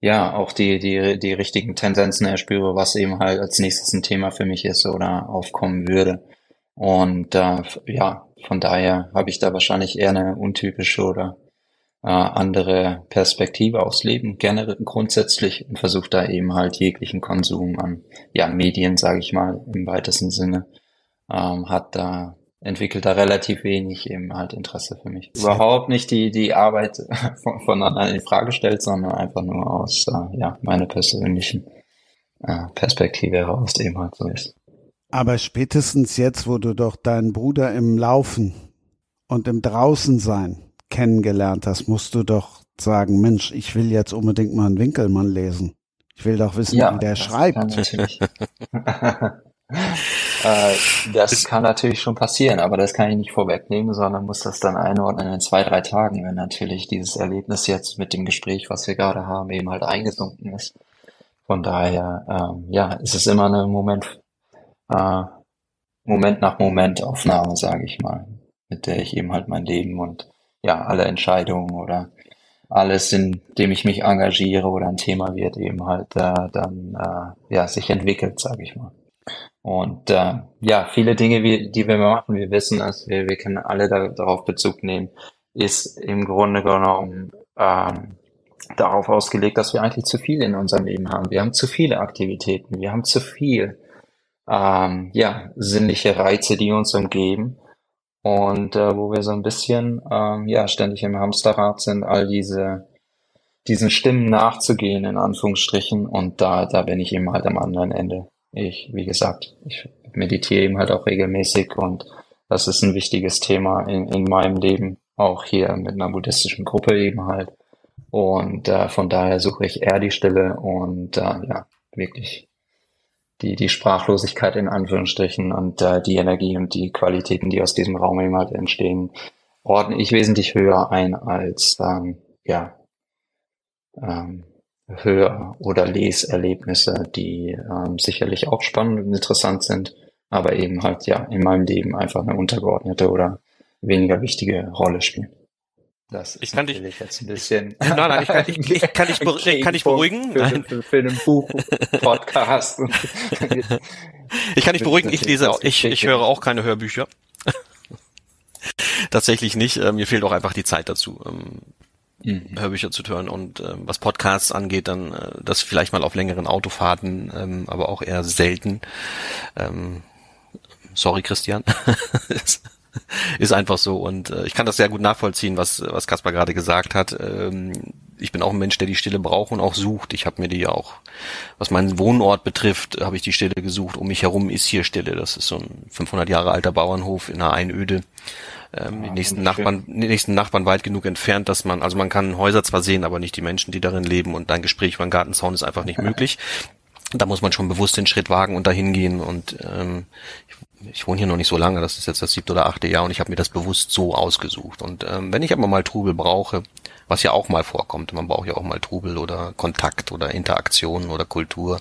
ja auch die die die richtigen Tendenzen erspüre, was eben halt als nächstes ein Thema für mich ist oder aufkommen würde. Und äh, ja, von daher habe ich da wahrscheinlich eher eine untypische oder äh, andere Perspektive aufs Leben generell grundsätzlich und versucht da eben halt jeglichen Konsum an ja Medien, sage ich mal im weitesten Sinne, ähm, hat da entwickelt da relativ wenig eben halt Interesse für mich. Überhaupt nicht die die Arbeit von, von anderen in Frage stellt, sondern einfach nur aus äh, ja meiner persönlichen äh, Perspektive heraus eben halt so ist. Aber spätestens jetzt, wo du doch deinen Bruder im Laufen und im Draußensein kennengelernt hast, musst du doch sagen, Mensch, ich will jetzt unbedingt mal einen Winkelmann lesen. Ich will doch wissen, ja, wie der schreibt. äh, das kann natürlich schon passieren, aber das kann ich nicht vorwegnehmen, sondern muss das dann einordnen in zwei, drei Tagen, wenn natürlich dieses Erlebnis jetzt mit dem Gespräch, was wir gerade haben, eben halt eingesunken ist. Von daher, ähm, ja, ist es immer eine Moment, äh, Moment nach Moment Aufnahme, sage ich mal, mit der ich eben halt mein Leben und ja, alle Entscheidungen oder alles, in dem ich mich engagiere oder ein Thema wird, eben halt äh, dann äh, ja sich entwickelt, sage ich mal. Und äh, ja, viele Dinge, wie, die wir machen, wir wissen es, wir, wir können alle da, darauf Bezug nehmen, ist im Grunde genommen ähm, darauf ausgelegt, dass wir eigentlich zu viel in unserem Leben haben. Wir haben zu viele Aktivitäten, wir haben zu viel ähm, ja, sinnliche Reize, die uns umgeben und äh, wo wir so ein bisschen ähm, ja ständig im Hamsterrad sind, all diese diesen Stimmen nachzugehen in Anführungsstrichen und da da bin ich eben halt am anderen Ende. Ich wie gesagt, ich meditiere eben halt auch regelmäßig und das ist ein wichtiges Thema in, in meinem Leben, auch hier mit einer buddhistischen Gruppe eben halt. Und äh, von daher suche ich eher die Stille und äh, ja, wirklich die, die Sprachlosigkeit in Anführungsstrichen und äh, die Energie und die Qualitäten, die aus diesem Raum eben halt entstehen, ordne ich wesentlich höher ein als ähm, ja ähm, Hör- oder Leserlebnisse, die ähm, sicherlich auch spannend und interessant sind, aber eben halt ja in meinem Leben einfach eine untergeordnete oder weniger wichtige Rolle spielen. Das ich kann dich jetzt ein bisschen. Nein, nein, ich kann, ich, ich kann dich, beruhigen, kann dich beruhigen. Für, nein. Für, für, einen Buch-Podcast. ich kann dich beruhigen. Ich lese, auch, ich, ich höre auch keine Hörbücher. Tatsächlich nicht. Äh, mir fehlt auch einfach die Zeit dazu, ähm, mhm. Hörbücher zu hören. Und ähm, was Podcasts angeht, dann äh, das vielleicht mal auf längeren Autofahrten, ähm, aber auch eher selten. sorry, Christian. ist einfach so und äh, ich kann das sehr gut nachvollziehen, was was Kaspar gerade gesagt hat. Ähm, ich bin auch ein Mensch, der die Stille braucht und auch sucht. Ich habe mir die auch, was meinen Wohnort betrifft, habe ich die Stille gesucht. Um mich herum ist hier Stille. Das ist so ein 500 Jahre alter Bauernhof in einer Einöde. Ähm, ja, die nächsten Nachbarn, die nächsten Nachbarn weit genug entfernt, dass man, also man kann Häuser zwar sehen, aber nicht die Menschen, die darin leben und ein Gespräch über einen Gartenzaun ist einfach nicht möglich. Da muss man schon bewusst den Schritt wagen und dahin gehen und ähm, ich wohne hier noch nicht so lange, das ist jetzt das siebte oder achte Jahr und ich habe mir das bewusst so ausgesucht. Und ähm, wenn ich aber mal Trubel brauche, was ja auch mal vorkommt, man braucht ja auch mal Trubel oder Kontakt oder Interaktion oder Kultur,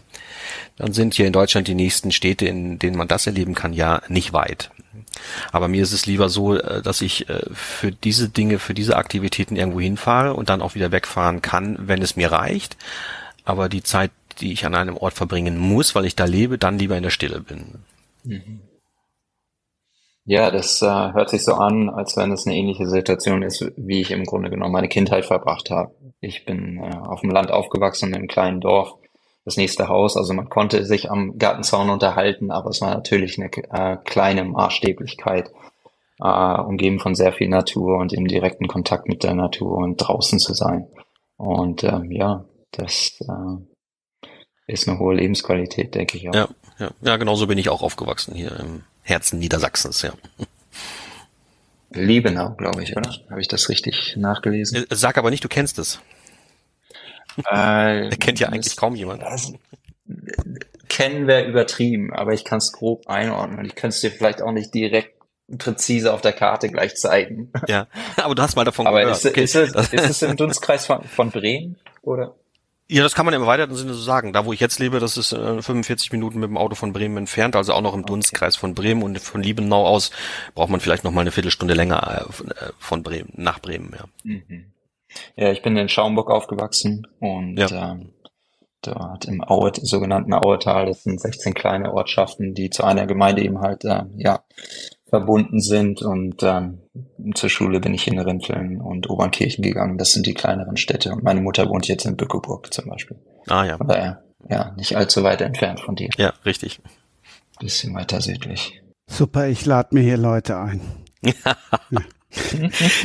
dann sind hier in Deutschland die nächsten Städte, in denen man das erleben kann, ja nicht weit. Aber mir ist es lieber so, äh, dass ich äh, für diese Dinge, für diese Aktivitäten irgendwo hinfahre und dann auch wieder wegfahren kann, wenn es mir reicht. Aber die Zeit, die ich an einem Ort verbringen muss, weil ich da lebe, dann lieber in der Stille bin. Mhm. Ja, das äh, hört sich so an, als wenn es eine ähnliche Situation ist, wie ich im Grunde genommen meine Kindheit verbracht habe. Ich bin äh, auf dem Land aufgewachsen, in einem kleinen Dorf, das nächste Haus. Also man konnte sich am Gartenzaun unterhalten, aber es war natürlich eine äh, kleine Maßstäblichkeit, äh, umgeben von sehr viel Natur und im direkten Kontakt mit der Natur und draußen zu sein. Und ähm, ja, das äh, ist eine hohe Lebensqualität, denke ich auch. Ja, ja, ja, genauso bin ich auch aufgewachsen hier im Herzen Niedersachsens, ja. Liebenau, glaube ich, oder? Habe ich das richtig nachgelesen? Äh, sag aber nicht, du kennst es. Äh, kennt ja eigentlich kaum jemand. Das, kennen wir übertrieben, aber ich kann es grob einordnen. Ich könnte es dir vielleicht auch nicht direkt präzise auf der Karte gleich zeigen. Ja, aber du hast mal davon aber gehört. Aber ist, okay. ist, es, ist es im Dunstkreis von, von Bremen, oder? Ja, das kann man im weiteren Sinne so sagen. Da, wo ich jetzt lebe, das ist äh, 45 Minuten mit dem Auto von Bremen entfernt, also auch noch im okay. Dunstkreis von Bremen und von Liebenau aus braucht man vielleicht noch mal eine Viertelstunde länger äh, äh von Bremen nach Bremen. Ja. Mhm. ja, ich bin in Schaumburg aufgewachsen und ja. ähm, dort im Aue, sogenannten Auetal, das sind 16 kleine Ortschaften, die zu einer Gemeinde eben halt äh, ja verbunden sind und ähm, zur Schule bin ich in Rinteln und Obernkirchen gegangen. Das sind die kleineren Städte und meine Mutter wohnt jetzt in Bückeburg zum Beispiel. Ah ja. Oder ja, ja, nicht allzu weit entfernt von dir. Ja, richtig. Bisschen weiter südlich. Super, ich lade mir hier Leute ein.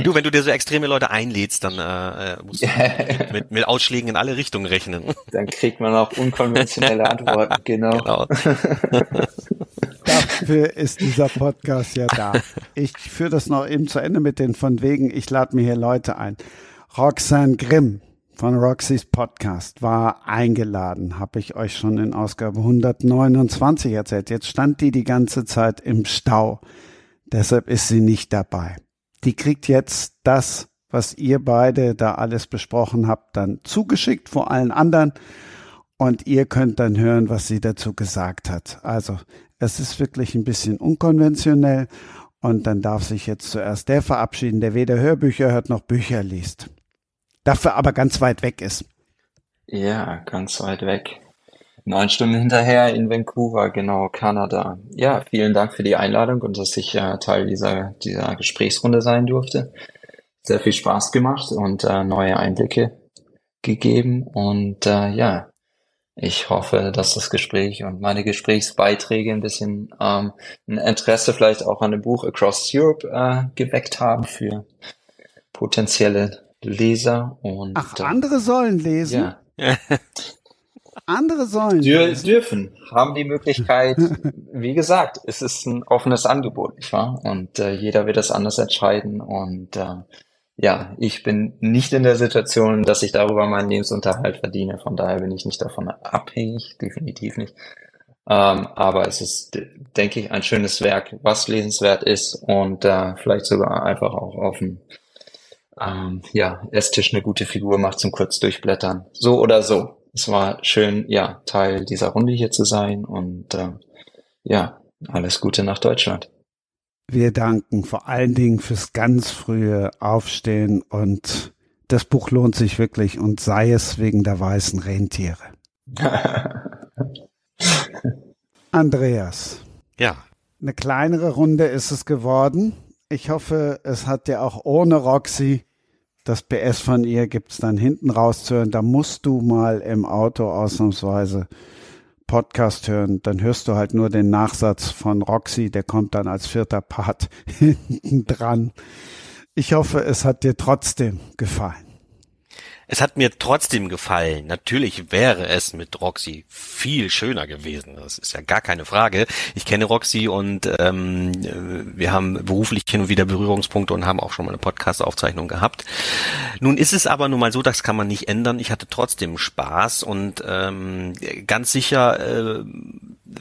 du, wenn du dir so extreme Leute einlädst, dann äh, musst du mit, mit Ausschlägen in alle Richtungen rechnen. Dann kriegt man auch unkonventionelle Antworten, genau. genau. Dafür ist dieser Podcast ja da. Ich führe das noch eben zu Ende mit den von wegen, ich lade mir hier Leute ein. Roxanne Grimm von Roxys Podcast war eingeladen, habe ich euch schon in Ausgabe 129 erzählt. Jetzt stand die die ganze Zeit im Stau. Deshalb ist sie nicht dabei. Die kriegt jetzt das, was ihr beide da alles besprochen habt, dann zugeschickt vor allen anderen. Und ihr könnt dann hören, was sie dazu gesagt hat. Also, es ist wirklich ein bisschen unkonventionell. Und dann darf sich jetzt zuerst der verabschieden, der weder Hörbücher hört noch Bücher liest. Dafür aber ganz weit weg ist. Ja, ganz weit weg. Neun Stunden hinterher in Vancouver, genau, Kanada. Ja, vielen Dank für die Einladung und dass ich äh, Teil dieser, dieser Gesprächsrunde sein durfte. Sehr viel Spaß gemacht und äh, neue Einblicke gegeben. Und äh, ja, ich hoffe, dass das Gespräch und meine Gesprächsbeiträge ein bisschen ähm, ein Interesse vielleicht auch an dem Buch Across Europe äh, geweckt haben für potenzielle Leser. Und, Ach, äh, andere sollen lesen? Ja. Andere sollen. Dür dürfen, haben die Möglichkeit. Wie gesagt, es ist ein offenes Angebot, nicht wahr? Und äh, jeder wird das anders entscheiden. Und äh, ja, ich bin nicht in der Situation, dass ich darüber meinen Lebensunterhalt verdiene. Von daher bin ich nicht davon abhängig, definitiv nicht. Ähm, aber es ist, denke ich, ein schönes Werk, was lesenswert ist und äh, vielleicht sogar einfach auch auf dem ähm, ja, Esstisch eine gute Figur macht zum kurz durchblättern. So oder so es war schön, ja, Teil dieser Runde hier zu sein und äh, ja, alles Gute nach Deutschland. Wir danken vor allen Dingen fürs ganz frühe Aufstehen und das Buch lohnt sich wirklich und sei es wegen der weißen Rentiere. Andreas. Ja. Eine kleinere Runde ist es geworden. Ich hoffe, es hat dir auch ohne Roxy das PS von ihr gibt's dann hinten rauszuhören. Da musst du mal im Auto ausnahmsweise Podcast hören. Dann hörst du halt nur den Nachsatz von Roxy, der kommt dann als vierter Part hinten dran. Ich hoffe, es hat dir trotzdem gefallen. Es hat mir trotzdem gefallen. Natürlich wäre es mit Roxy viel schöner gewesen. Das ist ja gar keine Frage. Ich kenne Roxy und ähm, wir haben beruflich hin und wieder Berührungspunkte und haben auch schon mal eine Podcast-Aufzeichnung gehabt. Nun ist es aber nun mal so, das kann man nicht ändern. Ich hatte trotzdem Spaß und ähm, ganz sicher äh,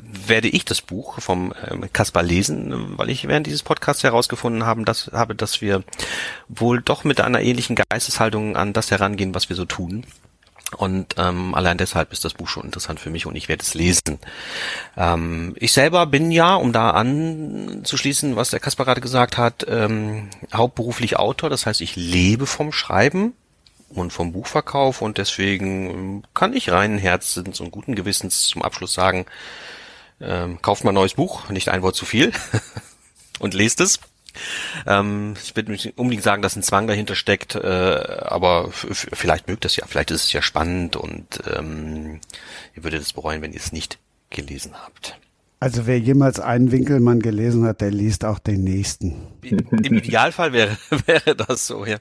werde ich das Buch vom ähm, Kaspar lesen, weil ich während dieses Podcasts herausgefunden haben, dass, habe, dass wir wohl doch mit einer ähnlichen Geisteshaltung an das herangehen, was wir so tun. Und ähm, allein deshalb ist das Buch schon interessant für mich und ich werde es lesen. Ähm, ich selber bin ja, um da anzuschließen, was der Kaspar gerade gesagt hat, ähm, hauptberuflich Autor. Das heißt, ich lebe vom Schreiben und vom Buchverkauf und deswegen kann ich reinen Herzens und guten Gewissens zum Abschluss sagen, ähm, kauft mal ein neues Buch, nicht ein Wort zu viel und lest es. Ähm, ich würde nicht unbedingt sagen, dass ein Zwang dahinter steckt, äh, aber vielleicht mögt es ja, vielleicht ist es ja spannend und ähm, ihr würdet es bereuen, wenn ihr es nicht gelesen habt. Also wer jemals einen Winkelmann gelesen hat, der liest auch den nächsten. Im Idealfall wäre, wäre das so, ja.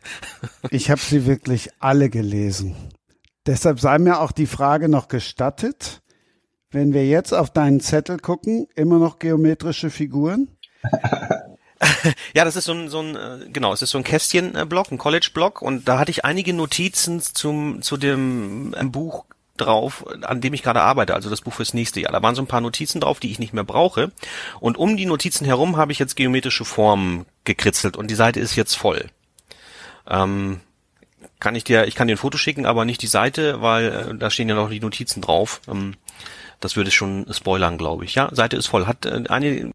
Ich habe sie wirklich alle gelesen. Deshalb sei mir auch die Frage noch gestattet, wenn wir jetzt auf deinen Zettel gucken, immer noch geometrische Figuren? ja, das ist so ein, so ein, äh, genau, es ist so ein Kästchenblock, ein College-Block und da hatte ich einige Notizen zum, zu dem ähm, Buch drauf, an dem ich gerade arbeite, also das Buch fürs nächste Jahr. Da waren so ein paar Notizen drauf, die ich nicht mehr brauche. Und um die Notizen herum habe ich jetzt geometrische Formen gekritzelt und die Seite ist jetzt voll. Ähm, kann ich dir, ich kann dir ein Foto schicken, aber nicht die Seite, weil äh, da stehen ja noch die Notizen drauf. Ähm, das würde schon spoilern, glaube ich. Ja, Seite ist voll. Hat äh, eine,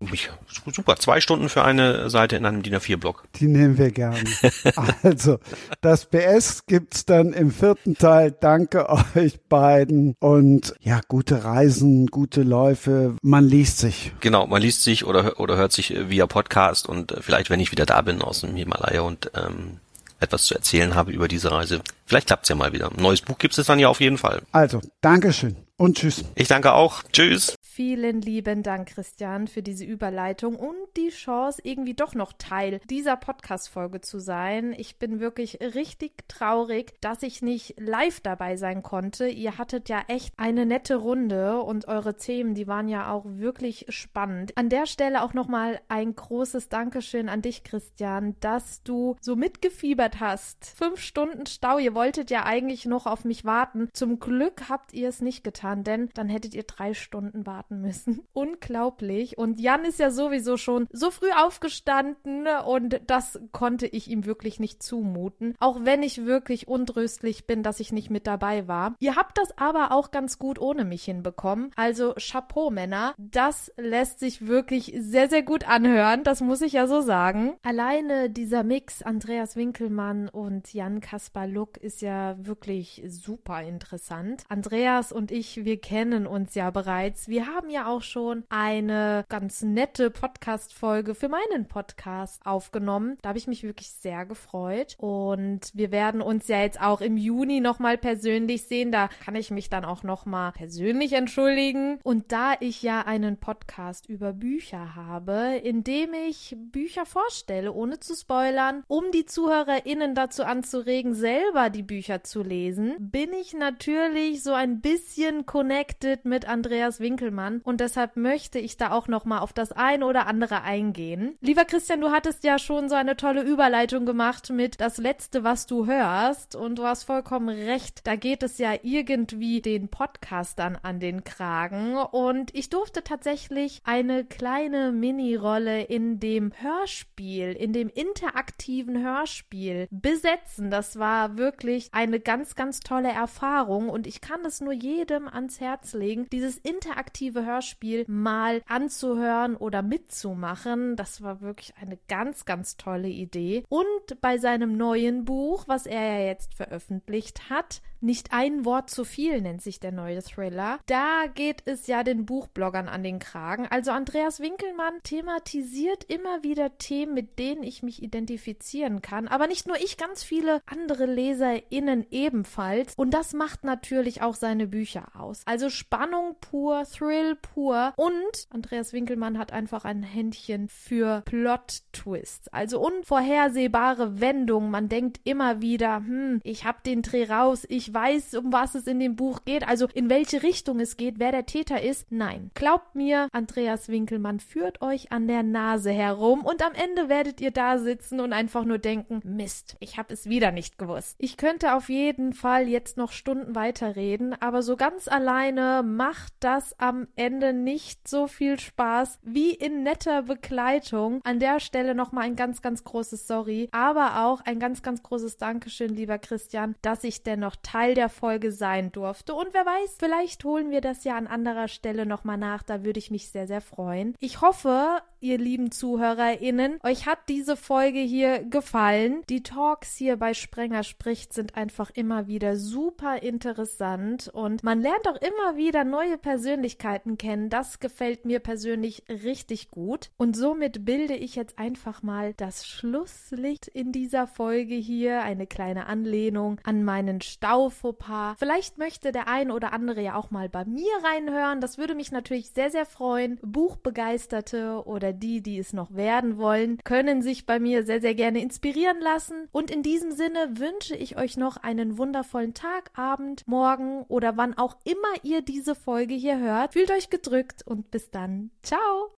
super, zwei Stunden für eine Seite in einem DIN A4-Block. Die nehmen wir gerne. also, das BS gibt's dann im vierten Teil. Danke euch beiden und ja, gute Reisen, gute Läufe. Man liest sich. Genau, man liest sich oder, oder hört sich via Podcast und äh, vielleicht, wenn ich wieder da bin aus dem Himalaya und ähm, etwas zu erzählen habe über diese Reise. Vielleicht klappt's ja mal wieder. Ein neues Buch gibt es dann ja auf jeden Fall. Also, Dankeschön und tschüss. Ich danke auch. Tschüss. Vielen lieben Dank, Christian, für diese Überleitung und die Chance, irgendwie doch noch Teil dieser Podcast-Folge zu sein. Ich bin wirklich richtig traurig, dass ich nicht live dabei sein konnte. Ihr hattet ja echt eine nette Runde und eure Themen, die waren ja auch wirklich spannend. An der Stelle auch nochmal ein großes Dankeschön an dich, Christian, dass du so mitgefiebert hast. Fünf Stunden Stau, ihr wolltet ja eigentlich noch auf mich warten. Zum Glück habt ihr es nicht getan, denn dann hättet ihr drei Stunden warten warten müssen. Unglaublich. Und Jan ist ja sowieso schon so früh aufgestanden und das konnte ich ihm wirklich nicht zumuten. Auch wenn ich wirklich untröstlich bin, dass ich nicht mit dabei war. Ihr habt das aber auch ganz gut ohne mich hinbekommen. Also Chapeau, Männer. Das lässt sich wirklich sehr, sehr gut anhören. Das muss ich ja so sagen. Alleine dieser Mix Andreas Winkelmann und Jan Kaspar Luck ist ja wirklich super interessant. Andreas und ich, wir kennen uns ja bereits. Wir haben haben ja auch schon eine ganz nette Podcast-Folge für meinen Podcast aufgenommen. Da habe ich mich wirklich sehr gefreut. Und wir werden uns ja jetzt auch im Juni nochmal persönlich sehen. Da kann ich mich dann auch nochmal persönlich entschuldigen. Und da ich ja einen Podcast über Bücher habe, in dem ich Bücher vorstelle, ohne zu spoilern, um die ZuhörerInnen dazu anzuregen, selber die Bücher zu lesen, bin ich natürlich so ein bisschen connected mit Andreas Winkelmann Jahren und deshalb möchte ich da auch noch mal auf das eine oder andere eingehen. Lieber Christian, du hattest ja schon so eine tolle Überleitung gemacht mit das letzte, was du hörst und du hast vollkommen recht. Da geht es ja irgendwie den Podcastern an den Kragen und ich durfte tatsächlich eine kleine Mini-Rolle in dem Hörspiel, in dem interaktiven Hörspiel besetzen. Das war wirklich eine ganz, ganz tolle Erfahrung und ich kann es nur jedem ans Herz legen. Dieses interaktive interaktive Hörspiel mal anzuhören oder mitzumachen. Das war wirklich eine ganz, ganz tolle Idee. Und bei seinem neuen Buch, was er ja jetzt veröffentlicht hat, nicht ein Wort zu viel nennt sich der neue Thriller. Da geht es ja den Buchbloggern an den Kragen. Also Andreas Winkelmann thematisiert immer wieder Themen, mit denen ich mich identifizieren kann. Aber nicht nur ich, ganz viele andere LeserInnen ebenfalls. Und das macht natürlich auch seine Bücher aus. Also Spannung pur, Thrill pur. Und Andreas Winkelmann hat einfach ein Händchen für Plot-Twists. Also unvorhersehbare Wendungen. Man denkt immer wieder, hm, ich hab den Dreh raus, ich ich weiß, um was es in dem Buch geht, also in welche Richtung es geht, wer der Täter ist. Nein. Glaubt mir, Andreas Winkelmann führt euch an der Nase herum und am Ende werdet ihr da sitzen und einfach nur denken, Mist, ich habe es wieder nicht gewusst. Ich könnte auf jeden Fall jetzt noch Stunden weiterreden, aber so ganz alleine macht das am Ende nicht so viel Spaß wie in netter Begleitung. An der Stelle nochmal ein ganz, ganz großes Sorry, aber auch ein ganz, ganz großes Dankeschön, lieber Christian, dass ich dennoch Teil der Folge sein durfte. Und wer weiß, vielleicht holen wir das ja an anderer Stelle nochmal nach. Da würde ich mich sehr, sehr freuen. Ich hoffe, ihr lieben ZuhörerInnen, euch hat diese Folge hier gefallen. Die Talks hier bei Sprenger spricht sind einfach immer wieder super interessant und man lernt auch immer wieder neue Persönlichkeiten kennen. Das gefällt mir persönlich richtig gut. Und somit bilde ich jetzt einfach mal das Schlusslicht in dieser Folge hier. Eine kleine Anlehnung an meinen Stau Fauxpas. Vielleicht möchte der ein oder andere ja auch mal bei mir reinhören. Das würde mich natürlich sehr, sehr freuen. Buchbegeisterte oder die, die es noch werden wollen, können sich bei mir sehr, sehr gerne inspirieren lassen. Und in diesem Sinne wünsche ich euch noch einen wundervollen Tag, Abend, Morgen oder wann auch immer ihr diese Folge hier hört. Fühlt euch gedrückt und bis dann. Ciao!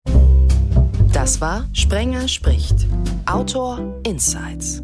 Das war Sprenger spricht. Autor Insights.